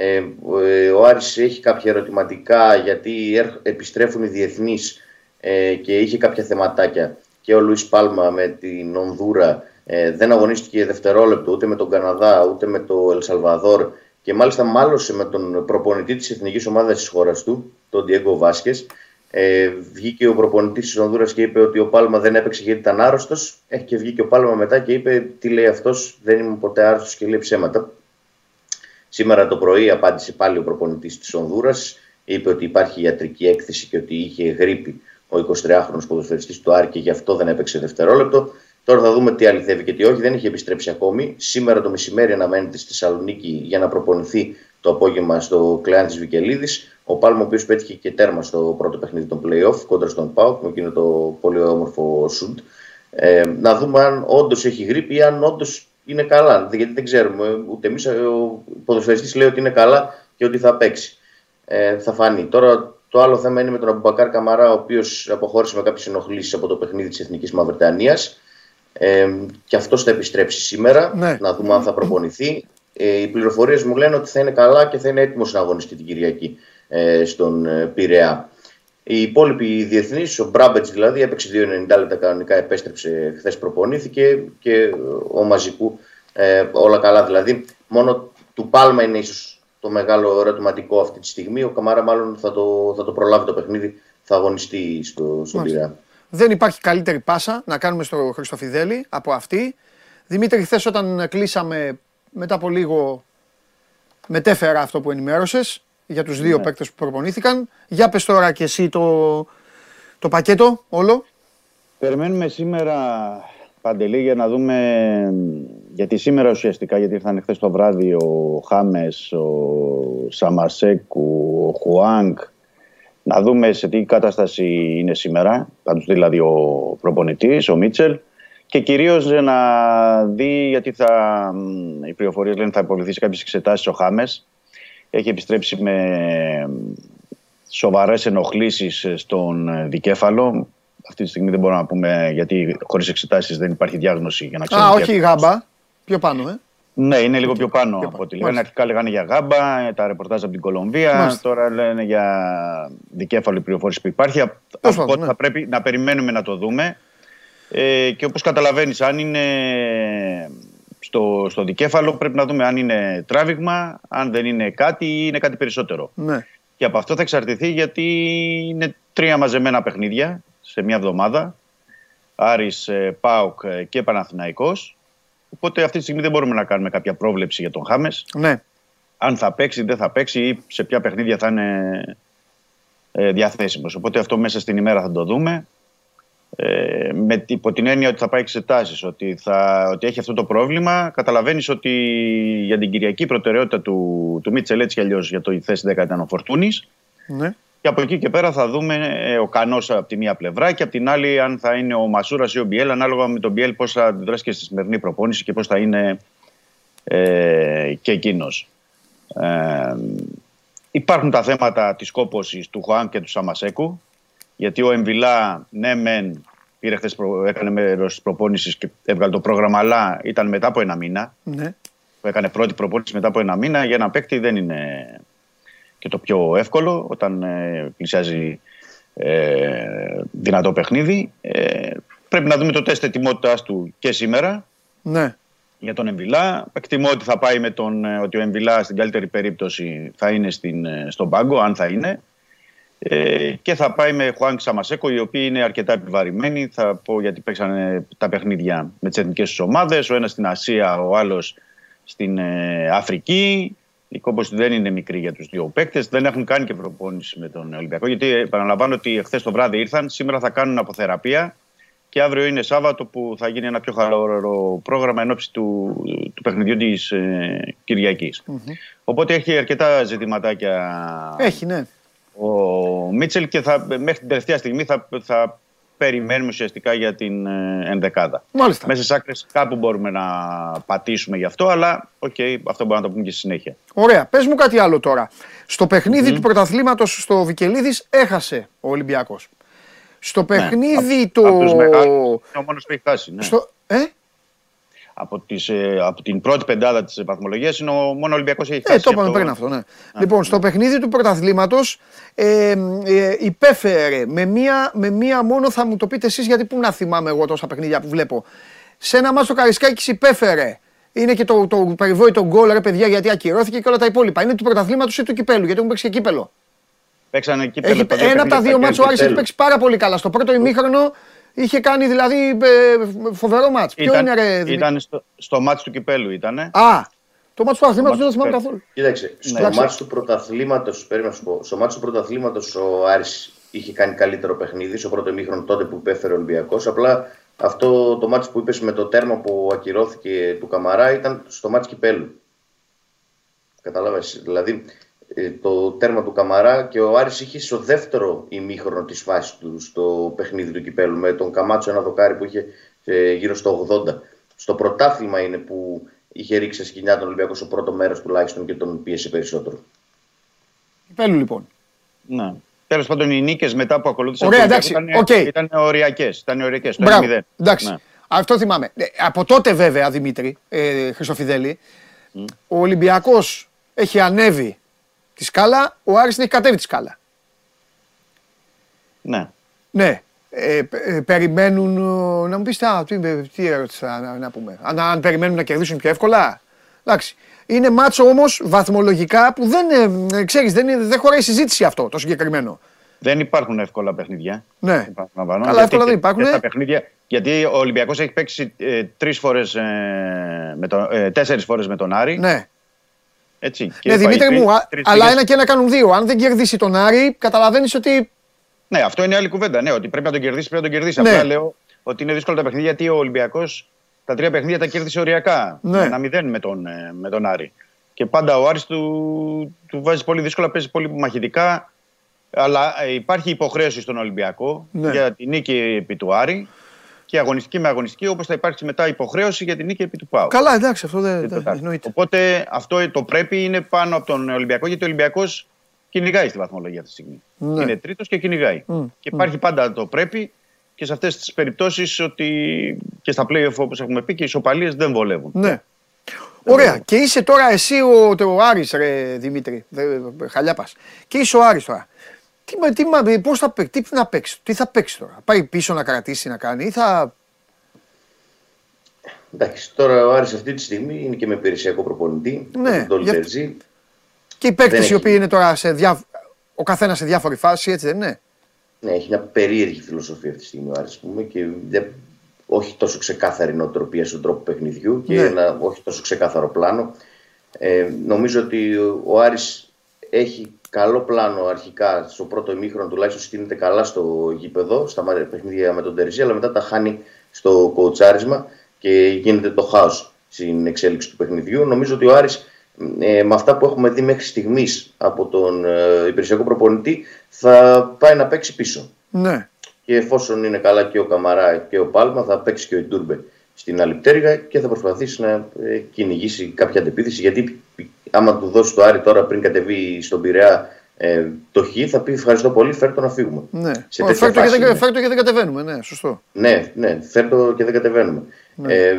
ε, ε, ο Άρης έχει κάποια ερωτηματικά γιατί επιστρέφουν οι διεθνείς ε, και είχε κάποια θεματάκια και ο Λουίς Πάλμα με την Ονδούρα ε, δεν αγωνίστηκε δευτερόλεπτο ούτε με τον Καναδά ούτε με το Ελσαλβαδόρ και μάλιστα μάλωσε με τον προπονητή της εθνικής ομάδας της χώρας του, τον Διέγκο Βάσκες. Ε, βγήκε ο προπονητής της Ονδούρας και είπε ότι ο Πάλμα δεν έπαιξε γιατί ήταν άρρωστος. Έχει και βγήκε ο Πάλμα μετά και είπε: Τι λέει αυτός, δεν ήμουν ποτέ άρρωστος και λέει ψέματα. Σήμερα το πρωί απάντησε πάλι ο προπονητής της Ονδούρας, είπε ότι υπάρχει ιατρική έκθεση και ότι είχε γρήπη ο 23χρονος ποδοσφαιριστής του Άρη και γι' αυτό δεν έπαιξε δευτερόλεπτο. Τώρα θα δούμε τι αληθεύει και τι όχι. Δεν έχει επιστρέψει ακόμη. Σήμερα το μεσημέρι αναμένεται στη Θεσσαλονίκη για να προπονηθεί το απόγευμα στο κλεάν τη Βικελίδης. Ο Πάλμο, ο οποίος πέτυχε και τέρμα στο πρώτο παιχνίδι των playoff κόντρα στον Πάουκ με εκείνο το πολύ όμορφο σουτ. Ε, να δούμε αν όντως έχει γρήπη ή αν όντως είναι καλά. Γιατί δεν ξέρουμε. Ούτε εμείς ο ποδοσφαιριστής λέει ότι είναι καλά και ότι θα παίξει. Ε, θα φανεί. Τώρα το άλλο θέμα είναι με τον Αμπουμπακάρ Καμαρά, ο οποίος αποχώρησε με κάποιες ενοχλήσεις από το παιχνίδι της Εθνικής Μαυρτανίας. Ε, και αυτό θα επιστρέψει σήμερα. Ναι. Να δούμε αν θα προπονηθεί. Ε, οι πληροφορίες μου λένε ότι θα είναι καλά και θα είναι έτοιμος να αγωνιστεί την Κυριακή ε, στον ε, Πειραιά. Οι υπόλοιποι διεθνείς, ο Μπράμπετς δηλαδή, έπαιξε 2,90 λεπτά κανονικά, επέστρεψε χθες, προπονήθηκε και ο Μαζικού ε, όλα καλά δηλαδή. Μόνο του Πάλμα είναι ίσως το μεγάλο ερωτηματικό αυτή τη στιγμή. Ο Καμάρα μάλλον θα το, θα το προλάβει το παιχνίδι, θα αγωνιστεί στο, στον Πειραιά. Δεν υπάρχει καλύτερη πάσα να κάνουμε στο Χριστοφιδέλη από αυτή. Δημήτρη, χθες όταν κλείσαμε μετά από λίγο μετέφερα αυτό που ενημέρωσες για τους δύο ναι. παίκτες που προπονήθηκαν. Για πες τώρα και εσύ το, το πακέτο όλο. Περιμένουμε σήμερα, Παντελή, για να δούμε, γιατί σήμερα ουσιαστικά, γιατί ήρθαν χθες το βράδυ ο Χάμες, ο Σαμασέκου, ο Χουάνκ, να δούμε σε τι κατάσταση είναι σήμερα, θα τους δηλαδή ο προπονητής, ο Μίτσελ, και κυρίως να δει, γιατί θα, οι πληροφορίες λένε θα υποβληθεί σε κάποιες εξετάσεις ο Χάμες, έχει επιστρέψει με σοβαρές ενοχλήσεις στον δικέφαλο. Αυτή τη στιγμή δεν μπορούμε να πούμε γιατί χωρίς εξετάσεις δεν υπάρχει διάγνωση για να ξέρουμε. Α, όχι η γάμπα. Πιο πάνω, ε. Ναι, είναι λίγο πιο πάνω πιο από ό,τι λέγανε. Αρχικά λέγανε για γάμπα, τα ρεπορτάζ από την Κολομβία. Μάλιστα. Τώρα λένε για δικέφαλο πληροφόρηση που υπάρχει. Οπότε ναι. θα πρέπει να περιμένουμε να το δούμε. Ε, και όπως καταλαβαίνεις, αν είναι στο, στο δικέφαλο πρέπει να δούμε αν είναι τράβηγμα, αν δεν είναι κάτι ή είναι κάτι περισσότερο. Ναι. Και από αυτό θα εξαρτηθεί γιατί είναι τρία μαζεμένα παιχνίδια σε μια εβδομάδα. Άρης, ε, ΠΑΟΚ ε, και Παναθηναϊκός. Οπότε αυτή τη στιγμή δεν μπορούμε να κάνουμε κάποια πρόβλεψη για τον Χάμες. Ναι. Αν θα παίξει, δεν θα παίξει ή σε ποια παιχνίδια θα είναι ε, διαθέσιμος. Οπότε αυτό μέσα στην ημέρα θα το δούμε. Ε, με, υπό την έννοια ότι θα πάει εξετάσεις, ότι, θα, ότι έχει αυτό το πρόβλημα, καταλαβαίνεις ότι για την Κυριακή προτεραιότητα του, του Μίτσελ έτσι κι αλλιώς για το η θέση 10 ήταν ο Φορτούνης. Ναι. Και από εκεί και πέρα θα δούμε ε, ο Κανός από τη μία πλευρά και από την άλλη αν θα είναι ο Μασούρας ή ο Μπιέλ, ανάλογα με τον Μπιέλ πώς θα αντιδράσει και στη σημερινή προπόνηση και πώς θα είναι ε, και εκείνος. Ε, υπάρχουν τα θέματα της κόπωσης του Χουάν και του Σαμασέκου. Γιατί ο Εμβιλά, ναι, μεν πήρε χθες προ... έκανε μέρος της προπόνησης και έβγαλε το πρόγραμμα, αλλά ήταν μετά από ένα μήνα. Ναι. Που έκανε πρώτη προπόνηση μετά από ένα μήνα. Για ένα παίκτη δεν είναι και το πιο εύκολο όταν ε, πλησιάζει ε, δυνατό παιχνίδι. Ε, πρέπει να δούμε το τεστ ετοιμότητάς του και σήμερα. Ναι. Για τον Εμβιλά. Εκτιμώ ότι θα πάει με τον, ε, ότι ο Εμβιλά στην καλύτερη περίπτωση θα είναι στην, ε, στον πάγκο, αν θα είναι. Ε, και θα πάει με Χουάν Σαμασέκο, οι οποίοι είναι αρκετά επιβαρημένοι. Θα πω γιατί παίξανε τα παιχνίδια με τις εθνικές τους ομάδες. Ο ένας στην Ασία, ο άλλος στην ε, Αφρική. Η κόμποση δεν είναι μικρή για τους δύο παίκτες. Δεν έχουν κάνει και προπόνηση με τον Ολυμπιακό. Γιατί επαναλαμβάνω ότι χθε το βράδυ ήρθαν, σήμερα θα κάνουν αποθεραπεία και αύριο είναι Σάββατο που θα γίνει ένα πιο χαλαρό πρόγραμμα εν όψει του, του παιχνιδιού της ε, Κυριακής. Οπότε έχει αρκετά ζητηματάκια. Έχει, ναι ο Μίτσελ και θα, μέχρι την τελευταία στιγμή θα, θα περιμένουμε ουσιαστικά για την ε, ενδεκάδα. Μάλιστα. Μέσα στις άκρες κάπου μπορούμε να πατήσουμε γι' αυτό, αλλά ok, okay, αυτό μπορούμε να το πούμε και στη συνέχεια. Ωραία. Πες μου κάτι άλλο τώρα. Στο παιχνίδι mm. του πρωταθλήματος στο Βικελίδης έχασε ο Ολυμπιακός. Στο ναι. παιχνίδι ναι, το. Από, από ο μόνος που έχει χάσει. Ναι. Στο... Ε; Από, τις, ε, από την πρώτη πεντάδα της βαθμολογίας είναι ο μόνο Ολυμπιακός έχει χάσει. Ε, το είπαμε πριν αυτό, ναι. λοιπόν, στο παιχνίδι του πρωταθλήματος ε, ε, υπέφερε με μία, με μία μόνο, θα μου το πείτε εσείς, γιατί πού να θυμάμαι εγώ τόσα παιχνίδια που βλέπω. Σε ένα μάτσο Καρισκάκης υπέφερε. Είναι και το, το περιβόητο γκολ, ρε παιδιά, γιατί ακυρώθηκε και όλα τα υπόλοιπα. Είναι του πρωταθλήματος ή του κυπέλου, γιατί έχουν παίξει και κύπελο. Παίξανε κύπελο. Έχει, ένα από τα δύο μάτσο Άρης έχει παίξει πάρα πολύ καλά. Στο πρώτο ημίχρονο Είχε κάνει δηλαδή ε, φοβερό μάτς. Ποιο είναι ρε... Ήταν στο, στο μάτς του Κυπέλου ήτανε. Α, το μάτς του πρωταθλήματος δεν το θυμάμαι καθόλου. Κοίταξε, στο ναι. μάτς του πρωταθλήματος, περίμενα σου πω, στο μάτς του πρωταθλήματος ο Άρης είχε κάνει καλύτερο παιχνίδι στο πρώτο ημίχρονο τότε που υπέφερε ο Ολυμπιακός. Απλά αυτό το μάτς που είπες με το τέρμα που ακυρώθηκε του Καμαρά ήταν στο μάτς Κυπέλου. Καταλάβες, δηλαδή ε, το τέρμα του Καμαρά και ο Άρης είχε στο δεύτερο ημίχρονο της φάσης του στο παιχνίδι του Κυπέλου με τον Καμάτσο ένα δοκάρι που είχε ε, γύρω στο 80. Στο πρωτάθλημα είναι που είχε ρίξει σκηνιά τον Ολυμπιακό στο πρώτο μέρος τουλάχιστον και τον πίεσε περισσότερο. Κυπέλου λοιπόν. Ναι. Τέλος πάντων, οι νίκες μετά που ακολούθησαν. Ωραία, εντάξει. Ήταν, okay. ήταν οριακές. Ήταν οριακές, το Μπράβο, εντάξει. Ναι. Αυτό θυμάμαι. Ε, από τότε βέβαια, Δημήτρη ε, Χρυσοφιδέλη, mm. ο Ολυμπιακός έχει ανέβει τη σκάλα, ο Άρης την έχει κατέβει τη σκάλα. Ναι. Ναι. Ε, ε, περιμένουν να μου πεις τι, τι ερώτηση να, να πούμε. Αν, αν περιμένουν να κερδίσουν πιο εύκολα. Εντάξει. Είναι μάτσο όμως βαθμολογικά που δεν, ε, ξέρεις, δεν, δεν χωράει συζήτηση αυτό το συγκεκριμένο. Δεν υπάρχουν εύκολα παιχνίδια. Ναι. Αλλά εύκολα δεν υπάρχουν. Τα παιχνίδια, γιατί ο Ολυμπιακός έχει παίξει ε, τρεις φορές, ε, με τον, ε, τέσσερις φορές με τον Άρη. Ναι. Έτσι. Ναι, Δημήτρη μου, αλλά ένα και ένα κάνουν δύο. Αν δεν κερδίσει τον Άρη, καταλαβαίνεις ότι. Ναι, αυτό είναι άλλη κουβέντα. Ναι, ότι πρέπει να τον κερδίσει, πρέπει να τον κερδίσει. Ναι. Απλά λέω ότι είναι δύσκολο τα παιχνίδια γιατί ο Ολυμπιακός τα τρία παιχνίδια τα κέρδισε οριακά. Ναι. Ένα μηδέν με τον, ε, με τον Άρη. Και πάντα ο Άρης του, του βάζει πολύ δύσκολα, παίζει πολύ μαχητικά. Αλλά ε, υπάρχει υποχρέωση στον Ολυμπιακό ναι. για την νίκη επί του Άρη και αγωνιστική με αγωνιστική, όπως θα υπάρξει μετά υποχρέωση για την νίκη επί του ΠΑΟ. Καλά, εντάξει, αυτό δεν δε, εννοείται. Οπότε αυτό το πρέπει είναι πάνω από τον Ολυμπιακό, γιατί ο Ολυμπιακός κυνηγάει στη βαθμολογία αυτή τη στιγμή. Ναι. Είναι τρίτος και κυνηγάει. Mm. Και υπάρχει mm. πάντα το πρέπει και σε αυτές τις περιπτώσεις ότι και στα playoff όπως έχουμε πει και οι ισοπαλίες δεν βολεύουν. Ναι. Ωραία. Και είσαι τώρα εσύ ο, ο Άρης, ρε Δημήτρη, χαλιάπας. Και είσαι ο Άρης τώρα. Τι, τι, πώς θα, τι να παίξει, τι θα παίξει τώρα. Πάει πίσω να κρατήσει να κάνει ή θα... Εντάξει, τώρα ο Άρης αυτή τη στιγμή είναι και με υπηρεσιακό προπονητή. Ναι, τον για... Και οι παίκτες οι οποίοι είναι τώρα σε διά... ο καθένας σε διάφορη φάση, έτσι δεν είναι; Ναι, έχει μια περίεργη φιλοσοφία αυτή τη στιγμή ο Άρης, πούμε, και όχι τόσο ξεκάθαρη νοοτροπία στον τρόπο παιχνιδιού και Ναι. ένα όχι τόσο ξεκάθαρο πλάνο. Ε, νομίζω ότι ο Άρης έχει καλό πλάνο αρχικά στο πρώτο ημίχρονο, τουλάχιστον στείνεται καλά στο γήπεδο, στα μάτια παιχνίδια με τον Τερζή, αλλά μετά τα χάνει στο κοουτσάρισμα και γίνεται το χάος στην εξέλιξη του παιχνιδιού. Νομίζω ότι ο Άρης ε, με αυτά που έχουμε δει μέχρι στιγμής από τον ε, υπηρεσιακό προπονητή θα πάει να παίξει πίσω. Ναι. Και εφόσον είναι καλά και ο Καμαρά και ο Πάλμα, θα παίξει και ο Ιντούρμπε στην άλλη πτέρυγα και θα προσπαθήσει να ε, κυνηγήσει κάποια αντεπίθεση. Γιατί άμα του δώσει το Άρη τώρα πριν κατεβεί στον Πειραιά ε, το Χ, θα πει ευχαριστώ πολύ, φέρ το να φύγουμε. Ναι. Σε Ω, τέτοια Φέρ το, και φάση δεν, είναι. φέρ το και δεν κατεβαίνουμε. Ναι, σωστό. Ναι, ναι, φέρ το και δεν κατεβαίνουμε. Ναι. Ε,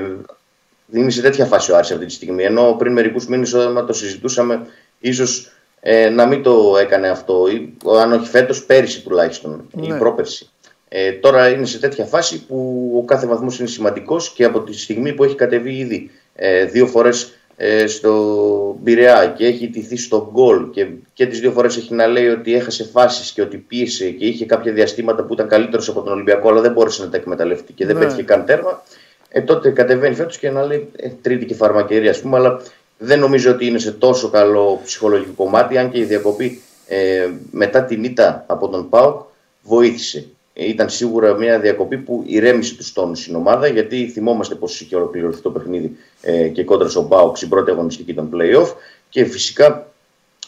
είναι σε τέτοια φάση ο Άρης αυτή τη στιγμή. Ενώ πριν μερικούς μήνες, όταν το συζητούσαμε, ίσως ε, να μην το έκανε αυτό. Ή, αν όχι φέτος, πέρυσι τουλάχιστον. Ναι. Ή πρόπερσι. Ε, τώρα είναι σε τέτοια φάση που ο κάθε βαθμός είναι σημαντικός και από τη στιγμή που έχει κατεβεί ήδη ε, δύο φορές ε, στο Πειραιά και έχει τηθεί στο γκολ και, και τις δύο φορές έχει να λέει ότι έχασε φάσεις και ότι πίεσε και είχε κάποια διαστήματα που ήταν καλύτερος από τον Ολυμπιακό αλλά δεν μπόρεσε να τα εκμεταλλευτεί και δεν Ναι. πέτυχε καν τέρμα ε, τότε κατεβαίνει φέτος και να λέει ε, τρίτη και φαρμακερία ας πούμε αλλά δεν νομίζω ότι είναι σε τόσο καλό ψυχολογικό κομμάτι αν και η διακοπή ε, μετά την ήττα από τον ΠΑΟΚ βοήθησε. Ε, Ήταν σίγουρα μια διακοπή που ηρέμησε τους τόνους στην ομάδα, γιατί θυμόμαστε πώ είχε ολοκληρωθεί το παιχνίδι ε, και κόντρα στον Μπάουκ στην πρώτη αγωνιστική των playoff. Και φυσικά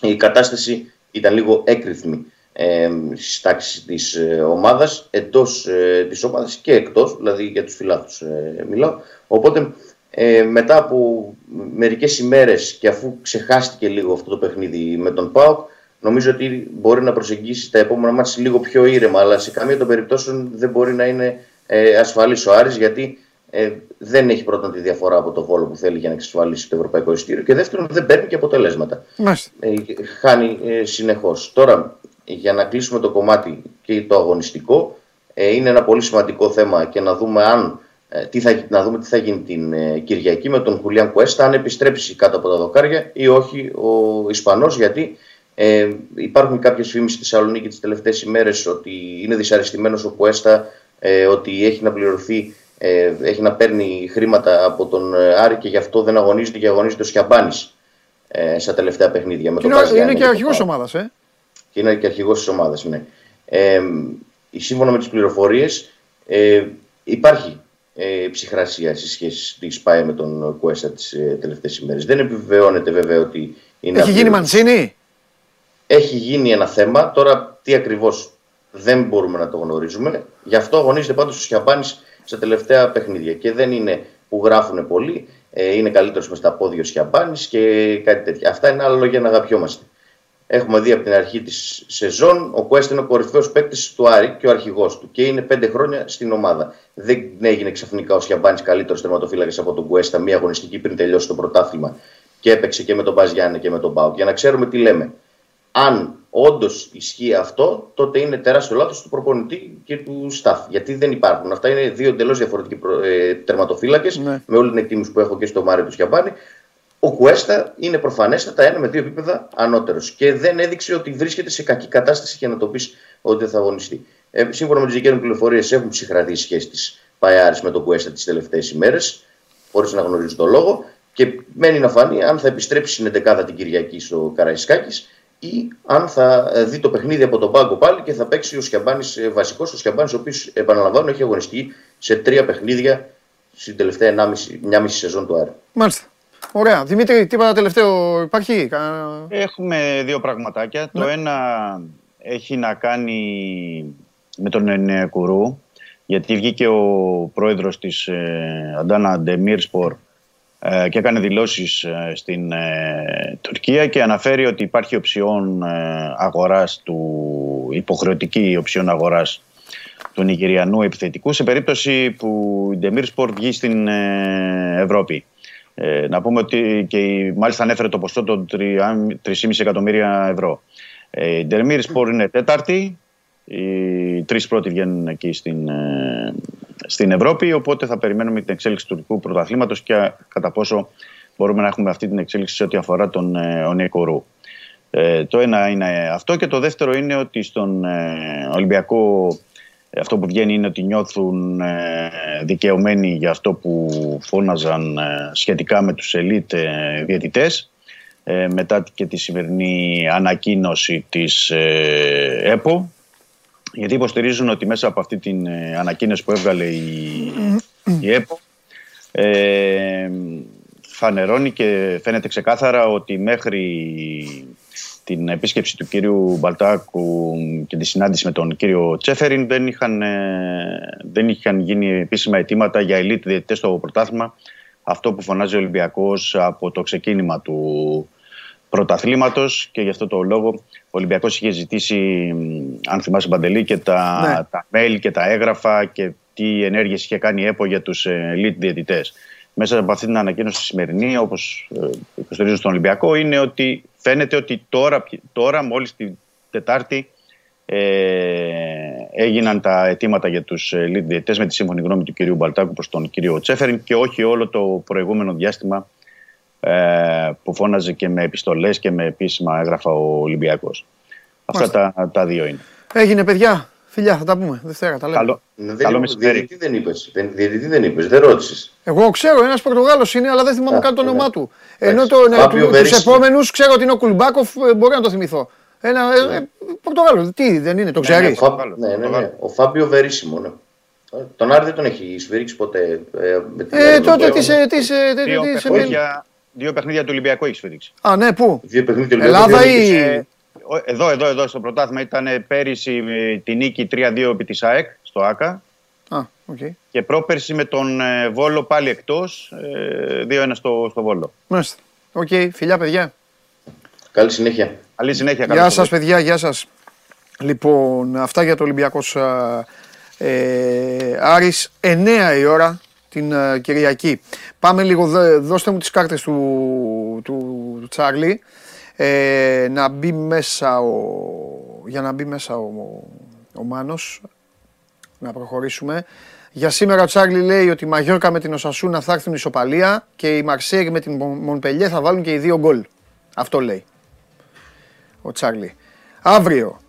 η κατάσταση ήταν λίγο έκρηθμη ε, στις τάξεις της ε, ομάδας, εντός ε, της ομάδας και εκτός, δηλαδή για τους φιλάθου ε, μιλάω. Οπότε ε, μετά από μερικές ημέρες και αφού ξεχάστηκε λίγο αυτό το παιχνίδι με τον ΠΑΟΚ, νομίζω ότι μπορεί να προσεγγίσει τα επόμενα μάτια λίγο πιο ήρεμα, αλλά σε καμία των περιπτώσεων δεν μπορεί να είναι ε, ασφαλής ο Άρης, γιατί ε, δεν έχει πρώτον τη διαφορά από το βόλο που θέλει για να εξασφαλίσει το ευρωπαϊκό ειστήριο και δεύτερον δεν παίρνει και αποτελέσματα. Μάλιστα. Ε, χάνει ε, συνεχώς. Τώρα, για να κλείσουμε το κομμάτι και το αγωνιστικό, ε, είναι ένα πολύ σημαντικό θέμα και να δούμε, αν, ε, τι, θα, να δούμε τι θα γίνει την ε, Κυριακή με τον Χουλιάν Κουέστα, αν επιστρέψει κάτω από τα δοκάρια ή όχι ο Ισπανός, γιατί ε, υπάρχουν κάποιες φήμες στη Θεσσαλονίκη τις τελευταίες ημέρες ότι είναι δυσαρεστημένος ο Κουέστα, ε, ότι έχει να πληρωθεί, ε, έχει να παίρνει χρήματα από τον ε, Άρη και γι' αυτό δεν αγωνίζεται και αγωνίζεται ο Σιαμπάνης ε, στα τελευταία παιχνίδια. Με Και τον είναι, Πας Γιάννη είναι και τον αρχηγός ΠΑΟΚ. ομάδας, ε. Και είναι και αρχηγός της ομάδας. Ναι. Ε, σύμφωνα με τις πληροφορίες, ε, υπάρχει ε, ψυχρασία στη σχέση της ΣΠΑΕ με τον Κουέστα τις ε, τελευταίες ημέρες. Δεν επιβεβαιώνεται βέβαια ότι είναι. Έχει γίνει απλήρωτος. Μαντσίνη. Έχει γίνει ένα θέμα. Τώρα τι ακριβώς δεν μπορούμε να το γνωρίζουμε. Γι' αυτό αγωνίζεται πάντως ο Σιαμπάνης στα τελευταία παιχνίδια. Και δεν είναι που γράφουν πολλοί. Ε, είναι καλύτερος με στα πόδια ο Σιαμπάνης και κάτι τέτοιο. Αυτά είναι άλλα λόγια να αγαπιόμαστε. Έχουμε δει από την αρχή της σεζόν ο Κουέστα είναι ο κορυφαίος παίκτης του Άρη και ο αρχηγός του. Και είναι πέντε χρόνια στην ομάδα. Δεν έγινε ξαφνικά ο Σιαμπάνης καλύτερος τερματοφύλακας από τον Κουέστα μία αγωνιστική πριν τελειώσει το πρωτάθλημα και έπαιξε και με τον Μπαζ Γιάννη και με τον Μπάουκ. Για να ξέρουμε τι λέμε. Αν όντως ισχύει αυτό, τότε είναι τεράστιο λάθος του προπονητή και του staff. Γιατί δεν υπάρχουν. Αυτά είναι δύο εντελώς διαφορετικοί προ- ε, τερματοφύλακες, Ναι. με όλη την εκτίμηση που έχω και στο Μάριο του Σιαμπάνη. Ο Κουέστα είναι προφανέστατα ένα με δύο επίπεδα ανώτερος και δεν έδειξε ότι βρίσκεται σε κακή κατάσταση για να το πεις ότι δεν θα αγωνιστεί. Ε, σύμφωνα με τις δικές μου πληροφορίες, έχουν ψυχραδεί οι σχέσεις της Παϊάρης με τον Κουέστα τις τελευταίες ημέρες, χωρίς να γνωρίζω το λόγο. Και μένει να φανεί αν θα επιστρέψει στην 11η την Κυριακή στο Καραϊσκάκης ή αν θα ε, δει το παιχνίδι από τον πάγκο πάλι και θα παίξει ο Σκιαμπάνης βασικός. Ο Σκιαμπάνης, ο οποίος επαναλαμβάνω έχει αγωνιστεί σε τρία παιχνίδια στην τελευταία 1,5 μια μισή σεζόν του Άρη. Μάλιστα. Ωραία. Δημήτρη, τίποτα τελευταίο υπάρχει; Κα- Έχουμε δύο πραγματάκια. Το Ναι. ένα έχει να κάνει με τον ε, Κουρού, γιατί βγήκε ο πρόεδρος της ε, Αντάνα Ντεμίρσπορ ε, και έκανε δηλώσεις ε, στην ε, Τουρκία και αναφέρει ότι υπάρχει οψιόν ε, αγοράς του, υποχρεωτική οψιόν αγοράς του Νιγηριανού επιθετικού σε περίπτωση που η Ντεμίρσπορ βγει στην ε, Ευρώπη. Ε, να πούμε ότι και η- μάλιστα ανέφερε το ποσό των 3,5 εκατομμύρια ευρώ. Ε, η Ντερμίρ Σπορ είναι τέταρτη. Οι τρεις πρώτοι βγαίνουν εκεί στην, ε, στην Ευρώπη. Οπότε θα περιμένουμε την εξέλιξη του τουρκικού πρωταθλήματος και κατά πόσο μπορούμε να έχουμε αυτή την εξέλιξη σε ό,τι αφορά τον ε, Ονίκο Ρου. Ε, το ένα είναι αυτό. Και το δεύτερο είναι ότι στον ε, Ολυμπιακό αυτό που βγαίνει είναι ότι νιώθουν ε, δικαιωμένοι για αυτό που φώναζαν ε, σχετικά με τους ελίτ ε, διαιτητές ε, μετά και τη σημερινή ανακοίνωση της ε, ΕΠΟ γιατί υποστηρίζουν ότι μέσα από αυτή την ε, ανακοίνωση που έβγαλε η, η ΕΠΟ ε, φανερώνει και φαίνεται ξεκάθαρα ότι μέχρι την επίσκεψη του κύριου Μπαλτάκου και τη συνάντηση με τον κύριο Τσέφεριν δεν είχαν, ε, δεν είχαν γίνει επίσημα αιτήματα για ελίτ διαιτητές στο πρωτάθλημα. Αυτό που φωνάζει ο Ολυμπιακός από το ξεκίνημα του πρωταθλήματος και γι' αυτό το λόγο ο Ολυμπιακός είχε ζητήσει, αν θυμάσαι Παντελή, και τα, Ναι. τα mail και τα έγγραφα και τι ενέργειες είχε κάνει η ΕΠΟ για τους ε, elite διαιτητές. Μέσα από αυτή την ανακοίνωση τη σημερινή, όπως ε, υποστηρίζω στον Ολυμπιακό, είναι ότι φαίνεται ότι τώρα, τώρα μόλις την Τετάρτη ε, έγιναν τα αιτήματα για τους ε, elite διαιτητές με τη σύμφωνη γνώμη του κυρίου Μπαλτάκου προς τον κύριο Τσέφεριν και όχι όλο το προηγούμενο διάστημα ε, που φώναζε και με επιστολές και με επίσημα έγγραφα ο Ολυμπιακός. Αυτά τα, τα δύο είναι. Έγινε παιδιά. Φιλιά, θα τα πούμε. Δευτέρα τα λέμε. Καλό, Δεν καλό είπα- μεσημέρι. Διαιτητή δεν είπες. Δεν- Διαιτητή δεν είπες. Δεν ρώτησες. Εγώ ξέρω, ένας Πορτογάλος είναι, αλλά δεν θυμάμαι Α, καν το όνομά ωραία. του. Ενώ Εντάξει. το, ναι, Φάμπιο του, τους Βερίσιμο. επόμενους ξέρω ότι είναι ο Κουλμπάκοφ, ε, μπορεί να το θυμηθώ. Ένα ε, ε, Πορτογάλος, τι δεν είναι, το ναι, ξέρεις; Ο Φα- Πορτογάλος, Ναι, ναι, ναι. Πορτογάλος. Ο Φάμπιο Βερίσιμο, ναι. Ε, Τον Άρη δεν τον έχει σφυρίξει ποτέ. ε, με την Ε, με τότε το τι σε. τι σε- τι- Δύο τι σε- παιχνίδια, δύο παιχνίδια του Ολυμπιακού έχεις σφυρίξει. Α, ναι, πού; Δύο παιχνίδια του Ολυμπιακού, Ελλάδα δύο ή. νίκες. Ε, ο- εδώ, εδώ, εδώ στο πρωτάθλημα ήταν πέρυσι ε, τη νίκη 3-2 επί της ΑΕΚ στο ΟΑΚΑ Α, οκ. και πρόπερσι με τον ε, Βόλο πάλι εκτός ε, 2-1 στο, στο Βόλο. Μάλιστα. Οκ, φιλιά, παιδιά. Καλή συνέχεια. Καλή συνέχεια. Γεια καλώς σας, ήρθατε. παιδιά, γεια σας. Λοιπόν, αυτά για το Ολυμπιακός α, ε, Άρης, 9 η ώρα την α, Κυριακή. Πάμε λίγο, δέ- δώστε μου τις κάρτες του, του Τσάρλι, ε, να μπει μέσα ο, για να μπει μέσα ο, ο Μάνος, να προχωρήσουμε. Για σήμερα ο Τσάρλι λέει ότι η Μαγιόρκα με την Οσασούνα θα έρθουν ισοπαλία και η Μαρσέγ με την Μονπελιέ θα βάλουν και οι δύο γκολ. Αυτό λέει ο Τσάρλι. Αύριο.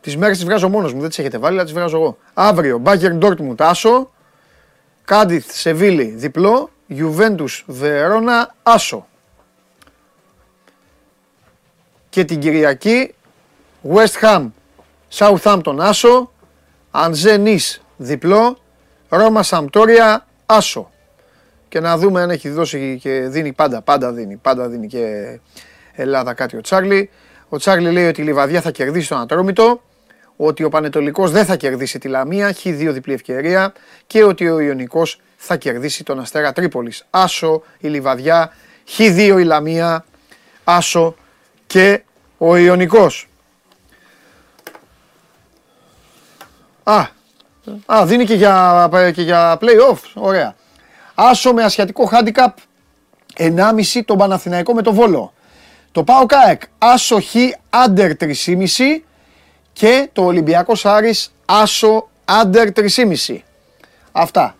Τις μέρες τις βγάζω μόνος μου, δεν τις έχετε βάλει, αλλά τις βγάζω εγώ. Αύριο, Μπάγκερ Ντόρτμουντ Άσο. Κάντιθ Σεβίλη διπλό. Γιουβέντους Βερόνα Άσο. Και την Κυριακή, West Ham Southampton Άσο. Ανζέ Νις διπλό. Ρώμα Σαμπτόρια Άσο. Και να δούμε αν έχει δώσει και δίνει πάντα, πάντα δίνει, πάντα δίνει και Ελλάδα κάτι ο Τσάρλι. Ο Τσάρλι λέει ότι η Λιβαδιά θα κερδίσει τον Ατρόμητο, ότι ο Πανετολικός δεν θα κερδίσει τη Λαμία, χ2 διπλή ευκαιρία και ότι ο Ιωνικός θα κερδίσει τον Αστέρα Τρίπολης. Άσο η Λιβαδιά, χ2 η Λαμία, Άσο και ο Ιωνικός. Α, α δίνει και για, και για play-off, ωραία. Άσο με ασιατικό handicap 1,5 τον Παναθηναϊκό με το Βόλο. Το πάω ΚΑΕΚ Άσο Χ Άντερ 3,5 και το Ολυμπιακός Άρης Άσο Άντερ 3,5. Αυτά.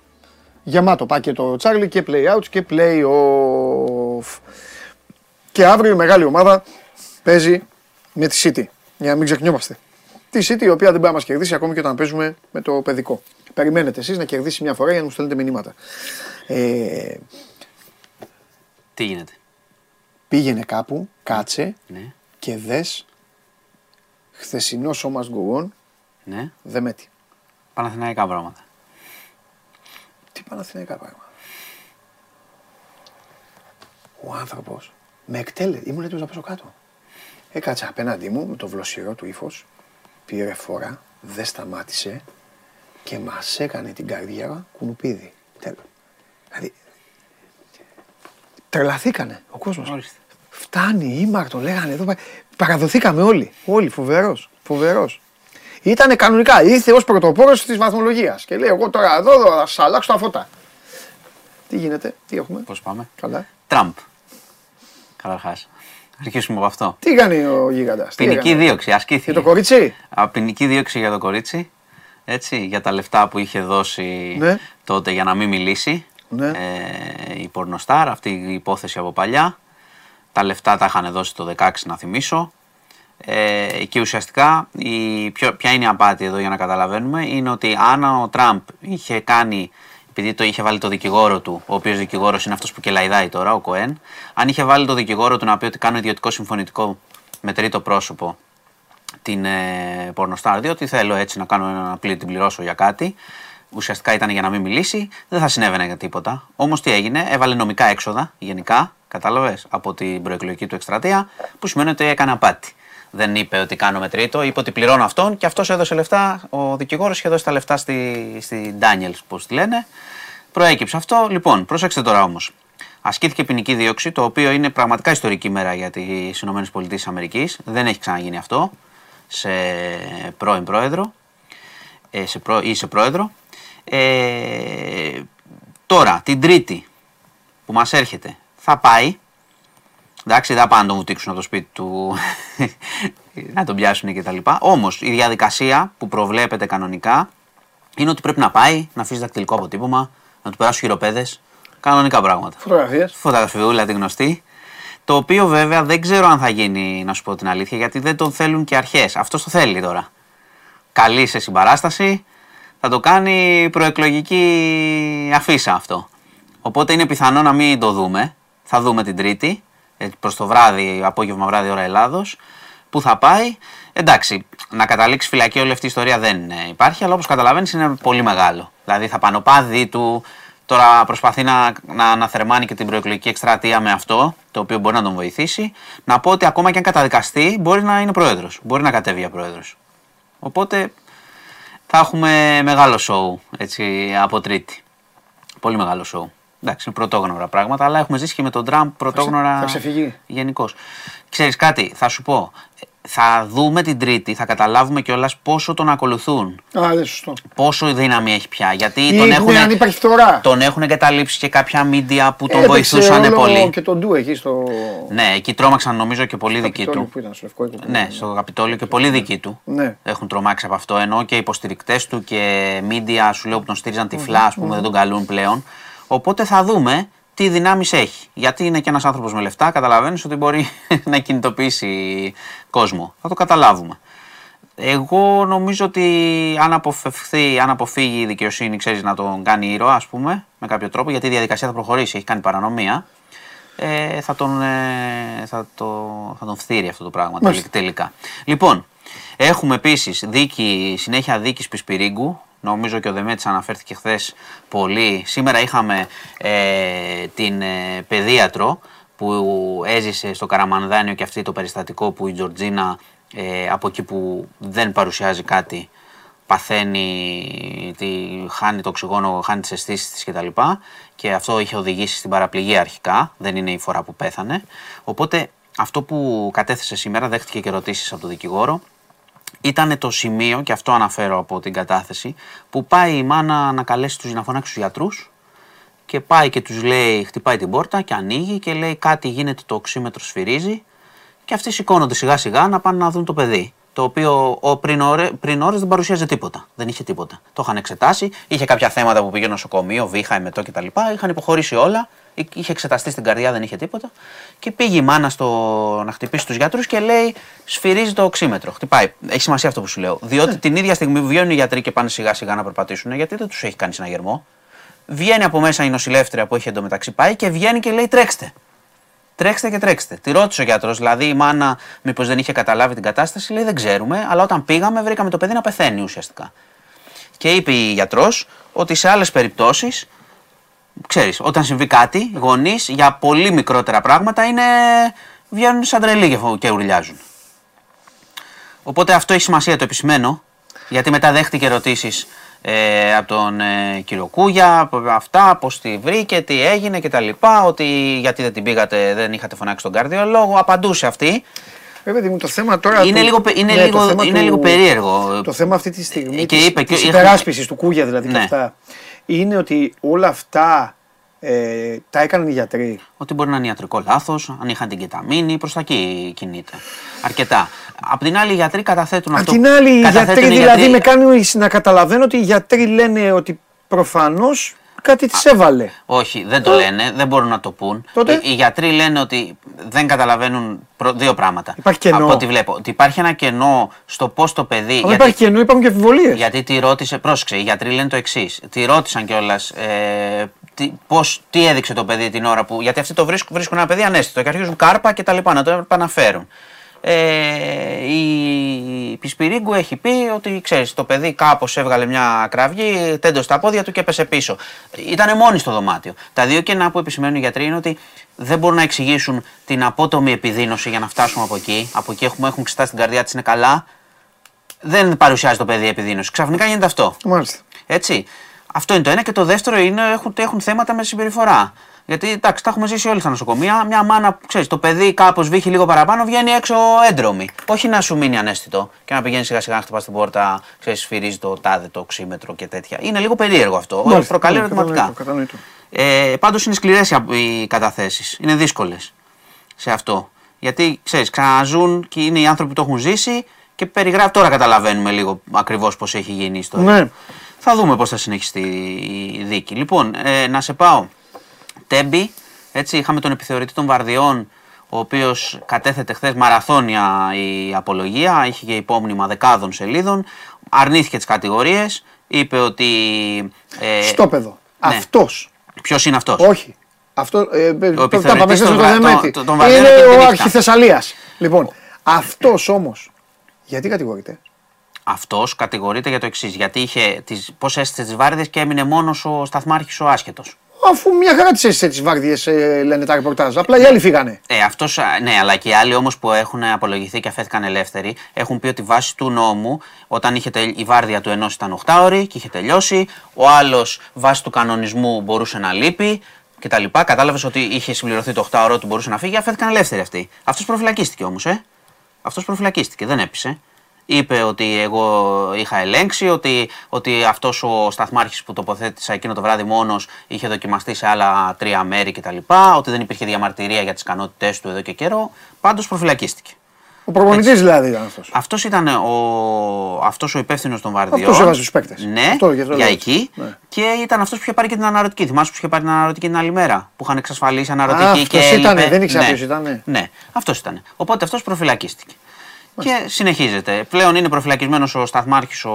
Γεμάτο πάκετο Τσάρλι και play out και play off. Και αύριο η μεγάλη ομάδα παίζει με τη City. Για να μην ξεχνιόμαστε. Τη City η οποία δεν μπορεί να μας κερδίσει ακόμη και όταν παίζουμε με το παιδικό. Περιμένετε εσείς να κερδίσει μια φορά για να μου στέλνετε μηνύματα. Ε, Τι γίνεται; πήγαινε κάπου, κάτσε Ναι, και δες χθεσινό σώμα γκογόν, ναι. δε μέτη. Παναθηναϊκά πράγματα. Τι Παναθηναϊκά πράγματα. Ο άνθρωπος με εκτέλε, ήμουν έτοιμος να πέσω κάτω. Έκατσε απέναντί μου με το βλοσιρό του ύφος, πήρε φορά, δεν σταμάτησε και μας έκανε την καρδιά κουνουπίδι. Τέλος. Δηλαδή, τρελαθήκανε ο κόσμος. Ορίστε. Φτάνει, ήμαρτο, λέγανε εδώ. Πα- Παραδοθήκαμε όλοι. Όλοι, φοβερός. Φοβερός. Ήτανε κανονικά, ήρθε ως πρωτοπόρος της βαθμολογίας. Και λέει: Εγώ τώρα εδώ, εδώ θα σας αλλάξω τα φώτα. Τι γίνεται, τι έχουμε; Πώς πάμε; Καλά. Τραμπ. Καταρχάς. Αρχίσουμε από αυτό. Τι κάνει ο γίγαντα. Ποινική δίωξη, ασκήθηκε. Για το κορίτσι; Α, ποινική δίωξη για το κορίτσι. Έτσι, για τα λεφτά που είχε δώσει Ναι. τότε για να μην μιλήσει. Ναι. Ε, η πορνοστάρ, αυτή η υπόθεση από παλιά. Τα λεφτά τα είχαν δώσει το 16 να θυμίσω. Ε, και ουσιαστικά η, ποιο, ποια είναι η απάτη εδώ για να καταλαβαίνουμε είναι ότι αν ο Τραμπ είχε κάνει επειδή το είχε βάλει το δικηγόρο του, ο οποίος δικηγόρος είναι αυτός που κελαϊδάει τώρα, ο Κοέν, αν είχε βάλει το δικηγόρο του να πει ότι κάνω ιδιωτικό συμφωνητικό με τρίτο πρόσωπο την ε, πορνοστάρ, διότι θέλω έτσι να κάνω ένα πλήρη την πληρώσω για κάτι, ουσιαστικά ήταν για να μην μιλήσει, δεν θα συνέβαινε για τίποτα. Όμως τι έγινε, έβαλε νομικά έξοδα γενικά, κατάλαβες, από την προεκλογική του εκστρατεία, που σημαίνει ότι έκανε απάτη. Δεν είπε ότι κάνω με τρίτο, είπε ότι πληρώνω αυτόν και αυτός έδωσε λεφτά. Ο δικηγόρος είχε δώσει τα λεφτά στη, στη Daniels, πώς τη λένε. Προέκυψε αυτό. Λοιπόν, πρόσεξτε τώρα όμως. Ασκήθηκε ποινική δίωξη, το οποίο είναι πραγματικά ιστορική μέρα για τις ΗΠΑ. Δεν έχει ξαναγίνει αυτό σε πρώην πρόεδρο ε, σε προ, ή σε πρόεδρο. Ε, τώρα, την Τρίτη που μας έρχεται, θα πάει. Εντάξει, δεν θα πάνε να τον βουτήξουν από το σπίτι του, να τον πιάσουν και τα λοιπά. Όμως, η διαδικασία που προβλέπεται κανονικά είναι ότι πρέπει να πάει, να αφήσει δακτυλικό αποτύπωμα, να του περάσουν χειροπέδες, κανονικά πράγματα. Φωτογραφίες. Φωτογραφιούλα τη γνωστή. Το οποίο βέβαια δεν ξέρω αν θα γίνει, να σου πω την αλήθεια, γιατί δεν τον θέλουν και αρχές. Αυτός το θέλει τώρα. Καλή σε συμπαράσταση, θα το κάνει προεκλογική αφίσα αυτό. Οπότε είναι πιθανό να μην το δούμε. Θα δούμε την Τρίτη, ε, προς το βράδυ, απόγευμα βράδυ ώρα Ελλάδος, που θα πάει. Εντάξει, να καταλήξει φυλακή όλη αυτή η ιστορία δεν ε, υπάρχει, αλλά όπως καταλαβαίνεις είναι πολύ μεγάλο. Δηλαδή θα πάνε πάδι του, τώρα προσπαθεί να, να αναθερμάνει και την προεκλογική εκστρατεία με αυτό, το οποίο μπορεί να τον βοηθήσει. Να πω ότι ακόμα και αν καταδικαστεί, μπορεί να είναι πρόεδρος, μπορεί να κατέβει για πρόεδρος. Οπότε θα έχουμε μεγάλο σοου έτσι, από Τρίτη. Πολύ μεγάλο σοου. Εντάξει, είναι πρωτόγνωρα πράγματα, αλλά έχουμε ζήσει και με τον Τραμπ πρωτόγνωρα. Θα ξεφυγεί. Γενικώς. Ξέρεις κάτι, θα σου πω θα δούμε την Τρίτη, θα καταλάβουμε κιόλας πόσο τον ακολουθούν. Α, δεν σωστό. Πόσο δύναμη έχει πια. Γιατί Ή τον έχουν, αν υπάρχει φθορά. τον έχουν εγκαταλείψει και κάποια μίντια που τον Έπαιξε βοηθούσαν όλο πολύ. Και τον Ντου εκεί στο. Ναι, εκεί τρόμαξαν νομίζω και πολύ δικοί Καπιτόλιο του. Που ήταν, στο Λευκό Οίκο. Ναι, στο Καπιτόλιο και πολύ δικοί του Ναι. έχουν τρομάξει από αυτό. Ενώ και οι υποστηρικτές του και μίντια σου λέω που τον στήριζαν τυφλά, ας πούμε, δεν τον καλούν πλέον. Οπότε θα δούμε τι δυνάμεις έχει. Γιατί είναι και ένας άνθρωπος με λεφτά, καταλαβαίνεις ότι μπορεί να κινητοποιήσει κόσμο. Θα το καταλάβουμε. Εγώ νομίζω ότι αν αποφευθεί, αν αποφύγει η δικαιοσύνη, ξέρεις να τον κάνει ήρωα, ας πούμε, με κάποιο τρόπο, γιατί η διαδικασία θα προχωρήσει, έχει κάνει παρανομία, ε, θα, τον, ε, θα, το, θα τον φτύρει αυτό το πράγμα Μάλιστα. τελικά. Λοιπόν, έχουμε επίσης δίκη, συνέχεια δίκης Πισπυρίγκου. Νομίζω και ο Δεμέτης αναφέρθηκε χθες πολύ. Σήμερα είχαμε ε, την ε, παιδίατρο που έζησε στο Καραμανδάνιο και αυτή το περιστατικό που η Τζορτζίνα ε, από εκεί που δεν παρουσιάζει κάτι παθαίνει, τη, χάνει το οξυγόνο, χάνει τις αισθήσεις της κτλ. Και αυτό είχε οδηγήσει στην παραπληγή αρχικά, δεν είναι η φορά που πέθανε. Οπότε αυτό που κατέθεσε σήμερα, δέχτηκε και ερωτήσεις από τον δικηγόρο, ήταν το σημείο, και αυτό αναφέρω από την κατάθεση, που πάει η μάνα να καλέσει τους να φωνάξει τους γιατρούς και πάει και τους λέει, χτυπάει την πόρτα και ανοίγει και λέει κάτι γίνεται, το οξύμετρο σφυρίζει και αυτοί σηκώνονται σιγά σιγά να πάνε να δουν το παιδί. Το οποίο ο, πριν, ώρε, πριν ώρες δεν παρουσίαζε τίποτα. Δεν είχε τίποτα. Το είχαν εξετάσει, είχε κάποια θέματα που πήγε νοσοκομείο, βήχα, εμετό κτλ. Είχαν υποχωρήσει όλα, είχε εξεταστεί στην καρδιά, δεν είχε τίποτα. Και πήγε η μάνα στο, να χτυπήσει τους γιατρούς και λέει: Σφυρίζει το οξύμετρο. Χτυπάει. Έχει σημασία αυτό που σου λέω. Διότι την ίδια στιγμή που βγαίνουν οι γιατροί και πάνε σιγά σιγά να περπατήσουν, γιατί δεν τους έχει κάνει συναγερμό. Βγαίνει από μέσα η νοσηλεύτρια που έχει εντωμεταξύ πάει και βγαίνει και λέει: Τρέξτε. Τρέξτε και τρέξτε. Τη ρώτησε ο γιατρός, δηλαδή η μάνα, μήπως δεν είχε καταλάβει την κατάσταση, λέει: Δεν ξέρουμε, αλλά όταν πήγαμε βρήκαμε το παιδί να πεθαίνει ουσιαστικά. Και είπε η γιατρός ότι σε άλλες περιπτώσεις, ξέρεις, όταν συμβεί κάτι, οι γονείς για πολύ μικρότερα πράγματα είναι. βγαίνουν σαν τρελοί και- και ουρλιάζουν. Οπότε αυτό έχει σημασία, το επισημαίνω, γιατί μετά δέχτηκε ερωτήσεις ε, από τον ε, κύριο Κούγια, από αυτά, πώς τη βρήκε, τι έγινε κτλ. Ότι γιατί δεν την πήγατε, δεν είχατε φωνάξει τον καρδιολόγο. Απαντούσε αυτή. Ρε παιδί μου, το θέμα τώρα. Είναι του- λίγο πε- είναι ναι, το λίγο- θέμα είναι του- λίγο περίεργο. Το θέμα αυτή τη στιγμή. Και της, είπε και- της έχουμε- υπεράσπισης του Κούγια δηλαδή και Ναι. αυτά. Είναι ότι όλα αυτά ε, τα έκαναν οι γιατροί. Ότι μπορεί να είναι ιατρικό λάθος, αν είχαν την κεταμίνη, προς τα εκεί κινείται. Αρκετά. Απ' την άλλη, οι γιατροί καταθέτουν Απ' αυτό. την άλλη, οι καταθέτουν γιατροί οι δηλαδή γιατροί- με κάνουν να καταλαβαίνω ότι οι γιατροί λένε ότι προφανώς κάτι τη έβαλε. Όχι, δεν το λένε, δεν μπορούν να το πούν. Τότε; Οι, οι γιατροί λένε ότι δεν καταλαβαίνουν προ- δύο πράγματα. Υπάρχει κενό. Από ό,τι βλέπω. Ότι υπάρχει ένα κενό στο πώς το παιδί. Αλλά υπάρχει κενό, υπάρχουν και αμφιβολίες. Γιατί τη ρώτησε, πρόσεξε, οι γιατροί λένε το εξής. Τη ρώτησαν κιόλας ε, τι, πώς, τι έδειξε το παιδί την ώρα που. Γιατί αυτοί το βρίσκουν, βρίσκουν ένα παιδί ανέστητο και αρχίζουν κάρπα και τα λοιπά, να το επαναφέρουν. Ε, η Πισπυρίγκου έχει πει ότι ξέρεις, το παιδί κάπως έβγαλε μια κραυγή, τέντο στα πόδια του και έπεσε πίσω. Ήταν μόνη στο δωμάτιο. Τα δύο κενά που επισημαίνουν οι γιατροί είναι ότι δεν μπορούν να εξηγήσουν την απότομη επιδείνωση για να φτάσουμε από εκεί. Από εκεί έχουμε, έχουν ξετάσει την καρδιά της, είναι καλά. Δεν παρουσιάζει το παιδί επιδείνωση. Ξαφνικά γίνεται αυτό. Μάλιστα. Έτσι. Αυτό είναι το ένα. Και το δεύτερο είναι έχουν, έχουν θέματα με συμπεριφορά. Γιατί εντάξει, τα έχουμε ζήσει όλοι στα νοσοκομεία. Μια μάνα, ξέρεις, το παιδί κάπως βύχει λίγο παραπάνω, βγαίνει έξω έντρομη. Όχι να σου μείνει ανέστητο και να πηγαίνει σιγά σιγά να χτυπάς την πόρτα, ξέρεις, σφυρίζει το τάδε, το οξύμετρο και τέτοια. Είναι λίγο περίεργο αυτό. Μάλιστα, Προκαλεί ναι, ερωτηματικά. κατανοητό, Ε, Πάντως είναι σκληρές οι καταθέσεις. Είναι δύσκολες σε αυτό. Γιατί ξέρεις, ξαναζούν και είναι οι άνθρωποι που το έχουν ζήσει και περιγράφει. Τώρα καταλαβαίνουμε λίγο ακριβώς πώς έχει γίνει η ιστορία. Ναι. Θα δούμε πώς θα συνεχιστεί η δίκη. Λοιπόν, ε, να σε πάω. Τέμπι, έτσι, είχαμε τον επιθεωρητή των Βαρδιών, ο οποίος κατέθετε χθες μαραθώνια η απολογία, είχε και υπόμνημα δεκάδων σελίδων, αρνήθηκε τις κατηγορίες, είπε ότι. Ε, Στόπεδο. ναι. Αυτός. Ποιος είναι αυτός; Όχι. Αυτό. Ε, ε, το- τα επιθεωρητής πάμε χθες των με το Βα- Δεμέτη. των- των Βαρδιών Είναι και τη ο νύχτα. Αρχιθεσσαλίας. Λοιπόν, αυτός όμως. Γιατί κατηγορείται; Αυτός κατηγορείται για το εξής. Γιατί είχε τις, πώς έστησε τις βάρδε και έμεινε μόνος ο σταθμάρχης ο άσχετος. Αφού μια χαρά τις έζησε τις βάρδιες, λένε τα ρεπορτάζ. Απλά οι άλλοι φύγανε. Ε, αυτός, α, ναι, αλλά και οι άλλοι όμως που έχουν απολογηθεί και αφέθηκαν ελεύθεροι έχουν πει ότι βάσει του νόμου, όταν είχε τελ- η βάρδια του ενός ήταν 8 ώρη και είχε τελειώσει, ο άλλος βάσει του κανονισμού μπορούσε να λείπει κτλ. Κατάλαβες ότι είχε συμπληρωθεί το 8 ώρο του, μπορούσε να φύγει, αφέθηκαν ελεύθεροι αυτοί. Αυτός προφυλακίστηκε όμως, ε. Αυτός προφυλακίστηκε, δεν έπεισε. Είπε ότι εγώ είχα ελέγξει, ότι, ότι αυτός ο σταθμάρχης που τοποθέτησα εκείνο το βράδυ μόνος είχε δοκιμαστεί σε άλλα τρία μέρη κτλ. Ότι δεν υπήρχε διαμαρτυρία για τις ικανότητές του εδώ και καιρό. Πάντως προφυλακίστηκε. Ο προπονητής δηλαδή ήταν αυτός. Αυτός ήταν ο, αυτός ο υπεύθυνος των Βαρδιών. Αυτός έβαζε τους παίκτες. Ναι, Αυτό, γι' αυτό για λέω. εκεί. Ναι. Και ήταν αυτός που είχε πάρει και την αναρωτική. Θυμάσαι που είχε πάρει την αναρωτική την άλλη μέρα. Που είχαν εξασφαλίσει αναρωτική και. αυτός ήτανε, έλειπε. δεν ήξερα ναι. ποιος ήτανε. Ναι, αυτός ήταν. Οπότε αυτός προφυλακίστηκε. Και συνεχίζεται. Πλέον είναι προφυλακισμένος ο σταθμάρχης ο,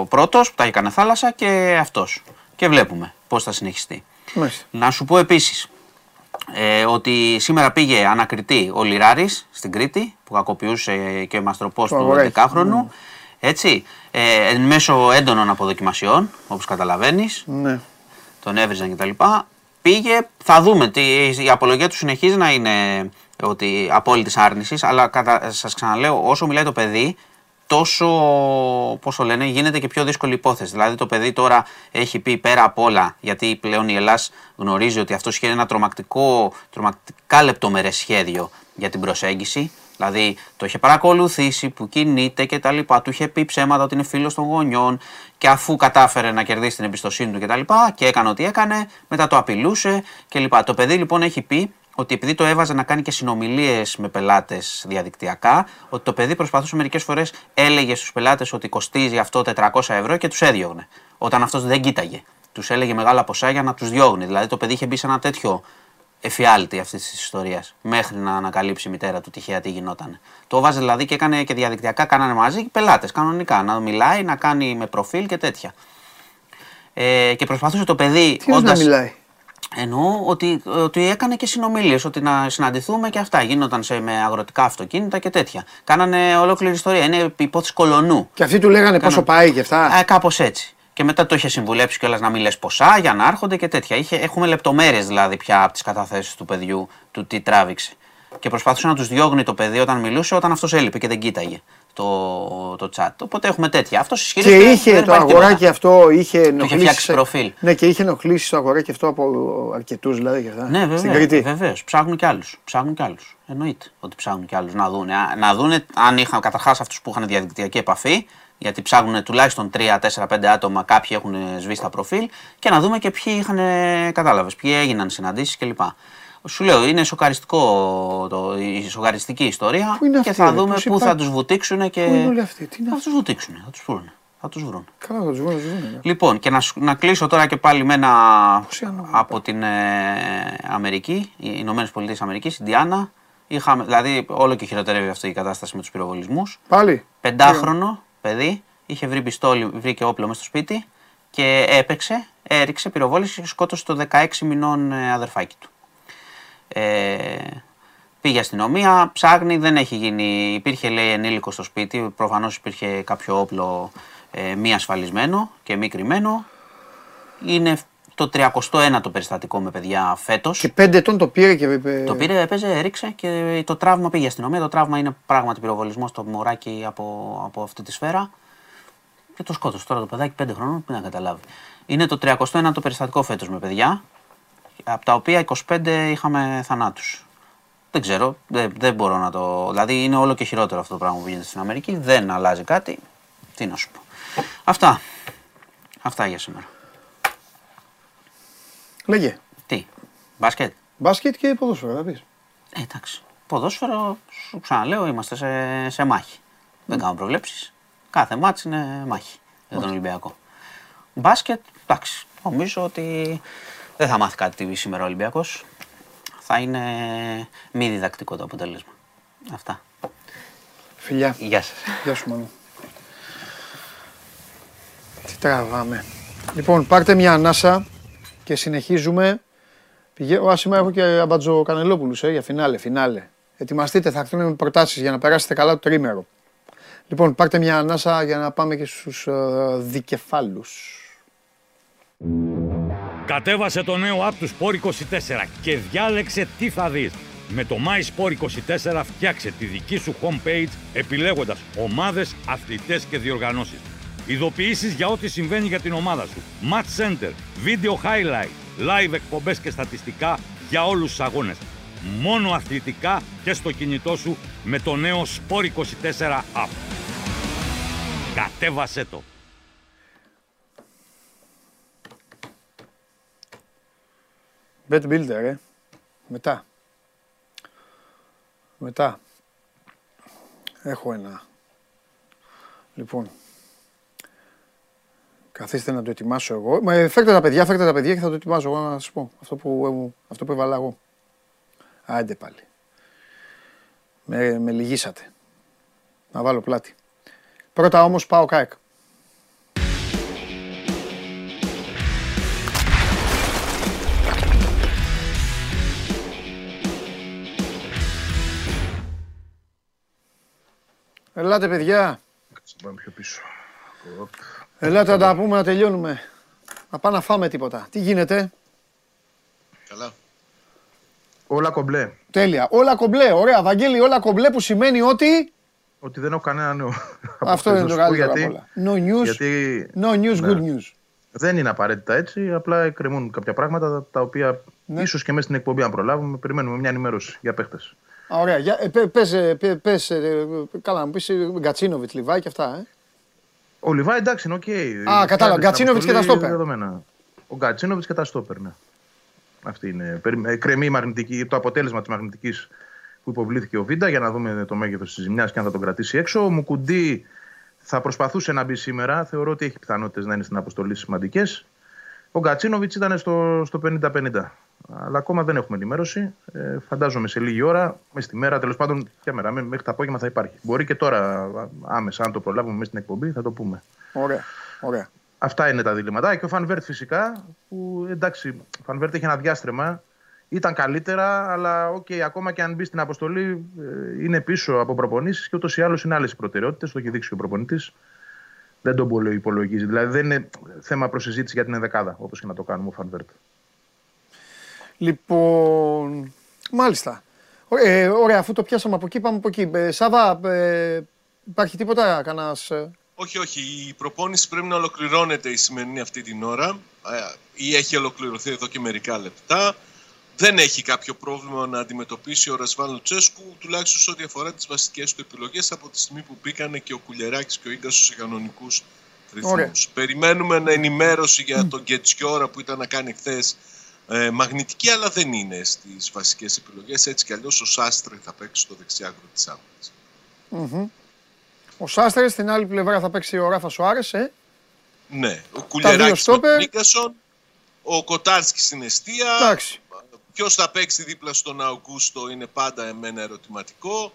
ο πρώτος που τα έκανε θάλασσα και αυτός. Και βλέπουμε πώς θα συνεχιστεί. Μάλιστα. Να σου πω επίσης ε, ότι σήμερα πήγε ανακριτή ο Λιράρης στην Κρήτη που κακοποιούσε και ο μαστροπός Το του αγοράκι. 11χρονου. Έτσι, ε, εν μέσω έντονων αποδοκιμασιών, όπως καταλαβαίνεις, Ναι. τον έβριζαν κτλ. Πήγε, θα δούμε. Τι, η απολογία του συνεχίζει να είναι ότι απόλυτης άρνησης, αλλά κατα, σας ξαναλέω, όσο μιλάει το παιδί, τόσο, πώς το λένε, γίνεται και πιο δύσκολη υπόθεση. Δηλαδή το παιδί τώρα έχει πει πέρα απ' όλα, γιατί πλέον η Ελλάς γνωρίζει ότι αυτό είχε ένα τρομακτικό, τρομακτικά λεπτομερές σχέδιο για την προσέγγιση. Δηλαδή το είχε παρακολουθήσει που κινείται και τα λοιπά. Του είχε πει ψέματα ότι είναι φίλος των γονιών και αφού κατάφερε να κερδίσει την εμπιστοσύνη του και τα λοιπά και έκανε ό,τι έκανε, μετά το απειλούσε και λοιπά. Το παιδί λοιπόν έχει πει ότι επειδή το έβαζε να κάνει και συνομιλίες με πελάτες διαδικτυακά, ότι το παιδί προσπαθούσε μερικές φορές, έλεγε στους πελάτες ότι κοστίζει αυτό 400 ευρώ και τους έδιωγνε. Όταν αυτός δεν κοίταγε. Τους έλεγε μεγάλα ποσά για να τους διώγνει. Δηλαδή το παιδί είχε μπει σε ένα τέτοιο εφιάλτη αυτής της ιστορίας. Μέχρι να ανακαλύψει η μητέρα του τυχαία τι γινόταν. Το βάζει δηλαδή και έκανε και διαδικτυακά, κάνανε μαζί πελάτες κανονικά. Να μιλάει, να κάνει με προφίλ και τέτοια. Ε, και προσπαθούσε το παιδί. Τι όντας... να μιλάει; Εννοώ ότι, ότι έκανε και συνομιλίες, ότι να συναντηθούμε και αυτά. Γίνονταν σε, με αγροτικά αυτοκίνητα και τέτοια. Κάνανε ολόκληρη ιστορία. Είναι υπόθεση κολονού. Και αυτοί του λέγανε πόσο πάει και αυτά; Ε, Κάπως έτσι. Και μετά το είχε συμβουλέψει κιόλας να μην λες ποσά για να έρχονται και τέτοια. Είχε, έχουμε λεπτομέρειες δηλαδή πια από τις καταθέσεις του παιδιού του τι τράβηξε. Και προσπαθούσε να τους διώγνει το παιδί όταν μιλούσε, όταν αυτός έλειπε και δεν κοίταγε το, το chat. Οπότε έχουμε τέτοια. Αυτό Και ισχυρίζεται. είχε δεν το υπάρχει αγοράκι τίποτα. αυτό, είχε ενοχλήσει. φτιάξει προφίλ. Ναι, και είχε ενοχλήσει το αγοράκι αυτό από αρκετούς δηλαδή. Και αυτά. Ναι, Στην βέβαια. Κρήτη. Βεβαίως. Ψάχνουν κι άλλους. Ψάχνουν κι άλλους. Εννοείται ότι ψάχνουν κι άλλους να δουν. Να δουν αν είχαν καταρχάς αυτούς που είχαν διαδικτυακή επαφή, γιατί ψάχνουν τουλάχιστον 3, 4, 5 άτομα, κάποιοι έχουν σβήσει τα προφίλ, και να δούμε και ποιοι είχαν, κατάλαβες, ποιοι έγιναν συναντήσεις κλπ. Σου λέω, είναι σοκαριστικό το, η σοκαριστική ιστορία Πού είναι και αυτοί, θα ρε, δούμε πώς πού θα υπάρχει- τους βουτήξουν και. Πού είναι όλοι αυτοί, τι είναι θα αυτό. τους βουτήξουν, θα τους πούνε. Θα τους βρουν. Καλά, θα τους βρουν. θα τους βρουν, ναι. Λοιπόν, και να, σου- να κλείσω τώρα και πάλι με ένα Πόσοι άνομοι από την ε, Αμερική, οι Ηνωμένες Πολιτείες Αμερικής, η Ντιάνα. Είχαμε, δηλαδή, όλο και χειροτερεύει αυτή η κατάσταση με τους πυροβολισμούς. Πάλι; Πεντάχρονο παιδί, είχε βρει πιστόλι, βρήκε όπλο μέσα στο σπίτι και έπαιξε, έριξε, πυροβόλησε και σκότωσε το 16 μηνών ε, αδερφάκι του. Ε, πήγε αστυνομία, ψάχνει, δεν έχει γίνει. Υπήρχε λέει ενήλικο στο σπίτι, προφανώς υπήρχε κάποιο όπλο ε, μη ασφαλισμένο και μη κρυμμένο. Είναι το 31ο περιστατικό με παιδιά φέτος. Και πέντε ετών το πήρε και. ε, Το πήρε, έπαιζε, έριξε και το τραύμα πήγε στην αστυνομία. Το τραύμα είναι πράγματι πυροβολισμός στο μωράκι από, από αυτή τη σφαίρα. Και το σκότωσε τώρα το παιδάκι 5 χρόνων, πριν να καταλάβει. Είναι το 31ο περιστατικό φέτος με παιδιά, από τα οποία 25 είχαμε θανάτους. Δεν ξέρω, δεν, δεν μπορώ να το. Δηλαδή είναι όλο και χειρότερο αυτό το πράγμα που γίνεται στην Αμερική. Δεν αλλάζει κάτι. Τι να σου πω. Αυτά. Αυτά για σήμερα. Λέγε. Τι, μπάσκετ; Μπάσκετ και ποδόσφαιρο, θα πεις. Ε, εντάξει. Ποδόσφαιρο, σου ξαναλέω, είμαστε σε, σε μάχη. Δεν κάνω προβλέψεις. Κάθε μάτς είναι μάχη για τον Ολυμπιακό. Μπάσκετ, εντάξει. Νομίζω ότι δεν θα μάθει κάτι σήμερα ο Ολυμπιακός. Θα είναι μη διδακτικό το αποτέλεσμα. Αυτά. Φιλιά. Γεια σας. Γεια σου, Μανώ. Τι τραβάμε. Λοιπόν, πάρτε μια ανάσα και συνεχίζουμε. Πηγα... Ω, σήμερα έχω και αμπατζο Κανελόπουλους ε, για φινάλε, φινάλε. Ετοιμαστείτε, θα έρθουν με προτάσεις για να περάσετε καλά το τρίμερο. Λοιπόν, πάρτε μια ανάσα για να πάμε και στους ε, δικεφάλους. Κατέβασε το νέο app του Sport 24 και διάλεξε τι θα δεις. Με το My Sport 24 φτιάξε τη δική σου homepage επιλέγοντας ομάδες, αθλητές και διοργανώσεις. Ειδοποιήσεις για ό,τι συμβαίνει για την ομάδα σου. Match Center, Video Highlight, Live εκπομπές και στατιστικά για όλους τους αγώνες. Μόνο αθλητικά και στο κινητό σου με το νέο Sport 24 app. Κατέβασέ το! Bet Builder, ε. Μετά. Μετά. Έχω ένα. Λοιπόν. Καθίστε να το ετοιμάσω εγώ. Μα, ε, φέρτε τα παιδιά, φέρτε τα παιδιά και θα το ετοιμάσω εγώ να σας πω. Αυτό που, ε, αυτό που έβαλα εγώ. Άντε πάλι. Με, με λυγίσατε. Να βάλω πλάτη. Πρώτα όμως πάω ΚΑΕΚ. Ελάτε παιδιά. Πάμε πιο πίσω. Ελάτε να τα πούμε να τελειώνουμε. Να πάμε να φάμε τίποτα. Τι γίνεται; Καλά. Όλα κομπλέ. Τέλεια. Όλα κομπλέ. Ωραία. Βαγγέλη, όλα κομπλέ που σημαίνει ότι... Ότι δεν έχω κανένα νέο. Αυτό χθες είναι το να σου πω, καλύτερο απ' γιατί- όλα. No news, Γιατί no news, Ναι. good news. δεν είναι απαραίτητα έτσι, απλά εκκρεμούν κάποια πράγματα τα- τα οποία Ναι. ίσως και μέσα στην εκπομπή αν προλάβουμε, περιμένουμε μια ενημέρωση για παίχτες. Α, Ωραία. Για, ε, πε- πες, ε, πε- πες, ε, καλά να μου πεις ε, Γκατσίνοβιτς, Λιβάι και αυτά. Ε. Ο Λιβάι εντάξει είναι οκ. Α, κατάλαβα. Γκατσίνοβιτς και τα στόπερ. Δεδομένα. Ο Γκατσίνοβιτς και τα στόπερ, ναι. Αυτή είναι. περι- ε, Εκκρεμεί η μαγνητική, το αποτέλεσμα της μαγνητικής που υποβλήθηκε ο Βίντα για να δούμε το μέγεθος της ζημιάς και αν θα τον κρατήσει έξω. Ο Μουκουντή θα προσπαθούσε να μπει σήμερα. Θεωρώ ότι έχει πιθανότητες να είναι στην αποστολή σημαντικές. Ο Γκατσίνοβιτς ήταν στο, στο 50-50. Αλλά ακόμα δεν έχουμε ενημέρωση. Ε, φαντάζομαι σε λίγη ώρα, μέσα στη μέρα, τέλος πάντων, ποια μέρα, μέ- μέχρι το απόγευμα θα υπάρχει. Μπορεί και τώρα, α, άμεσα, αν το προλάβουμε μέσα στην εκπομπή, θα το πούμε. Ωραία. Ωραία. Αυτά είναι τα διλήμματα. Και ο Φαν Βέερτ φυσικά, που εντάξει, ο Φαν Βέερτ έχει ένα διάστρεμα. Ήταν καλύτερα, αλλά οκ, ακόμα και αν μπει στην αποστολή, ε, είναι πίσω από προπονήσεις και ούτως ή άλλως είναι άλλες οι προτεραιότητες. Το έχει δείξει και ο προπονητής. Δεν τον πολύ υπολογίζει. Δηλαδή δεν είναι θέμα προσυζήτηση για την ενδεκάδα, όπως και να το κάνουμε ο Φανβέρτ. Λοιπόν, μάλιστα. Ω- Ε, ωραία, αφού το πιάσαμε από εκεί, πάμε από εκεί. Ε, Σάβα, ε, υπάρχει τίποτα, κανένας... ε, Όχι, όχι. Η προπόνηση πρέπει να ολοκληρώνεται η σημερινή αυτή την ώρα ε, ή έχει ολοκληρωθεί εδώ και μερικά λεπτά. Δεν έχει κάποιο πρόβλημα να αντιμετωπίσει ο Ρασβάν Λουτσέσκου, τουλάχιστον σε ό,τι αφορά τις βασικές του επιλογές από τη στιγμή που μπήκανε και ο Κουλεράκη και ο γκασο σε κανονικούς Ωραία. ρυθμού. Περιμένουμε ένα ενημέρωση για τον Γκετσιόρα που ήταν να κάνει χθες ε, μαγνητική, αλλά δεν είναι στις βασικές επιλογές. Έτσι κι αλλιώς ο Σάστρε θα παίξει στο δεξιάκρο της άμυνας. μμμ. Ο Σάστρε στην άλλη πλευρά θα παίξει ο Ράφας Σοάρε. Ε; Ναι, ο δύο Κουλιεράκης με στόπερ. τον Νίκασον, ο Κοτάρσκι στην αιστεία. Εντάξει. Ποιος θα παίξει δίπλα στον Αουγκούστο είναι πάντα εμένα ερωτηματικό.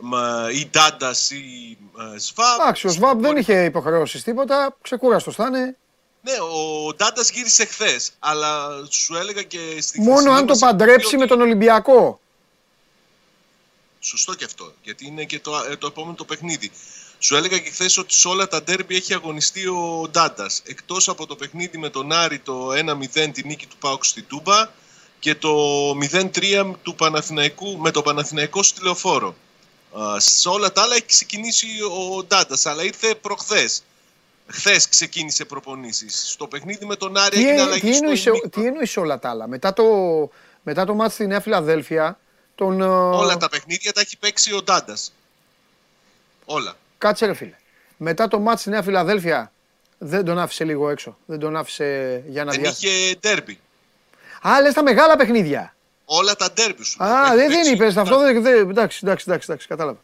Μα, ή Ντάντας ή ε, Σβάμπ. Εντάξει, ο Σβάμπ δεν είχε υποχρεώσεις τίποτα. Ξεκούραστος θα είναι. Ναι, ο Ντάντας γύρισε χθες. Αλλά σου έλεγα και στη Μόνο χθεσινή αν το μας παντρέψει εκπομπή με ότι- τον Ολυμπιακό. Σωστό και αυτό. Γιατί είναι και το, ε, το επόμενο το παιχνίδι. Σου έλεγα και χθες ότι σε όλα τα ντέρμπι έχει αγωνιστεί ο Ντάντας. Εκτός από το παιχνίδι με τον Άρη το 1-0 τη νίκη του Πάουκ στη Τούμπα και το 0-3 του Παναθηναϊκού, με το Παναθηναϊκό στη Λεωφόρο. Α, σε όλα τα άλλα έχει ξεκινήσει ο Ντάντας, αλλά ήρθε προχθές. Χθες ξεκίνησε προπονήσεις. Στο παιχνίδι με τον Άρη Τι, έγινε ε, αλλαγή τι, στο εννοείς, ημίχρονο. τι εννοείς όλα τα άλλα; Μετά το, μετά το μάτς στη Νέα Φιλαδέλφια, τον... ε, Όλα τα παιχνίδια τα έχει παίξει ο Ντάντας. Όλα. Κάτσε ρε φίλε. Μετά το μάτς στη Νέα Φιλαδέλφια, δεν τον άφησε λίγο έξω. Δεν τον άφησε για να Δεν διάσει. είχε ντέρμπι. Α, λες τα μεγάλα παιχνίδια. Όλα τα ντέρμπι σου. Α, Έχει δεν, δεν παίξει είπες ο αυτό. Δεν, δεν, εντάξει, εντάξει, εντάξει, εντάξει, κατάλαβα.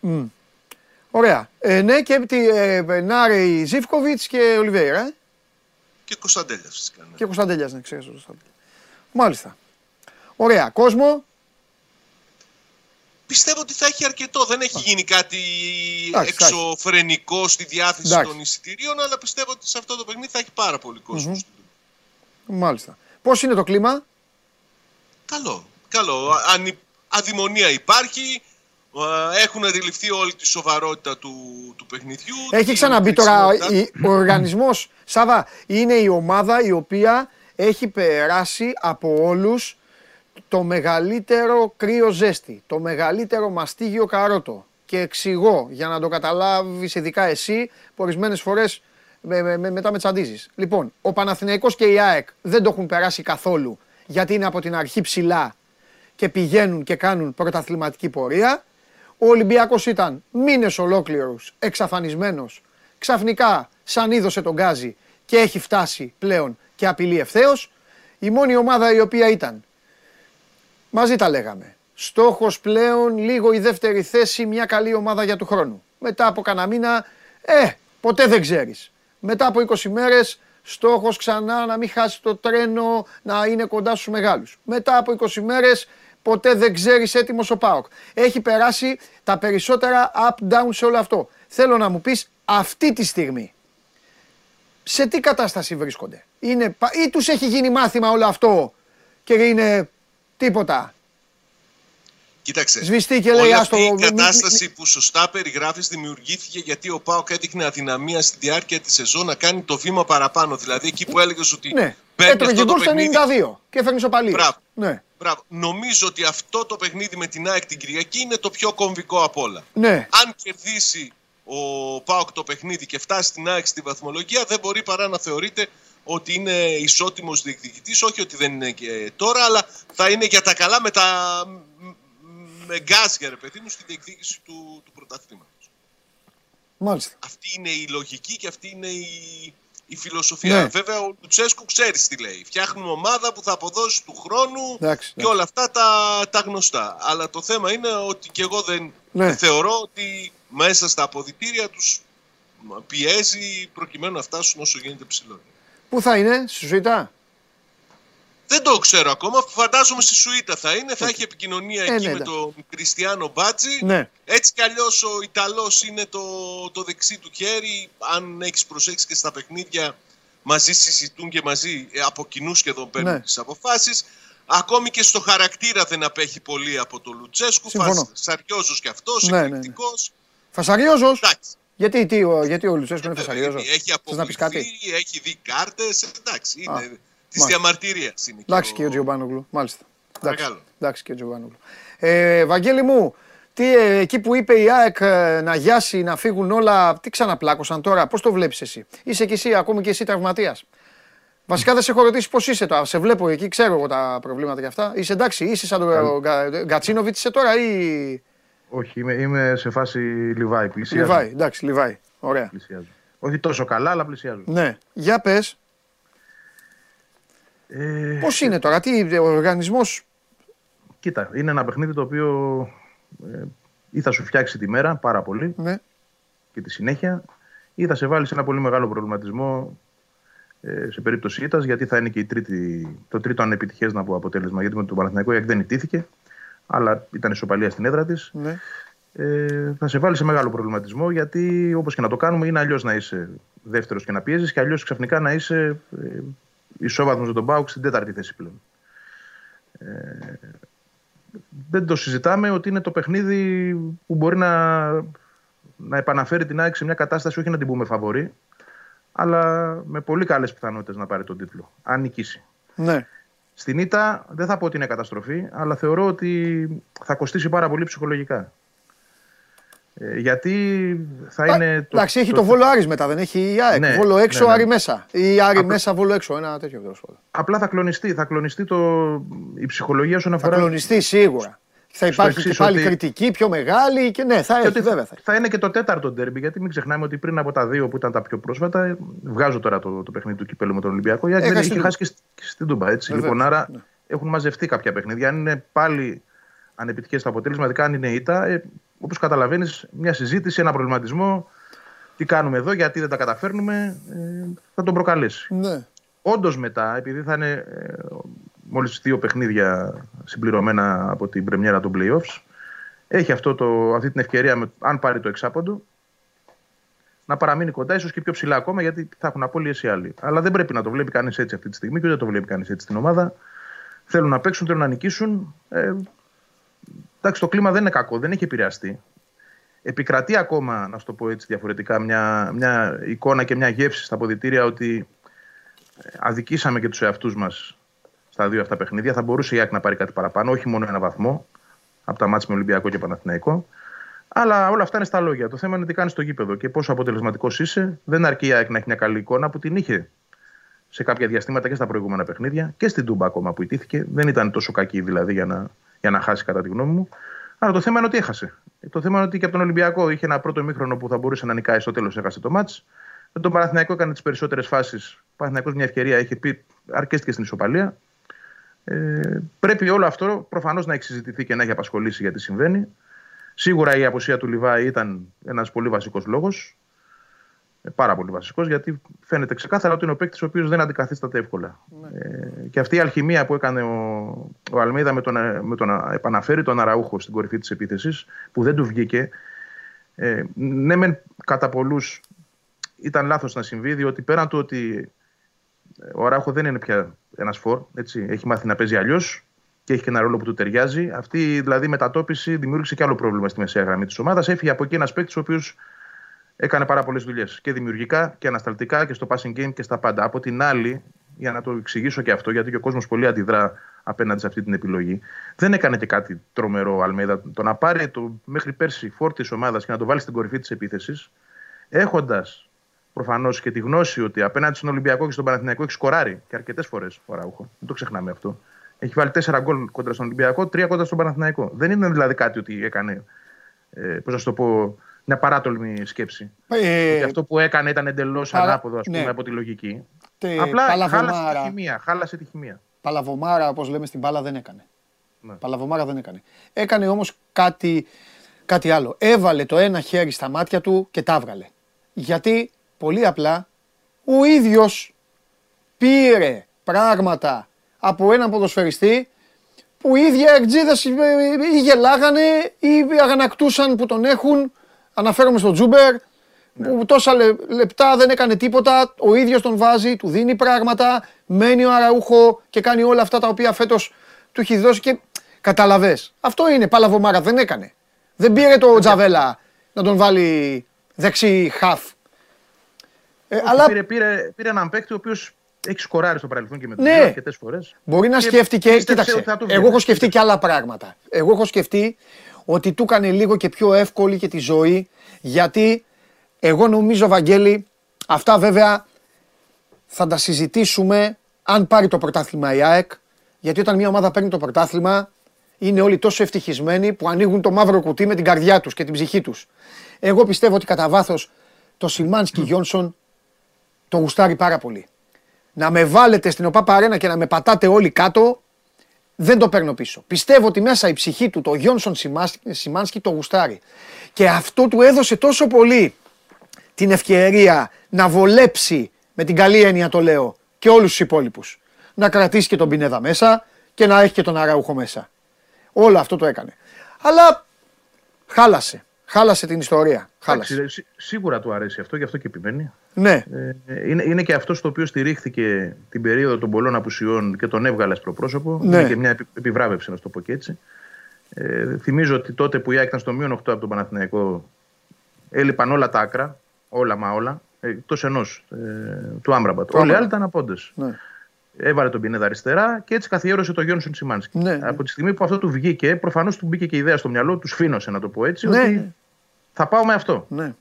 Μμ. Ωραία. Ε, ναι, και τι, ε, Νάρεϊ, Ζίβκοβιτς και Ολιβέηρα. Ε; Και Κωνσταντέλια φυσικά. ναι. Και Κωνσταντέλιας, ναι, ξέρω. Κωνσταντέλια. Μάλιστα. Ωραία. Κόσμο. Πιστεύω ότι θα έχει αρκετό. Δεν έχει γίνει κάτι Εντάξει, θα εξωφρενικό στη διάθεση Εντάξει. των εισιτηρίων, αλλά πιστεύω ότι σε αυτό το παιχνίδι θα έχει πάρα πολύ κόσμο. στην Τούμπα. Μάλιστα. Πώς είναι το κλίμα; Καλό. Καλό. Α- Αν αδημονία υπάρχει, α, έχουν αντιληφθεί όλη τη σοβαρότητα του, του παιχνιδιού. Έχει την ξαναμπεί τώρα χρησιμότητα. η- ο οργανισμός. Σάβα, είναι η ομάδα η οποία έχει περάσει από όλους το μεγαλύτερο κρύο ζέστη, το μεγαλύτερο μαστίγιο καρότο. Και εξηγώ για να το καταλάβεις ειδικά εσύ, που ορισμένες φορές με, με- με- μετά με τσαντίζεις. Λοιπόν, ο Παναθηναϊκός και η ΑΕΚ δεν το έχουν περάσει καθόλου γιατί είναι από την αρχή ψηλά και πηγαίνουν και κάνουν πρωταθληματική πορεία. Ο Ολυμπιακός ήταν μήνες ολόκληρους εξαφανισμένος. Ξαφνικά σαν είδωσε τον γκάζι και έχει φτάσει πλέον και απειλεί ευθέως. Η μόνη ομάδα η οποία ήταν, μαζί τα λέγαμε, στόχος πλέον λίγο η δεύτερη θέση, μια καλή ομάδα για του χρόνου. Μετά από κανένα μήνα, ε, ποτέ δεν ξέρεις. Μετά από 20 μέρες, στόχος ξανά να μην χάσει το τρένο, να είναι κοντά στους μεγάλους. Μετά από 20 μέρες, ποτέ δεν ξέρεις έτοιμος ο ΠΑΟΚ. Έχει περάσει τα περισσότερα up-down σε όλο αυτό. Θέλω να μου πεις αυτή τη στιγμή, σε τι κατάσταση βρίσκονται; Είναι, πα- ή τους έχει γίνει μάθημα όλο αυτό και είναι τίποτα; Κοίταξε. Σβηστεί και λέει, όλη «Άστο, αυτή η μη- μη- κατάσταση που σωστά περιγράφεις δημιουργήθηκε γιατί ο Πάοκ έδειχνε αδυναμία στη διάρκεια της σεζόν να κάνει το βήμα παραπάνω. Δηλαδή εκεί που έλεγες ότι Ναι, παίρνει έτρωγε αυτό το γκολ στο παιχνίδι. 92 και έφερνε σοπαλίες. Μπράβο. Ναι, Μπράβο. Νομίζω ότι αυτό το παιχνίδι με την ΑΕΚ την Κυριακή είναι το πιο κομβικό απ' όλα. ναι. Αν κερδίσει ο Πάοκ το παιχνίδι και φτάσει στην ΑΕΚ στη βαθμολογία, δεν μπορεί παρά να θεωρείται ότι είναι ισότιμος διεκδικητής. Όχι ότι δεν είναι και τώρα, αλλά θα είναι για τα καλά με, τα... με γκάζια, ρε παιδί μου, στη διεκδίκηση του, του πρωταθλήματος. Μάλιστα. Αυτή είναι η λογική και αυτή είναι η, η φιλοσοφία. Ναι. Βέβαια, ο Λουτσέσκου ξέρει τι λέει. Φτιάχνουμε ομάδα που θα αποδώσει του χρόνου Εντάξει, και όλα αυτά τα, τα γνωστά. Αλλά το θέμα είναι ότι και εγώ δεν Ναι. θεωρώ ότι μέσα στα αποδητήρια τους πιέζει προκειμένου να φτάσουν όσο γίνεται ψηλό. Πού θα είναι, στη Σουητά. Δεν το ξέρω ακόμα. Φαντάζομαι στη Σουήτα θα είναι. Θα έχει επικοινωνία Ε, εκεί ναι, με εντάξει. τον Κριστιανό Μπάτζη. Ναι. Έτσι κι αλλιώς ο Ιταλός είναι το, το δεξί του χέρι. Αν έχεις προσέξει και στα παιχνίδια, μαζί συζητούν και μαζί ε, από κοινού σχεδόν παίρνουν Ναι. τις αποφάσεις. Ακόμη και στο χαρακτήρα δεν απέχει πολύ από τον Λουτσέσκου. Συμφωνώ. Σαριόζο κι αυτός, Ναι, ναι, ναι. εκρηκτικό. Φασαριόζος; Εντάξει. Γιατί, τι, ο, γιατί ο Λουτσέσκου είναι Ε, φασαριόζος; Έχει Θες να πεις κάτι; αποβληθεί, έχει δει κάρτες. Εντάξει, είναι Α, της μάλιστα. διαμαρτυρίας. Είναι Εντάξει ο- και ο Τζιομπάνογλου, μάλιστα. Εντάξει, Παρακαλώ. εντάξει και ο Τζιομπάνογλου. Ε, Βαγγέλη μου, τι, ε, εκεί που είπε η ΑΕΚ ε, να γιάσει, να φύγουν όλα, τι ξαναπλάκωσαν τώρα, πώς το βλέπεις εσύ; Είσαι και εσύ, ακόμη και εσύ τραυματίας. Βασικά δεν σε έχω ρωτήσει πώς είσαι τώρα. Σε βλέπω εκεί, ξέρω εγώ τα προβλήματα και αυτά. Είσαι εντάξει, είσαι σαν τον Γκα- Γκατσίνοβιτ είσαι τώρα ή. Όχι, είμαι, είμαι σε φάση Λιβάη. Πλησιάζω. Λιβάη, εντάξει, Λιβάη. Ωραία. Πλησιάζω. Όχι τόσο καλά, αλλά πλησιάζω. Ναι, για πες, Ε, πώς είναι τώρα, τι, ο οργανισμός, Κοίτα, είναι ένα παιχνίδι το οποίο ε, ή θα σου φτιάξει τη μέρα πάρα πολύ Ναι. και τη συνέχεια, ή θα σε βάλει σε ένα πολύ μεγάλο προβληματισμό ε, σε περίπτωση ήττας, γιατί θα είναι και η τρίτη, το τρίτο ανεπιτυχέ να πω αποτέλεσμα. Γιατί με τον Παναθηναϊκό η ΑΕΚ δεν ιτήθηκε, αλλά ήταν ισοπαλία στην έδρα της. Ναι. Ε, θα σε βάλει σε μεγάλο προβληματισμό, γιατί όπως και να το κάνουμε, είναι αλλιώς να είσαι δεύτερος και να πιέζεις, και αλλιώς ξαφνικά να είσαι ε, ισόβαθμος με τον Μπάουκ στην τέταρτη θέση πλέον. Ε, δεν το συζητάμε ότι είναι το παιχνίδι που μπορεί να, να επαναφέρει την ΑΕΚ σε μια κατάσταση, όχι να την πούμε φαβορή, αλλά με πολύ καλές πιθανότητες να πάρει τον τίτλο, αν νικήσει. Ναι. Στην ήττα δεν θα πω ότι είναι καταστροφή, αλλά θεωρώ ότι θα κοστίσει πάρα πολύ ψυχολογικά. Ε, γιατί θα είναι. το- Εντάξει, έχει το- το Βόλο Άρης μετά, δεν έχει η ΑΕΚ. Ναι, Βόλο έξω, ναι, ναι. Άρη μέσα. Ή Άρη Απλά- μέσα, Βόλο έξω. Ένα τέτοιο τέλος πάντων. Απλά θα κλονιστεί, θα κλονιστεί το, η ψυχολογία όσον Θα αφορά. κλονιστεί σίγουρα. Θα υπάρχει και εξής πάλι ότι- κριτική πιο μεγάλη και ναι, θα Και έχει, ότι βέβαια. Θα έχει. θα είναι και το τέταρτο ντέρμπι, γιατί μην ξεχνάμε ότι πριν από τα δύο που ήταν τα πιο πρόσφατα, ε, βγάζω τώρα το, το παιχνίδι του κυπέλου με τον Ολυμπιακό, η ΑΕΚ δεν Έχασε έχει την χάσει και, στη- και στην Τούμπα. Έτσι. Βεβαίως, Λοιπόν, άρα ναι. έχουν μαζευτεί κάποια παιχνίδια. Αν είναι πάλι ανεπιτυχές το αποτέλεσμα, ειδικά αν είναι ήττα, ε, όπως καταλαβαίνεις, μια συζήτηση, ένα προβληματισμό. Τι κάνουμε εδώ, γιατί δεν τα καταφέρνουμε, ε, θα τον προκαλέσει. Ναι. Όντως μετά, επειδή θα είναι ε, μόλις δύο παιχνίδια συμπληρωμένα από την πρεμιέρα των playoffs, έχει αυτό το, αυτή την ευκαιρία, με, αν πάρει το εξάποντο, να παραμείνει κοντά, ίσως και πιο ψηλά ακόμα, γιατί θα έχουν απώλειες οι άλλοι. Αλλά δεν πρέπει να το βλέπει κανείς έτσι αυτή τη στιγμή και ούτε το βλέπει κανείς έτσι στην ομάδα. Θέλουν να παίξουν, θέλουν να νικήσουν. Ε, εντάξει, το κλίμα δεν είναι κακό, δεν έχει επηρεαστεί. Επικρατεί ακόμα, να σου το πω έτσι διαφορετικά, μια, μια εικόνα και μια γεύση στα αποδητήρια ότι ε, αδικήσαμε και τους εαυτούς μας στα δύο αυτά παιχνίδια. Θα μπορούσε η ΑΕΚ να πάρει κάτι παραπάνω, όχι μόνο ένα βαθμό από τα μάτια με Ολυμπιακό και Παναθηναϊκό. Αλλά όλα αυτά είναι στα λόγια. Το θέμα είναι τι κάνεις στο γήπεδο και πόσο αποτελεσματικός είσαι. Δεν αρκεί η ΑΕΚ να έχει μια καλή εικόνα που την είχε σε κάποια διαστήματα και στα προηγούμενα παιχνίδια και στην Τούμπα ακόμα που ιτήθηκε. Δεν ήταν τόσο κακή δηλαδή για να, για να χάσει κατά τη γνώμη μου. Αλλά το θέμα είναι ότι έχασε. Το θέμα είναι ότι και από τον Ολυμπιακό είχε ένα πρώτο μήχρονο που θα μπορούσε να νικάει στο τέλος, έχασε το μάτς. Με τον Παναθηναϊκό έκανε τις περισσότερες φάσεις. Ο Παναθηναϊκός μια ευκαιρία είχε πει, αρκέστηκε στην ισοπαλία. Ε, πρέπει όλο αυτό προφανώς να έχει συζητηθεί και να έχει απασχολήσει γιατί συμβαίνει. Σίγουρα η αποσία του Λιβάη ήταν ένας πολύ βασικός λόγος. Πάρα πολύ βασικός, γιατί φαίνεται ξεκάθαρα ότι είναι ο παίκτης ο οποίος δεν αντικαθίσταται εύκολα. Ε, και αυτή η αλχημία που έκανε ο, ο Αλμίδα με το, να, με το να επαναφέρει τον Αραούχο στην κορυφή της επίθεσης, που δεν του βγήκε. Ε, ναι, μεν κατά πολλούς ήταν λάθος να συμβεί, διότι πέραν του ότι ο Αραούχο δεν είναι πια ένας φορ, έτσι, έχει μάθει να παίζει αλλιώς και έχει και ένα ρόλο που του ταιριάζει. Αυτή δηλαδή η μετατόπιση δημιούργησε και άλλο πρόβλημα στη μεσαία γραμμή της ομάδας. Έφυγε από εκεί ένας παίκτης ο οποίος έκανε πάρα πολλές δουλειές και δημιουργικά και ανασταλτικά και στο passing game και στα πάντα. Από την άλλη, για να το εξηγήσω και αυτό, γιατί και ο κόσμος πολύ αντιδρά απέναντι σε αυτή την επιλογή, δεν έκανε και κάτι τρομερό ο Αλμέδα. Το να πάρει το μέχρι πέρσι φόρτη της ομάδας και να το βάλει στην κορυφή της επίθεσης, έχοντας προφανώς και τη γνώση ότι απέναντι στον Ολυμπιακό και στον Παναθηναϊκό έχει σκοράρει και αρκετές φορές ο Ραούχο. Δεν το ξεχνάμε αυτό. Έχει βάλει 4 γκολ κοντρα στον Ολυμπιακό, 3 κοντρα στον Παναθηναϊκό. Δεν είναι δηλαδή κάτι ότι έκανε, ε, πώς να σου το πω, μια παράτολμη σκέψη. Ε, ότι αυτό που έκανε ήταν εντελώς παρα- ανάποδο ας πούμε, ναι. από τη λογική. τε- Απλά χάλασε παλαβομάρα. τη χημεία. Χάλασε τη χημεία. Παλαβομάρα, όπως λέμε στην μπάλα, δεν έκανε. Ναι. Παλαβομάρα δεν έκανε. Έκανε όμως κάτι, κάτι άλλο. Έβαλε το ένα χέρι στα μάτια του και τα έβγαλε. Γιατί πολύ απλά ο ίδιος πήρε πράγματα από έναν ποδοσφαιριστή που οι ίδιοι αεκτζίδες ή γελάγανε ή αγανακτούσαν που τον έχουν. Αναφέρομαι στον Τζούμπερ, που τόσα λε- λεπτά δεν έκανε τίποτα, ο ίδιος τον βάζει, του δίνει πράγματα, μένει ο Αραούχο και κάνει όλα αυτά τα οποία φέτος του έχει δώσει και καταλαβες. Αυτό είναι, παλαβομάρα δεν έκανε. Δεν πήρε το Τζαβέλα να τον βάλει δεξί χαφ. Ε, αλλά Πήρε, πήρε, πήρε έναν παίκτη ο οποίος έχει σκοράρει στο παρελθόν και με τον Ναι. ναι. αρκετές φορές. Μπορεί να Και σκέφτηκε, πίστεψε κοίταξε, ότι θα του εγώ βγει. έχω σκεφτεί και άλλα πράγματα. Εγώ έχω σκεφτεί ότι του έκανε λίγο και πιο εύκολη και τη ζωή, γιατί εγώ νομίζω, Βαγγέλη, αυτά βέβαια θα τα συζητήσουμε αν πάρει το πρωτάθλημα η ΑΕΚ, γιατί όταν μια ομάδα παίρνει το πρωτάθλημα, είναι όλοι τόσο ευτυχισμένοι που ανοίγουν το μαύρο κουτί με την καρδιά τους και την ψυχή τους. Εγώ πιστεύω ότι κατά βάθος το Σιμάνσκι Γιόνσον το γουστάρει πάρα πολύ. Να με βάλετε στην ΟΠΑ Παρένα και να με πατάτε όλοι κάτω, Δεν το παίρνω πίσω. Πιστεύω ότι μέσα η ψυχή του, το Γιόνσον Σιμάνσκι, το γουστάρει. Και αυτό του έδωσε τόσο πολύ την ευκαιρία να βολέψει, με την καλή έννοια το λέω, και όλους τους υπόλοιπους. Να κρατήσει και τον Πινέδα μέσα και να έχει και τον Αράουχο μέσα. Όλο αυτό το έκανε. Αλλά χάλασε. Χάλασε την ιστορία. Χάλασε. Εντάξει, σίγουρα του αρέσει αυτό, γι' αυτό και επιμένει. Ναι. Ε, είναι, είναι και αυτός το οποίος στηρίχθηκε την περίοδο των πολλών απουσιών και τον έβγαλε στο πρόσωπο. Ναι. Είναι και μια επι- επιβράβευση, να το πω και έτσι. Ε, θυμίζω ότι τότε που η ΑΕΚ ήταν στο μείον 8 από τον Παναθηναϊκό, έλειπαν όλα τα άκρα, όλα μα όλα, εκτός ενός, ε, του Άμραμπατ. Όλοι οι Άμραμπατ. άλλοι ήταν απόντες. Ναι. Έβαλε τον Πινέδα αριστερά και έτσι καθιέρωσε το Γιόνσον Σιμάνσκι. Ναι, ναι. Από τη στιγμή που αυτό του βγήκε, προφανώς του μπήκε και η ιδέα στο μυαλό, τους σφήνωσε να το πω έτσι, Ναι, ότι ναι. θα πάω με αυτό. Ναι.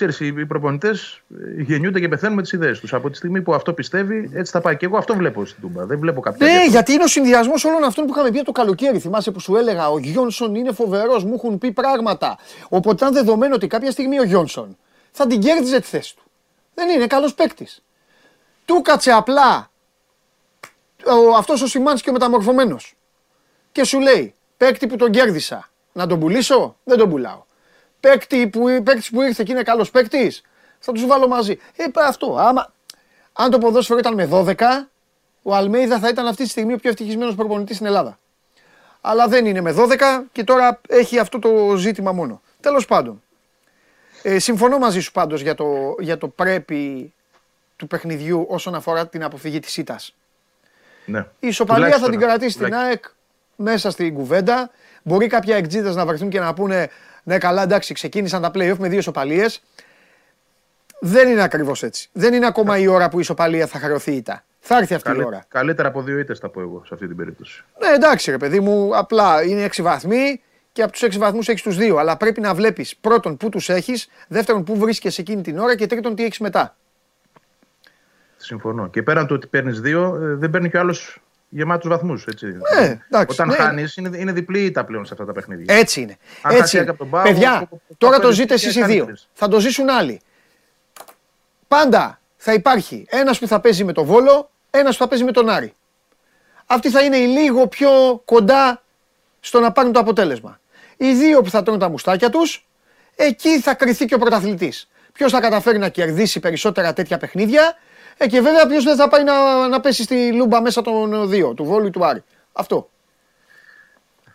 Ξέρεις, οι οι προπονητές γεννιούνται και πεθαίνουν με τις ιδέες τους. Από τη στιγμή που αυτό πιστεύει, έτσι θα πάει. Και εγώ αυτό βλέπω στην Τούμπα. Δεν βλέπω κάποια. Ναι, διαφορά. γιατί είναι ο συνδυασμός όλων αυτών που είχαμε πει το καλοκαίρι. Θυμάσαι που σου έλεγα, ο Γιόνσον είναι φοβερός, μου έχουν πει πράγματα. Οπότε ήταν δεδομένο ότι κάποια στιγμή ο Γιόνσον θα την κέρδιζε τη θέση του. Δεν είναι καλός παίκτης. Του κάτσε απλά αυτός ο Σιμάνσκι ο μεταμορφωμένος. Και σου λέει, παίκτη που τον κέρδισα, να τον πουλήσω, δεν τον πουλάω. Παίκτη που, παίκτης που ήρθε και είναι καλός παίκτης, θα τους βάλω μαζί. Ε, πά, αυτό. Άμα, αν το ποδόσφαιρο ήταν με 12, ο Αλμέιδα θα ήταν αυτή τη στιγμή ο πιο ευτυχισμένος προπονητής στην Ελλάδα. Αλλά δεν είναι με 12 και τώρα έχει αυτό το ζήτημα μόνο. Τέλος πάντων. Ε, συμφωνώ μαζί σου πάντως για το, για το πρέπει του παιχνιδιού όσον αφορά την αποφυγή της ήττας. Ναι. Η ισοπαλία θα Τουλάχιστον την αυτό. κρατήσει την Τουλάχιστον. ΑΕΚ μέσα στην κουβέντα. Μπορεί κάποια εκτζίδες να βρεθούν και να πούνε ναι καλά εντάξει ξεκίνησαν τα play-off με δύο ισοπαλίες. Δεν είναι ακριβώς έτσι. Δεν είναι ακόμα η ώρα που η ισοπαλία θα χαρωθεί ήττα. Θα έρθει αυτή η Καλέ- ώρα. Καλύτερα από δύο ήττες θα πω εγώ σε αυτή την περίπτωση. Ναι, εντάξει ρε παιδί μου, απλά είναι έξι βαθμοί και από τους έξι βαθμούς έχεις τους δύο. Αλλά πρέπει να βλέπεις πρώτον πού τους έχεις, δεύτερον πού βρίσκεσαι εκείνη την ώρα και τρίτον τι έχεις μετά. Συμφωνώ. Και πέραν του ότι παίρνεις δύο, ε, δεν παίρνει και ο άλλος γεμάτους βαθμούς. Ναι, εντάξει, Όταν ναι. χάνεις, είναι, είναι διπλή ήττα πλέον σε αυτά τα παιχνίδια. Έτσι είναι. Αν Έτσι χάσει είναι. από τον Πάο, Παιδιά, ο- ο- τώρα ο- το ο- ζείτε ο- εσείς οι κάνει δύο. τρεις. Θα το ζήσουν άλλοι. Πάντα θα υπάρχει ένας που θα παίζει με το Βόλο, ένας που θα παίζει με τον Άρη. Αυτοί θα είναι οι λίγο πιο κοντά στο να πάρουν το αποτέλεσμα. Οι δύο που θα τρώνε τα μουστάκια τους, εκεί θα κρυθεί και ο πρωταθλητής. Ποιος θα καταφέρει να κερδίσει περισσότερα τέτοια παιχνίδια ε, και βέβαια ποιος δεν θα πάει να, να πέσει στη λούμπα μέσα των δύο, του Βόλου ή του Άρη. Αυτό.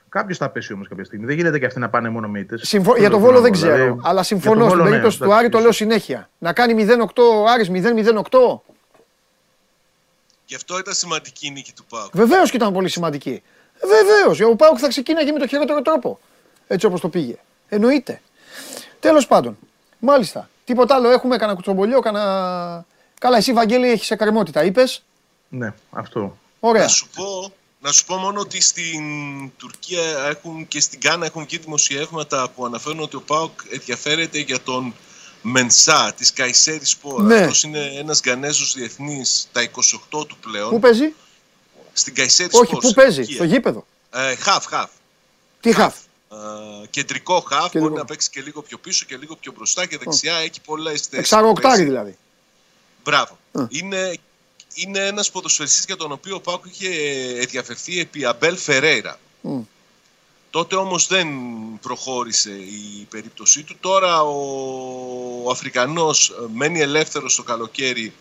Κάποιος θα πέσει όμως κάποια στιγμή. Δεν γίνεται και αυτοί να πάνε μόνο με ήττε. Συμφω... Για το Βόλο δεν ξέρω. αλλά συμφωνώ στην περίπτωση του Άρη το λέω συνέχεια. Να κάνει 0-8 ο Άρης 0-0-8. Γι' αυτό ήταν σημαντική η νίκη του Πάου. Βεβαίως και ήταν πολύ σημαντική. Βεβαίως. Ο Πάουκ θα ξεκίναγε με το χειρότερο τρόπο. Έτσι όπως το πήγε. Εννοείται. Τέλος πάντων. Μάλιστα. Τίποτα άλλο έχουμε, κανένα κουτσομπολιό, κανένα. Καλά, εσύ Βαγγέλη έχεις εκκρεμότητα, είπες; Ναι, αυτό. Ωραία. Να σου πω, να σου πω μόνο ότι στην Τουρκία έχουν και στην Κάνα έχουν βγει δημοσιεύματα που αναφέρουν ότι ο ΠΑΟΚ ενδιαφέρεται για τον Μενσά της Καϊσέρης Σπορ. Ναι. Αυτός είναι ένας Γανέζος διεθνής, τα 28 του πλέον. Πού παίζει, Στην Καϊσέρη Όχι, Σπορ. πού στην παίζει, Τουρκία. στο γήπεδο. Ε, χαφ, χαφ. Τι χαφ; Ε, κεντρικό χαφ, Κεντρικό. μπορεί να παίξει και λίγο πιο πίσω και λίγο πιο μπροστά και δεξιά. Έχει πολλές θέσεις. που Εξαρροκτάρι παίζει. δηλαδή. Μπράβο. Α. Είναι, είναι ένας ποδοσφαιριστής για τον οποίο ο Πάουκ είχε ενδιαφερθεί επί Αμπέλ Φερέιρα. Μμ. Τότε όμως δεν προχώρησε η περίπτωσή του. Τώρα ο, ο Αφρικανός ε, μένει ελεύθερος το καλοκαίρι.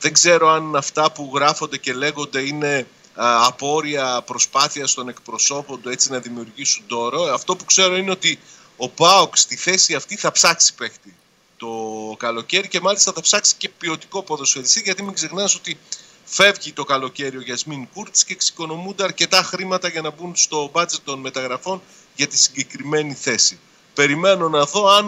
Δεν ξέρω αν αυτά που γράφονται και λέγονται είναι α, απόρρια προσπάθειας των εκπροσώπων του έτσι να δημιουργήσουν τόρο. Αυτό που ξέρω είναι ότι ο Πάοκ στη θέση αυτή θα ψάξει παίχτη το καλοκαίρι και μάλιστα θα ψάξει και ποιοτικό ποδοσφαιριστή γιατί μην ξεχνάς ότι φεύγει το καλοκαίρι ο Γιασμίν Κούρτης και εξοικονομούνται αρκετά χρήματα για να μπουν στο μπάτζετ των μεταγραφών για τη συγκεκριμένη θέση. Περιμένω να δω αν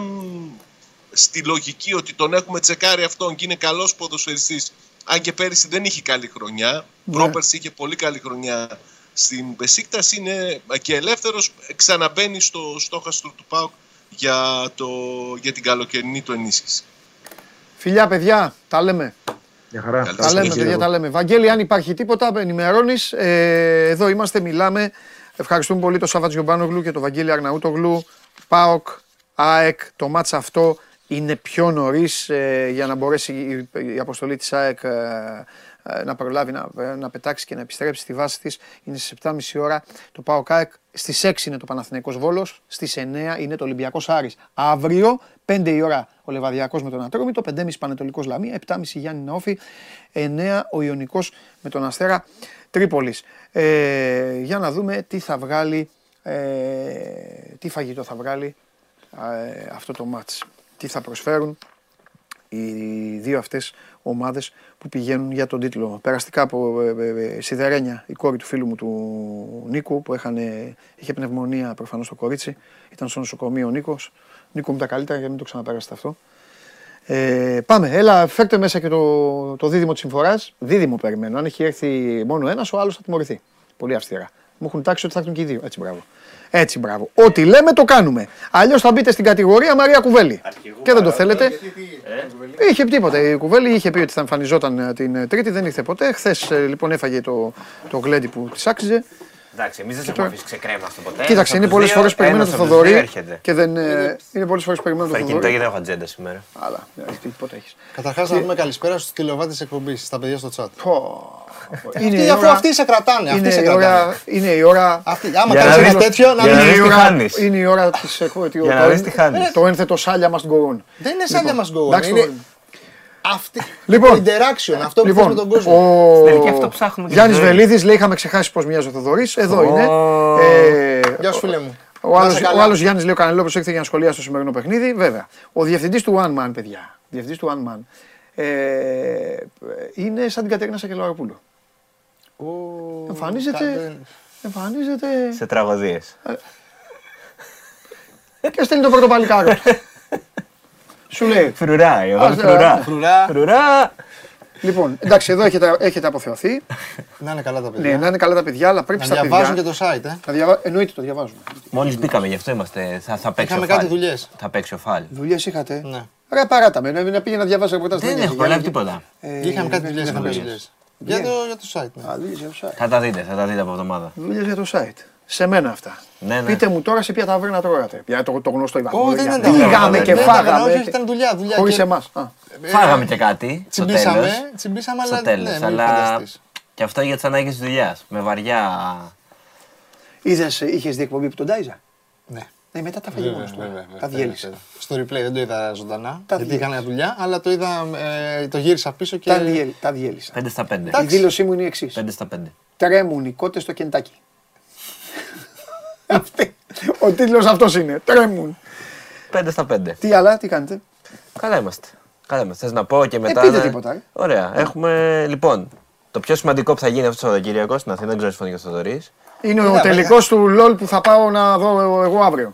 στη λογική ότι τον έχουμε τσεκάρει αυτόν και είναι καλός ποδοσφαιριστής αν και πέρυσι δεν είχε καλή χρονιά, Ναι. πρόπερσι είχε πολύ καλή χρονιά στην Μπεσίκτας, είναι και ελεύθερος, ξαναμπαίνει στο στόχαστρο του ΠΑΟΚ για, το, για την καλοκαιρινή του ενίσχυση. Φιλιά, παιδιά, τα λέμε. Για χαρά. Καλή Τα λέμε, συνέχεια. παιδιά, τα λέμε. Βαγγέλη, αν υπάρχει τίποτα, ενημερώνεις. Ε, εδώ είμαστε, μιλάμε. Ευχαριστούμε πολύ τον Σάββατ Γιομπάνογλου και τον Βαγγέλη Αρναούτογλου. ΠΑΟΚ, ΑΕΚ, το μάτς αυτό είναι πιο νωρίς για να μπορέσει η, η αποστολή της ΑΕΚ ε, ε, να προλάβει να, ε, να πετάξει και να επιστρέψει στη βάση της. Είναι στις 7.30 ώρα το Πάο ΚΑΕΚ. Στις 6 είναι το Παναθηναϊκός Βόλος, στις 9 είναι το Ολυμπιακός Άρης. Αύριο, 5 η ώρα ο Λεβαδιακός με τον Ατρόμητο, 5.30 Πανετολικός Λαμία, 7.30 Γιάννη Ναόφη, 9 ο Ιωνικός με τον Αστέρα Τρίπολης. Ε, για να δούμε τι θα βγάλει, ε, τι φαγητό θα βγάλει ε, αυτό το μάτς. Τι θα προσφέρουν οι δύο αυτές ομάδες που πηγαίνουν για τον τίτλο. Περαστικά από ε, ε, ε, Σιδερένια, η κόρη του φίλου μου του Νίκου, που έχανε, είχε πνευμονία προφανώς το κορίτσι, ήταν στο νοσοκομείο ο Νίκος. Νίκο μου τα καλύτερα για να μην το ξαναπέρασετε αυτό. Ε, πάμε, έλα, φέρτε μέσα και το, το δίδυμο της συμφοράς. Δίδυμο περιμένω. Αν έχει έρθει μόνο ένας, ο άλλος θα τιμωρηθεί. Πολύ αυστηρά. Μου έχουν τάξει ότι θα έρθουν και οι δύο. Έτσι, μπράβο. Έτσι, μπράβο. Ό,τι λέμε το κάνουμε. Αλλιώς θα μπείτε στην κατηγορία Μαρία Κουβέλη. Και δεν το θέλετε. Είχε τίποτα. Η Κουβέλη είχε πει ότι θα εμφανιζόταν ε, την ε, Τρίτη, δεν ήρθε ποτέ. Χθες λοιπόν έφαγε το, το γλέντι που της άξιζε. Εντάξει, εμείς δεν σε έχουμε αφήσει ξεκρέμαστο ποτέ. Κοίταξε, είναι Από πολλές τους φορές δύο, περιμένω ένας το από τους δύο Θοδωρή. έρχεται. Και δεν. ε, Είναι πολλές φορές περιμένω το Φέρει κινητό Θοδωρή. γιατί δεν έχω ατζέντα σήμερα. Αλλά, ε, τι- πότε έχεις. Καταρχάς, να πούμε καλησπέρα στους τηλεοβάτε τη εκπομπής, στα παιδιά στο chat. Είναι η Αυτοί, αφού ώρα- αυτοί σε κρατάνε. Αυτοί Είναι σε η κρατάνε. ώρα. Είναι η ώρα. Αυτοί, άμα Για να κάνεις δεις- ένα τέτοιο, να για να μην δεις Είναι η τι ώρα, χάνεις. είναι η ώρα της εκπομπής. Για να δεις τι χάνεις. Το ένθετο σάλια μας γκογόν. Δεν είναι σαν για μας γκολ. εντάξει, Είναι το- αυτή. Λοιπόν. το interaction, αυτό που θες Λοιπόν, με τον κόσμο. ο Στην τελική αυτό ψάχνουμε και Γιάννης στη ζωή. Βελίδης λέει είχαμε ξεχάσει πώς μοιάζει ο Θοδωρής. Εδώ είναι. Ω. Ε, Γεια σου, φίλε μου. Ο Να άλλος, είσαι καλά. ο άλλος Γιάννης λέει ο Κανελόπουλος ήρθε για να σχολιάσει το σημερινό παιχνίδι. Βέβαια. Ο διευθυντής του One Man, παιδιά. Διευθυντής του One Man. Ε, είναι σαν την Κατερίνα Σακελαροπούλου. Εμφανίζεται, εμφανίζεται Σε τραγωδίε. και στέλνει το πρώτο παλικάρο. του. Σου λέει. Φρουρά, εγώ Ας, φρουρά. Φρουρά. Φρουρά. Λοιπόν, εντάξει, εδώ έχετε, έχετε αποθεωθεί. Να είναι καλά τα παιδιά. Ναι, να είναι καλά τα παιδιά, αλλά πρέπει Να στα παιδιά. διαβάζουν και το site, ε. Να διαβα... Εννοείται το διαβάζουμε. Μόλις μπήκαμε, γι' αυτό είμαστε. Θα, θα παίξει Είχαμε ο Φάλ. κάτι δουλειές. Θα παίξει ο Φάλ. Δουλειές είχατε; Ναι. Ρε παράτα με, να πήγε να διαβάσει ρεπορτάζ. Δεν έχω προλάβει τίποτα. Ε, Είχαμε κάτι δουλειές. Δουλειές. Είχαμε δουλειές. Για το, για το site. Ναι. Α, δουλειές για το site. Θα τα δείτε, θα τα δείτε από εβδομάδα. Δουλειές για το site. Σε μένα αυτά. Ναι, ναι. Πείτε μου τώρα σε ποια ταβέρνα τρώγατε. Για το, το γνωστό Ιβακό. Ω, δεν ήταν ταβέρνα. Πήγαμε Δεν και ήταν ταβέρνα, φάγαμε. όχι, ήταν δουλειά, δουλειά Χωρίς και- εμάς. Φάγαμε και κάτι. Στο τέλος. Τσιμπήσαμε, τσιμπήσαμε, Στο αλλά τέλος. ναι, μην Αλλά φανταστείς. και αυτό για τις ανάγκες της δουλειάς. Με βαριά. Είδες, είχες δει εκπομπή από τον Τάιζα; Ναι. Ναι, μετά τα φάγε Βέβαια, μόνο του. βέβαια, βέβαια. Τα διέλυσε. Στο replay δεν το είδα ζωντανά. Τα γιατί διέλυσε. είχα δουλειά, αλλά το είδα, ε, το γύρισα πίσω και. Τα διέλυ- Τα διέλυσα. 5 στα 5. Η δήλωσή μου είναι η εξής. 5 στα 5. Τρέμουν οι κότες στο κεντάκι. Αυτή. Ο τίτλος αυτός είναι. Τρέμουν. 5 στα 5. Τι άλλα, τι κάνετε; Καλά είμαστε. Καλά είμαστε. Θες να πω και μετά. πείτε να- τίποτα, ε. Ωραία. Έχουμε λοιπόν το πιο σημαντικό που θα γίνει αυτός το Σαββατοκύριακο στην Αθήνα, δεν ξέρω συμφωνεί και ο Θοδωρής. Είναι ο τελικός του LOL που θα πάω να δω εγώ αύριο.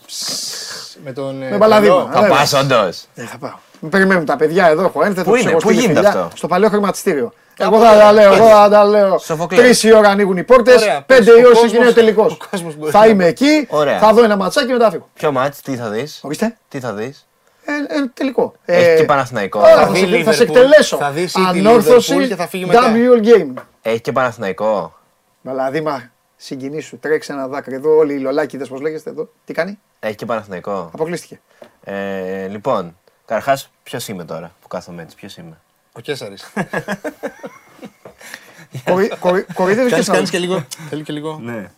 Με τον. ε, Με μπαλαδίμα. Πελό. Θα βέβαια. πα όντως. Δεν θα πάω. Με περιμένουν τα παιδιά εδώ, έχω ένθετο. Πού τους είναι, έχω πού στείλει γίνεται φιλιά, αυτό; Στο παλιό χρηματιστήριο. Εγώ θα τα λέω, εγώ θα τα λέω. Σοφοκλέος. Τρεις η ώρα ανοίγουν οι πόρτες, Ωραία, πέντε πες, η ο ώρα κόσμος- ξεκινάει ο τελικός. ο κόσμος μπορεί Θα να- είμαι εκεί, Ωραία. θα δω ένα ματσάκι και μετά φύγω. Ποιο μάτς, τι θα δεις; Ορίστε. Τι θα δεις; Ε, ε, τελικό. Έχει Ε, και Παναθηναϊκό. Άρα, Θα θα, δει σε, θα σε Liverpool, εκτελέσω. θα δεις City, Ανόρθωση, Liverpool και θα φύγει μετά. WL Game. Έχει και Παναθηναϊκό. Δηλαδή, μα συγκινήσου, τρέξει ένα δάκρυ εδώ. Όλοι οι λολάκιδες, πώς λέγεστε εδώ. Τι κάνει, Έχει και Παναθηναϊκό. αποκλείστηκε. Ε, λοιπόν, καταρχάς, ποιος είμαι τώρα που κάθομαι έτσι, ποιος είμαι; Ο Κέσσαρη. Κορι- κορι- Κοροϊδεύεις και Κάνεις σαν κάνεις και λίγο. Θέλει και λίγο. Ναι.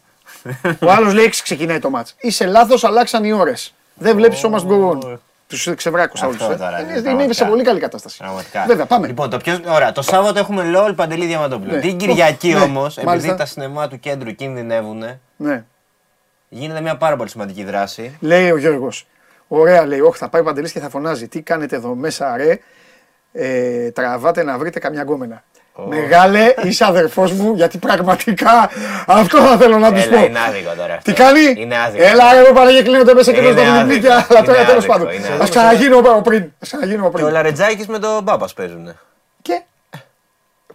Ο άλλος λέει 6 ξεκινάει το μάτς. Είσαι λάθος, αλλάξαν οι ώρες. Δεν βλέπεις ο must go on. Τους ξεβράκωσα Αυτό όλους. τώρα είναι, Είναι πραγματικά. σε πολύ καλή κατάσταση. Πραγματικά. Βέβαια, πάμε. Λοιπόν, το πιο... Ωραία, το Σάββατο έχουμε LOL Παντελή Διαμαντόπουλο. Ναι. Την Κυριακή Ναι, όμως, επειδή μάλιστα. τα σινεμά του κέντρου κινδυνεύουν, Ναι. γίνεται μια πάρα πολύ σημαντική δράση. Λέει ο Γιώργος. Ωραία, λέει. Όχι, θα πάει ο Παντελής και θα φωνάζει. Τι κάνετε εδώ μέσα, ρε; Ε, τραβάτε να βρείτε καμιά γκόμενα. Μεγάλε, είσαι αδερφός μου, γιατί πραγματικά αυτό θα θέλω να τους Έλα, πω. είναι άδικο τώρα αυτό. Τι κάνει, Είναι άδικο. Έλα, εγώ παραγγέλνω κλείνονται μέσα και Είναι δεν στα άδικο. βιβλίκια, αλλά τώρα Είναι τέλος άδικο, πάντων. είναι Α άδικο. ξαναγίνω από πριν. Α ξαναγίνω από Και ο πριν. Λαρετζάκης με τον Μπάπα παίζουν. Και,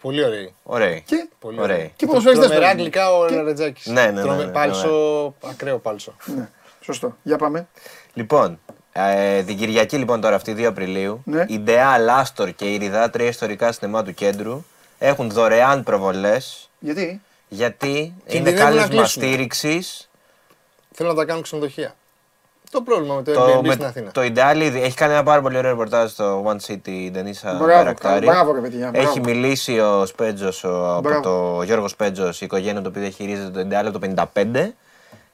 Πολύ ωραίοι. Ωραίοι. και, Πολύ Ωραίοι. ωραίοι. και ποδοσφαιριστές Τρομερά παίζουν. αγγλικά ο Λαρετζάκης. Ναι, ναι, ναι, Τρομε- ναι, ναι, Πάλσο, ακραίο πάλσο. Ναι, σωστό. Για πάμε. Λοιπόν, ε, την Κυριακή λοιπόν τώρα αυτή 2 Απριλίου, Ναι. η Ντεά Λάστορ και η Ριδά, τρία ιστορικά σινεμά του κέντρου, έχουν δωρεάν προβολές γιατί; Γιατί, είναι Κινδυνεύουν να κάλεσμα κλείσουν. στήριξη Θέλω να τα κάνουν ξενοδοχεία. Το πρόβλημα με το Το, Airbnb με, στην Αθήνα. το Ιντάλι έχει κάνει ένα πάρα πολύ ωραίο ρεπορτάζ στο One City η Ντενίσα Μπράβο, Μπαρακτάρη. μπράβο, ρε παιδιά, μπράβο. Έχει μιλήσει ο Σπέτζος, ο, από Μπράβο. το Γιώργος Σπέτζος, η οικογένεια του οποίο χειρίζεται το Ιντάλι από το 55.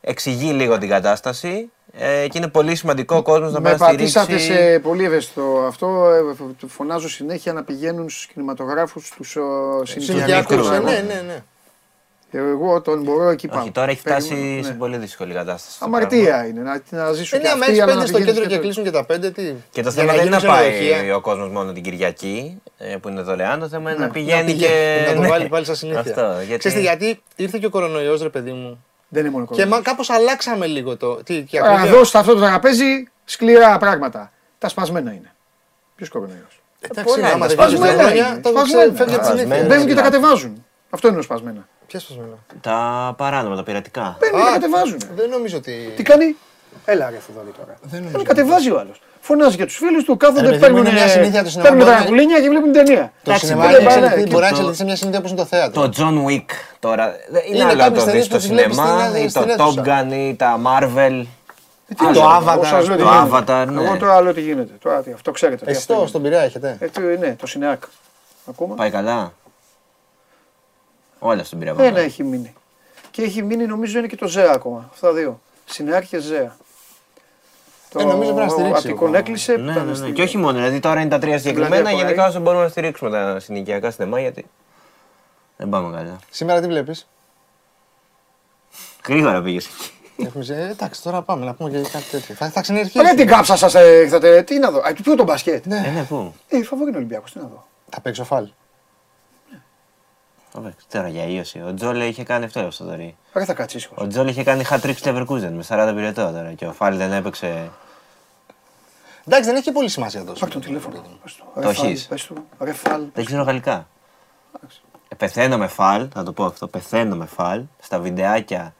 Εξηγεί λίγο την κατάσταση ε, και είναι πολύ σημαντικό ο κόσμος να πάει Με να στηρίξει. πατήσατε σε πολύ ευαίσθητο αυτό. ε, Φωνάζω συνέχεια να πηγαίνουν στους κινηματογράφους τους ε, συνοικιακούς. Συνοικιακούς, ε, Εγώ- ναι, ναι, ναι. Εγώ τον μπορώ εκεί πάω. Όχι, τώρα έχει φτάσει Περιμένω, σε ναι. πολύ δύσκολη κατάσταση. το Αμαρτία είναι να, να ζήσουν Ε, και ναι, άμα αυτοί, έχεις αλλά πέντε να στο πηγαίνεις κέντρο και το- κλείσουν και τα πέντε, τι; Και το Για θέμα δεν είναι να γίνουν πάει ξενοδοχεία. ο κόσμος μόνο την Κυριακή, ε, που είναι δωρεάν. Το θέμα είναι Ναι. να πηγαίνει Να και. πηγαίνει, Να το ναι. βάλει πάλι σαν συνήθεια. Αυτό. Γιατί... Ξέρετε γιατί ήρθε και ο κορονοϊός ρε παιδί μου. Δεν είναι μόνο Και κορονοϊός. κάπως αλλάξαμε λίγο το. Τι, και Τώρα, ακρίβεια- Εδώ σε αυτό το τραπέζι σκληρά πράγματα. Τα σπασμένα είναι. Ποιος κορονοϊός. Εντάξει, πολλά άμα είναι δεν βγει Σπασμένα χρόνια, είναι. το Σπασμένα. φεύγει από τη Σπασμένα. συνήθεια. Μπαίνουν και τα κατεβάζουν. Αυτό είναι ο σπασμένα. Ποια σπασμένα; Τα παράνομα, τα πειρατικά. Μπαίνουν και τα κατεβάζουν. Δεν νομίζω ότι. Τι κάνει; Έλα ρε Θοδωρή τώρα. Δεν Ε, νομίζω. Κατεβάζει ο άλλος. Φωνάζει για τους φίλους του, Ρε κάθονται, παιδί μου, παίρνουν, είναι μια συνήθεια του σινεμά, παίρνουν μπορεί τα να- κουλίνια και βλέπουν την ταινία. Το Εντάξει, σινεμά μπορεί είναι να εξελιχθεί- είναι μπορεί να το- εξελιχθεί σε μια συνήθεια όπως είναι το θέατρο. Το John Wick τώρα. δεν- Είναι, Είναι άλλο να κάποιες το δεις ταινίες στο που τις βλέπεις σινεμά στην- ή το στην Top αίθουσα. Gun ή τα Marvel. Τι το λέω, Avatar, εγώ σας λέω τι το γίνεται. Avatar, ναι. Εγώ τώρα λέω τι γίνεται. Τώρα, τι, αυτό ξέρετε. τι Εσείς αυτό το είναι. στον Πειραιά έχετε. Ε, τι, ναι, το Σινεάκ. Ακόμα. Πάει καλά. Όλα στον πειραβό. Ένα έχει μείνει. Και έχει μείνει νομίζω είναι και το Ζέα ακόμα. Αυτά δύο. Σινεάκ και Ζέα. Το Ε, νομίζω πρέπει να στηρίξει Αττικόν εγώ. έκλεισε. που Ναι, ήταν ναι, ναι. στη- Και όχι μόνο, δηλαδή τώρα είναι τα τρία συγκεκριμένα. Πλατεία Γενικά Κοραή. όσο μπορούμε να στηρίξουμε τα συνοικιακά σινεμά γιατί δεν πάμε καλά. Σήμερα τι βλέπεις; Γρήγορα πήγες εκεί. Έχουμε σε- Εντάξει, τώρα πάμε να πούμε και κάτι τέτοιο. Θα, θα Ρε ξενερχίσουμε. την κάψα σας ε, ήρθατε. Τι να δω. Α, πού το μπασκέτ. Ε, ναι, πού; Ε, φαβόρι είναι Ολυμπιακός. Τι να δω. Θα παίξω φάλ. Ωραία, Τώρα για ίωση. Ο Τζόλε είχε κάνει αυτό το δωρή. Ρε θα κάτσεις ήσυχος. Ο Τζόλε είχε κάνει hat trick στη Leverkusen με 40 πυρετό τώρα και ο Φάλ δεν έπαιξε. Εντάξει, δεν έχει και πολύ σημασία τόσο. Πάρ' τον τηλέφωνο. Πες του. Ρε Το Φαλ, έχεις. πες του. Ρε Φαλ. Δεν ξέρω γαλλικά. Ε, πεθαίνω με φάλ, θα το πω αυτό. Πεθαίνω με φάλ στα βιντεάκια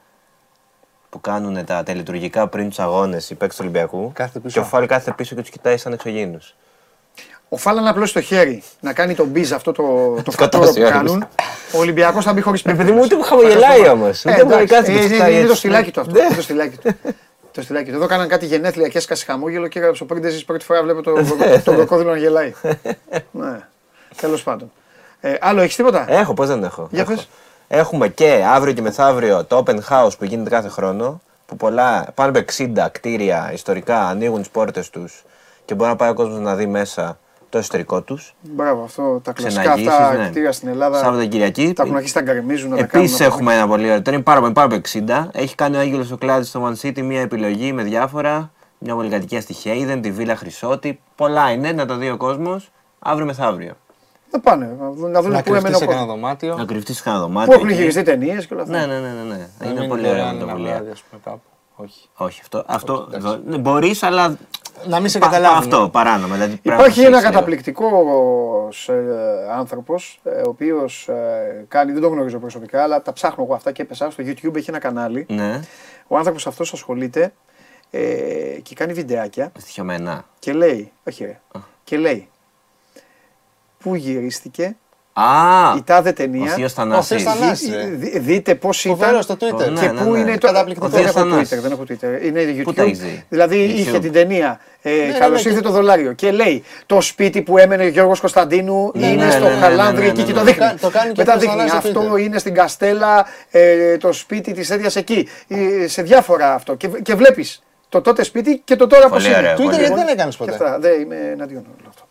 που κάνουν τα τελετουργικά πριν τους αγώνες οι παίκτες του Ολυμπιακού. Κάθεται πίσω. Και ο φάλ κάθεται πίσω και τους κοιτάει σαν εξωγήινους. Ο Φάλα να απλώσει το χέρι, να κάνει τον μπίζ αυτό το, το Σκοτώσει φατούρο που όλους. κάνουν. Ο Ολυμπιακός θα μπει χωρίς Ρε παίκτες. παιδί μου, ούτε που χαμογελάει όμως. Ε, Ούτε που εντάξει, κάθεται και ε, του είναι- κοιτάει Είναι το έτσι. στυλάκι του αυτό. Ναι. είναι Το στυλάκι του. Το στυλάκι του. Εδώ κάναν κάτι γενέθλια και έσκασε χαμόγελο και έγραψε ο Πρίντεζης πρώτη φορά βλέπω το- τον κροκόδιλο να γελάει. Ναι. Τέλος πάντων. Ε, άλλο έχεις τίποτα; Έχω, πώς δεν έχω. Για Έχω. πες. Έχουμε και αύριο και μεθαύριο το open house που γίνεται κάθε χρόνο. Που πολλά, πάνω από 60 κτίρια ιστορικά ανοίγουν τις πόρτες τους και μπορεί να πάει ο κόσμος να δει μέσα το εσωτερικό τους. Μπράβο, αυτό τα κλασικά Ξεναγήσεις, αυτά ναι. κτίρια στην Ελλάδα. Σάββατο Κυριακή. Τα έχουν αρχίσει να γκαρεμίζουν, να τα κάνουν. Επίσης έχουμε ένα πολύ ωραίο. Τώρα είναι πάρα, πάρα από 60. Έχει κάνει ο Άγγελος ο Κλάδης στο Man City μια επιλογή με διάφορα. Μια πολυκατοικία στη Χέιδεν, τη Βίλα Χρυσότη. Πολλά είναι να τα δει ο κόσμος αύριο μεθαύριο. Να πάνε, να δουν, να δουν Να πού έμενε κρυφτείς ο σε κανένα κόσμος. δωμάτιο. Να κρυφτείς σε κανένα Πού δωμάτιο. έχουν εκεί. γυριστεί ταινίες και όλα αυτά. Ναι, ναι, ναι. ναι, ναι. Να Είναι μείνει πολύ δωρεάν ωραία ένα πρωτοβουλία. βράδυ, ας πούμε, κάπου. Όχι. Όχι, αυτό. αυτό ναι, μπορείς, αλλά. Να μην σε πα- καταλάβουν. Αυτό, παράνομα. Δηλαδή, πρέπει να Υπάρχει ένα προσέξεις λίγο. καταπληκτικός ε, άνθρωπος, ε, ο οποίος ε, κάνει, δεν τον γνωρίζω προσωπικά, αλλά τα ψάχνω εγώ αυτά και έπεσα. Στο YouTube έχει ένα κανάλι. Ναι, Ο άνθρωπος αυτός ασχολείται ε, και κάνει βιντεάκια στοιχειωμένα. και λέει, όχι ρε, και λέει πού γυρίστηκε Α! η τάδε Ο ταινία. Θείος Ο Θανάσης. Θείος Θανάσης. Δι- ρε. δι- δείτε πώς Φοβερό ήταν στο Twitter. Ναι, και ναι, πού ναι. είναι το. Καταπληκτικό. Δεν έχω Θανάσης. Twitter, δεν έχω Twitter. Είναι Πού YouTube. τα έχεις δει; Δηλαδή YouTube. είχε την ταινία. Ε, ναι, Καλώς ναι, ήρθε και- το δολάριο. Και λέει το σπίτι που έμενε ο Γιώργος Κωνσταντίνου Ναι, είναι ναι, στο ναι, ναι, Χαλάνδρη ναι, εκεί ναι, και ναι. το δείχνει. Το κα- το κάνει και Μετά ο δείχνει Θανάσης στο αυτό Twitter. είναι στην Καστέλα ε, το σπίτι της τέτοια εκεί. Ε, σε διάφορα αυτό. Και, και βλέπεις το τότε σπίτι και το τώρα πώς Πολύ είναι. ωραίο, Twitter πολύ γιατί ωραίο. δεν έκανες Και ποτέ; αυτά. Δεν είμαι εναντίον όλο αυτό.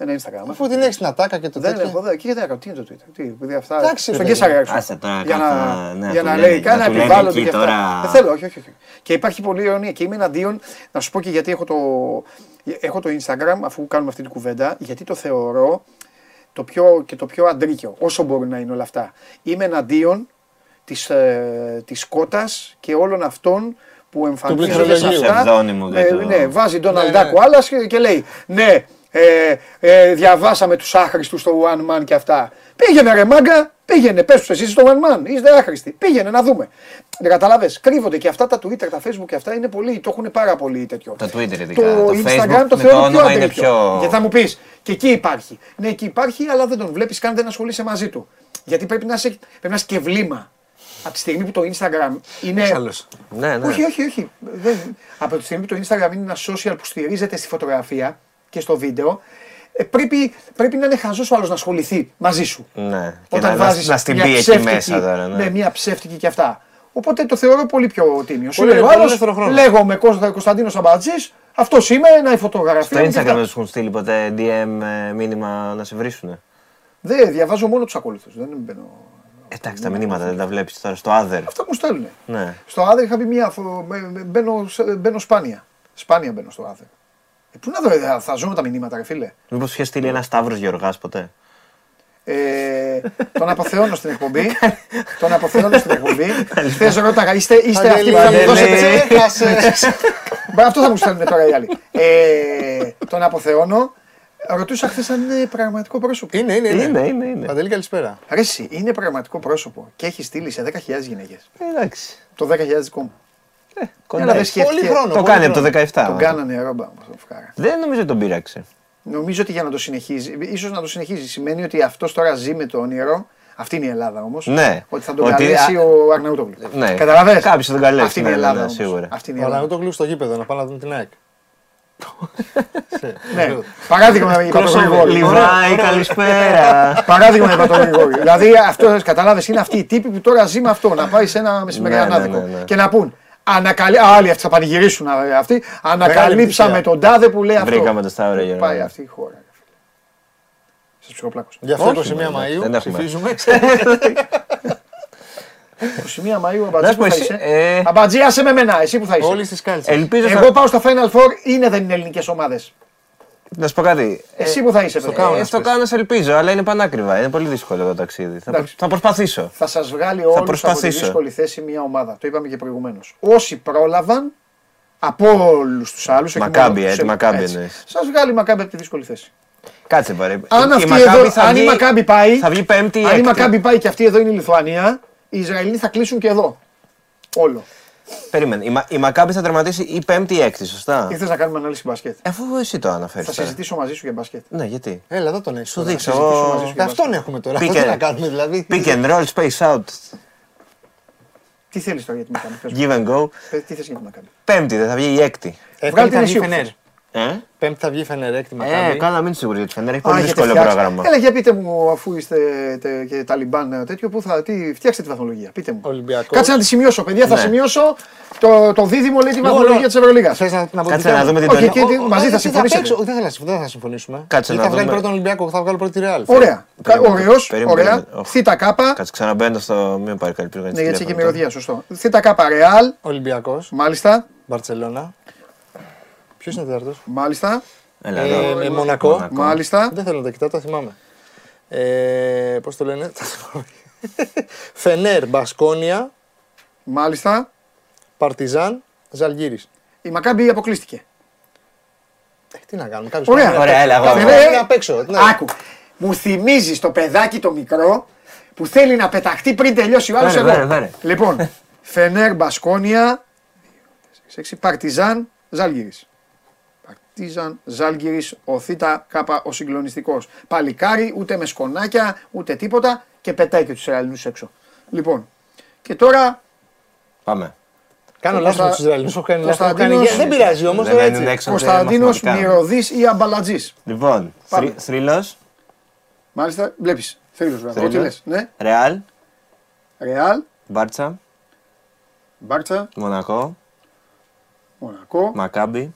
Ένα Instagram. Αφού την έχεις την ατάκα και το Δεν τέτοιο. έχω, δεν, και γιατί να κάνω, τι είναι το Twitter, τι, επειδή αυτά, Εντάξει, στον ρε, Κέσσαρα παιδί. έξω. Άσε τώρα, για κάθε- να, ναι, για του να λένε- λέει, κάνα να του λένε επιβάλλονται εκεί και αυτά. τώρα- Δεν θέλω, όχι, όχι, όχι. Και υπάρχει πολύ ειρωνία και είμαι εναντίον, να σου πω και γιατί έχω το, έχω το Instagram, αφού κάνουμε αυτή την κουβέντα, γιατί το θεωρώ το πιο, και το πιο αντρίκιο, όσο μπορεί να είναι όλα αυτά. Είμαι εναντίον της, ε, της κότας και όλων αυτών που εμφανίζονται σε πληκτρολογίου. αυτά. Ψευδόνυμο για Ε, το- ναι, βάζει τον Ναι, Αλντάκο ναι. άλλας και λέει ναι, ε, ε, διαβάσαμε τους άχρηστους στο One Man και αυτά. Πήγαινε ρε μάγκα, πήγαινε, πες τους εσείς στο One Man, είστε άχρηστοι. Πήγαινε να δούμε. Δεν καταλαβες, κρύβονται και αυτά τα Twitter, τα Facebook και αυτά είναι πολύ, το έχουν πάρα πολύ τέτοιο. Το Twitter ειδικά. Το, Το Instagram Facebook το με θεωρώ το πιο όνομα είναι αντρίκιο. πιο- Γιατί θα μου πεις, και εκεί υπάρχει. Ναι, εκεί υπάρχει, αλλά δεν τον βλέπεις καν, δεν ασχολείσαι μαζί του. Γιατί πρέπει να είσαι, πρέπει να είσαι και βλήμα. Από τη στιγμή που το Instagram είναι. Άλλος. Ναι, ναι. Όχι, όχι, όχι. Δεν... Από τη στιγμή που το Instagram είναι ένα social που στηρίζεται στη φωτογραφία και στο βίντεο, ε, πρέπει, πρέπει να είναι χαζός ο άλλος να ασχοληθεί μαζί σου. Ναι. Και Όταν να, να, βάζεις να στην μια πει εκεί ψεύτικη- μέσα τώρα. Ναι. Ναι, μια ψεύτικη και αυτά. Οπότε το θεωρώ πολύ πιο τίμιο. Σου Πολύ- λέει ο πολύ άλλος, ελεύθερο χρόνο. λέγομαι Κώστα- Κωνσταντίνος Αμπατζής, αυτός είμαι, ένα η Στο φωτογραφία. μου και Instagram αυτά. δεν σου έχουν στείλει ποτέ DM ε, μήνυμα να σε βρίσκουν. Δεν, διαβάζω μόνο τους ακόλουθους. Δεν μπαίνω... Εντάξει, τα μηνύματα δεν τα βλέπεις τώρα στο Other. Αυτά μου στέλνουν. Ναι. Στο Άδερ είχα πει μία. φο- με- με- Μπαίνω, σε- μπαίνω σπάνια. Σπάνια μπαίνω στο Άδερ. Ε, πού να δω, ε, θα ζω με τα μηνύματα, ρε φίλε. Μήπως είχες στείλει ένα Σταύρος Γεωργάς ποτέ; Ε, τον αποθεώνω στην εκπομπή. τον αποθεώνω στην εκπομπή. Χθε ρώταγα, είστε, είστε αυτοί που θα μου Παντελή, δώσετε. ξέχασες. Μπα, Αυτό θα μου στέλνουν τώρα οι άλλοι. Ε, τον αποθεώνω. Ρωτούσα χθες αν είναι πραγματικό πρόσωπο. Είναι, είναι, είναι. Είναι, είναι, είναι. Παντελή, καλησπέρα. Ρε, εσύ, είναι πραγματικό πρόσωπο και έχει στείλει σε 10.000 γυναίκες. Εντάξει. Το 10.000 δικό μου. Κοντά Έλα, δεν είσαι. σκέφτηκε. Πολύ χρόνο. Το κάνει από το 17. Τον κάνανε ρόμπα όμως, τον φκάρα. Δεν νομίζω ότι τον πείραξε. Νομίζω ότι για να το συνεχίζει, ίσως να το συνεχίζει, σημαίνει ότι αυτός τώρα ζει με το όνειρο. Αυτή είναι η Ελλάδα όμως. Ναι. Ότι θα τον Ότι, καλέσει α, ο Αρναούτογλου. ναι. Καταλαβες; Κάποιος θα τον καλέσει, Αυτή είναι η ναι, ναι, Ελλάδα. ναι, όμως. σίγουρα. Αυτή είναι η Ο Ελλάδα. Ρανούτογλου στο γήπεδο να πάμε να δούμε την ΑΕΚ. Ναι. Παράδειγμα είπα τον Γρηγόρη. Λιβάη, καλησπέρα. Παράδειγμα είπα τον Γρηγόρη. Δηλαδή αυτό κατάλαβες είναι αυτοί οι τύποι που τώρα ζει με αυτό. Να πάει σε ένα μεσημεριανό Ναι, ναι, άδικο ναι, ναι. και να πούν. Ανακαλύ... Άλλοι αυτοί θα πανηγυρίσουν α, αυτοί. Ανακαλύψαμε επιτυχία. τον τάδε που λέει αυτό. Βρήκαμε το Σταύρο Γεωργά. Πάει αυτή η χώρα. Σα ψυχοπλάκος. Γι' αυτό 21 Όχι, ναι, εντάξει, Μαΐου δεν έχουμε. ψηφίζουμε. 21 Μαΐου Να αμπατζή σου πω που θα εσύ, είσαι. ε, Αμπατζή, άσε με μένα, εσύ που θα είσαι. Όλοι στις κάλτσες. Ελπίζω θα... Εγώ πάω στο Final Four, είναι δεν είναι ελληνικές ομάδες. Να σου πω κάτι. Εσύ που θα είσαι, στο παιδιά. κάουνα. Ε, στο κάνω ελπίζω, αλλά είναι πανάκριβα. Είναι πολύ δύσκολο το ταξίδι. Θα, Εντάξει. θα προσπαθήσω. Θα σας βγάλει όλους από τη προσπαθήσω. δύσκολη θέση μια ομάδα. Το είπαμε και προηγουμένως. Όσοι πρόλαβαν από όλους τους άλλους. Μακάμπι, ε, τη Μακάμπι εννοείς. Σας βγάλει η Μακάμπι από τη δύσκολη θέση. Κάτσε παρέ. Αν, η αυτή Μακάμπι εδώ, θα αν βγει- η Μακάμπι πάει, Θα βγει πέμπτη ή αν η έκτη. Μακάμπι πάει και αυτή εδώ είναι η Λιθουανία, οι Ισραηλοί θα κλείσουν και εδώ. Όλο. Περίμενε. Η, Μα- η Μακάμπι θα τερματίσει η πέμπτη ή έκτη, σωστά; Ή θε να κάνουμε ανάλυση μπάσκετ. Αφού εσύ το αναφέρεις. Θα συζητήσω μαζί σου για μπάσκετ. Ναι, γιατί; Έλα, εδώ τον έχεις. Σου τώρα. δείξω. συζητήσω εγώ- μαζί σου. Αυτόν έχουμε τώρα. Pick Τι and- να κάνουμε δηλαδή. Pick and roll, space out, Τι θέλεις τώρα για τη Μακάμπι. πες μου. give and go. Πες, Τι θες για τη Μακάμπι. Πέμπτη δεν θα βγει η έκτη. Ε, Βγάλει Πέμπτη θα την βγει εσύ Φενέρ. όπως Ε, Πέμπτη θα βγει Φενέρ, έκτη ε Μακάμπι. καλά, μην είσαι σίγουρη για τη Φενέρ. Έχει Α, πολύ έχετε δύσκολο φτιάξει. πρόγραμμα. Έλα, για πείτε μου, αφού είστε τε, και Ταλιμπάν ε, τέτοιο, που θα, τι, φτιάξτε τη βαθμολογία. Πείτε μου. Ολυμπιακός. Κάτσε να τη σημειώσω, παιδιά, θα Ναι. σημειώσω. Το, το δίδυμο λέει τη Μόνο- βαθμολογία της Ευρωλίγας. Θες να, να πω Κάτσε τι να θέλω. δούμε την Όχι, τερμα- και τι- μαζί θα τι συμφωνήσετε. παίξω. Δεν θα, δεν θα συμφωνήσουμε. Κάτσε Ή να θα βγάλει δούμε. πρώτον Ολυμπιακό, θα βγάλει πρώτη τη Ρεάλ. Ωραία. Περίμενε. Ωραίος. Περίμενε, Ωραία. περίμενε. Οχ. Θήτα κάπα. Κάτσε ξαναμπαίνω στο. Μην πάρει καλή πλήρω. Ναι, γιατί είχε μυρωδία, σωστό. Θήτα κάπα Ρεάλ. Ολυμπιακός, Μάλιστα. Μπαρσελόνα. Ποιος είναι τέταρτο. Μάλιστα. Έλα, Ε, εδώ. με Μονακό. Μονακό. Μάλιστα. Δεν θέλω να τα κοιτάω, τα θυμάμαι. Ε, Πώς το λένε. τα θυμάμαι. Φενέρ, Μπασκόνια, Μάλιστα. Παρτιζάν, Ζαλγίρι. Η Μακάμπη αποκλείστηκε. Ε, τι να κάνουμε, κάποιος Ωραία. Ωραία, έλα, εγώ. Κάποιος Φενέρ- πρέπει να παίξω. Ναι. Άκου. Μου θυμίζει το παιδάκι το μικρό που θέλει να πεταχτεί πριν τελειώσει ο άλλος Φέρε, εδώ. φέρε, φέρε. Λοιπόν, Φενέρ Μπασκόνια, 6, Παρτιζάν Ζάλγιρη. Παρτίζαν Ζάλγιρη, ο Θήτα Κάπα ο συγκλονιστικός. Παλικάρι, ούτε με σκονάκια, ούτε τίποτα και πετάει και τους Ισραηλινού έξω. Λοιπόν, και τώρα Πάμε. Κάνω Ο λάθος με Κωνστα- τους Ισραηλινού. Έχω κάνει λάθος, έχω κάνει Κωνσταντίνος- γε- Δεν πειράζει όμως. Δεν μένουν έξω. Κωνσταντίνος μαθηματικά. Μυρωδής ή Αμπαλατζής. Λοιπόν, Πάμε. θρύλος, Μάλιστα, βλέπεις. Θέλει βέβαια. Θρύλος. Ό,τι λες. Ναι. Ρεάλ, Ρεάλ, Μπάρτσα, Μπάρτσα, Μονακό, Μονακό, Μακάμπι,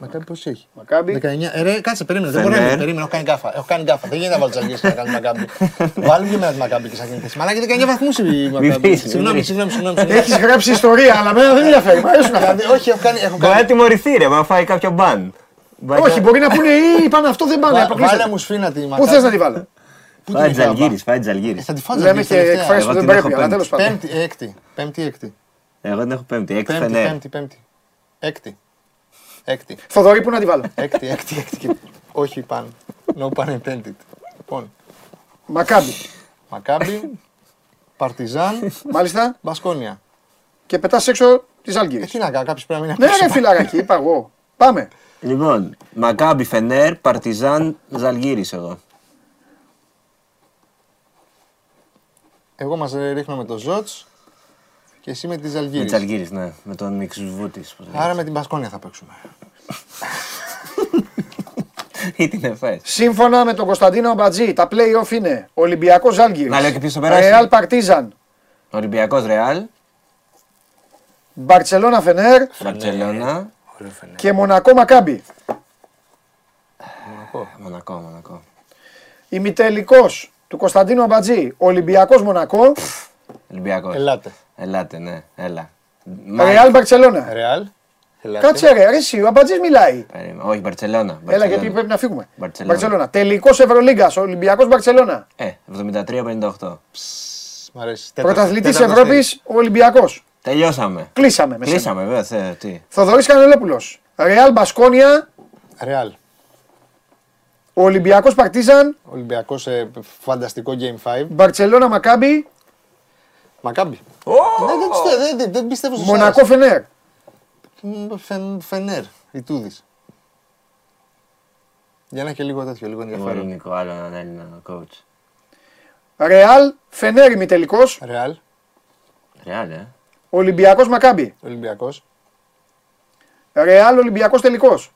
Μακάμπι πώς έχει; Μακάμπι. 19. Ε, ρε, κάτσε, περίμενε. Δεν Φενέρ. μπορεί να περίμενε. Έχω κάνει γκάφα. Έχω κάνει γκάφα. Δεν γίνεται να βάλω τις αργίε να κάνω Μακάμπι. Βάλουμε και με τη Μακάμπι και σε εκείνη τη θέση. Μαλάκι 19 βαθμούς η Μακάμπι. βρεις, μη Συγγνώμη, βρεις. συγγνώμη, συγγνώμη. Έχεις γράψει ιστορία, αλλά μένα δεν ενδιαφέρει. Μ' αρέσουν αυτά. Δηλαδή, όχι, έχω κάνει. Έχω Μπορεί να κάνει. τιμωρηθεί ρε, μα φάει κάποιο μπαν. Όχι, μπορεί να πούνε ή πάνε αυτό δεν πάνε. Βά- αποκλείστεται. Βάλε μου σφίνα τη Πού Μακάμπι. θες να τη βάλω; Πού Φάει την είχα τζαλγύρι, φάει τζαλγύρις. Ε, Θα τη φάω Λέμε και εκφράσει που Εγώ δεν την έχω πρέπει, αλλά πέμπτη. τέλος πάντων. Πέμπτη, έκτη. Πέμπτη, έκτη. Εγώ την έχω πέμπτη, έκτη Πέμπτη, φενέρ. πέμπτη, πέμπτη. Έκτη. Έκτη. Θοδωρή, πού να τη βάλω; Έκτη, έκτη, έκτη. και- Όχι πάνω. No pun intended. Λοιπόν, Μακάμπι. Μακάμπι, Παρτιζάν, Μάλιστα. Μπασκόνια. Και πετάς έξω τη Ε, Άλγηρη. τι να κάνω, κάποιος πρέπει να μείνει Ναι, απ' ρε έξω. φιλαράκι, είπα εγώ. Πάμε. Λοιπόν, Μακάμπι, Φενέρ, Παρτιζάν, Ζαλγίρι εγώ. Εγώ μας ρίχνω με το Ζότς και εσύ με τη Με Ζαλγίρης. τι Αλγύρης, ναι. Με τον Μιξβούτη. Άρα με την Πασκόνια θα παίξουμε. Ή την Εφές. Σύμφωνα με τον Κωνσταντίνο Αμπατζή, τα play-off είναι Ολυμπιακός Ζάλγκυρης, Να λέω και ποιος θα περάσει; Ρεάλ Παρτίζαν, Ολυμπιακός Ρεάλ, Μπαρτσελώνα Φενέρ Μπαρτσελώνα, και Μονακό Μακάμπι. Μονακό, Μονακό. Ημιτελικός του Κωνσταντίνου Αμπατζή, Ολυμπιακός Μονακό, Ολυμπιακός. Ελάτε. Ελάτε, ναι, έλα. Ρεάλ Μπαρτσελώνα. Ρεάλ. Ελάτε. Κάτσε ρε, ρε εσύ, ο Αμπατζής μιλάει. Περίμενε. Όχι, Μπαρτσελώνα. Έλα Μπαρτσελώνα. γιατί πρέπει να φύγουμε. Μπαρτσελώνα. Μπαρτσελώνα. Τελικός Ευρωλίγκας, Ολυμπιακός Μπαρτσελώνα. Ε, 73-58. Μ' αρέσει. Πρωταθλητής Τέταρτος Ευρώπης, ο Ολυμπιακός. Τελειώσαμε. Κλείσαμε με σένα. Κλείσαμε, βέβαια. θε- Τι. Θοδωρής Κανελόπουλος. Ρεάλ Μπασκόνια, στέγη. Ρεάλ. ο Ολυμπιακός Παρτίζαν, Ολυμπιακός ε, φανταστικό Game 5. Μπαρτσελώνα Μακάμπι, Μακάμπι. Ναι, δεν, πιστεύω- δεν, δεν, δεν πιστεύω στους Μονακό Φενέρ. άλλους. Μ, Φεν, φενέρ. Η Τούδης. Για να έχει και λίγο τέτοιο, λίγο Εγώ ενδιαφέρον. ελληνικό, άλλο έναν Έλληνα coach. Ρεάλ Φενέρ ημιτελικός, Ρεάλ. Ρεάλ, ε. Ολυμπιακός Μακάμπι. Ολυμπιακός. Ρεάλ Ολυμπιακός τελικός.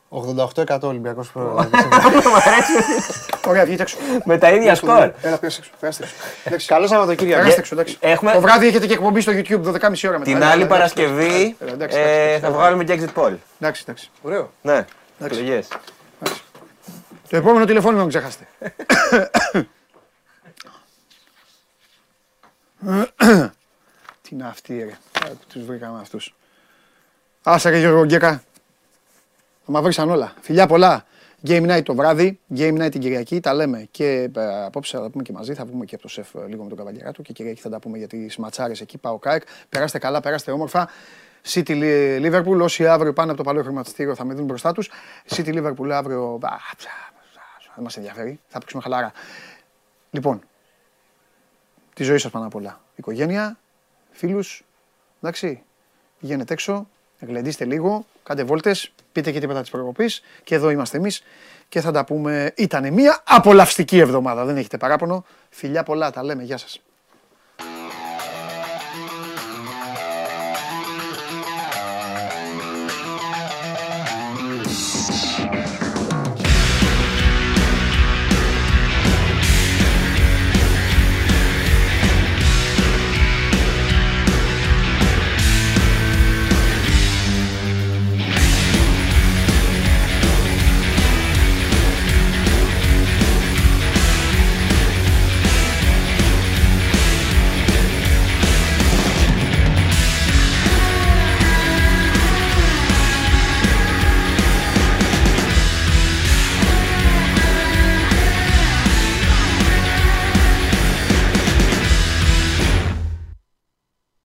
88% Ολυμπιακός. Ωραία, βγείτε έξω. Με τα ίδια σκορ. Έλα, πέρασε έξω. Περάστε έξω. Εντάξει. Καλό Σαββατοκύριακο. Περάστε έξω, εντάξει. Έχουμε- Το βράδυ έχετε και εκπομπή στο YouTube 12.30 ώρα μετά. Την Έλα, άλλη έλα, εντάξει, Παρασκευή έλα, εντάξει, ε, εντάξει, θα έλα. βγάλουμε και exit poll. Εντάξει, εντάξει. Ωραίο. Ναι, Εντάξει. εκλογές. Το επόμενο τηλεφώνημα μην ξεχάσετε. Τι είναι αυτή ρε. Α, Τους βρήκαμε αυτούς. Άσε ρε Γιώργο Γκέκα. Θα μας βρήσαν όλα. Φιλιά πολλά. Game night το βράδυ, game night την Κυριακή, τα λέμε και ε, απόψε θα τα πούμε και μαζί, θα βγούμε και από το σεφ ε, λίγο με τον Καβαλιαράτο και Κυριακή θα τα πούμε για τις ματσάρες εκεί, πάω ΚΑΕΚ. Περάστε καλά, περάστε όμορφα. City Li- Liverpool, όσοι αύριο πάνε από το παλαιό χρηματιστήριο θα με δουν μπροστά τους. City Liverpool αύριο, α, ψα, ψα, δεν μας ενδιαφέρει, θα παίξουμε χαλάρα. Λοιπόν, τη ζωή σας πάνω απ' όλα. Οικογένεια, φίλους, εντάξει, πηγαίνετε έξω, γλεντήστε λίγο, κάντε βόλτες, πείτε και τίποτα της προκοπής και εδώ είμαστε εμείς και θα τα πούμε. Ήτανε μια απολαυστική εβδομάδα, δεν έχετε παράπονο. Φιλιά πολλά, τα λέμε, γεια σας.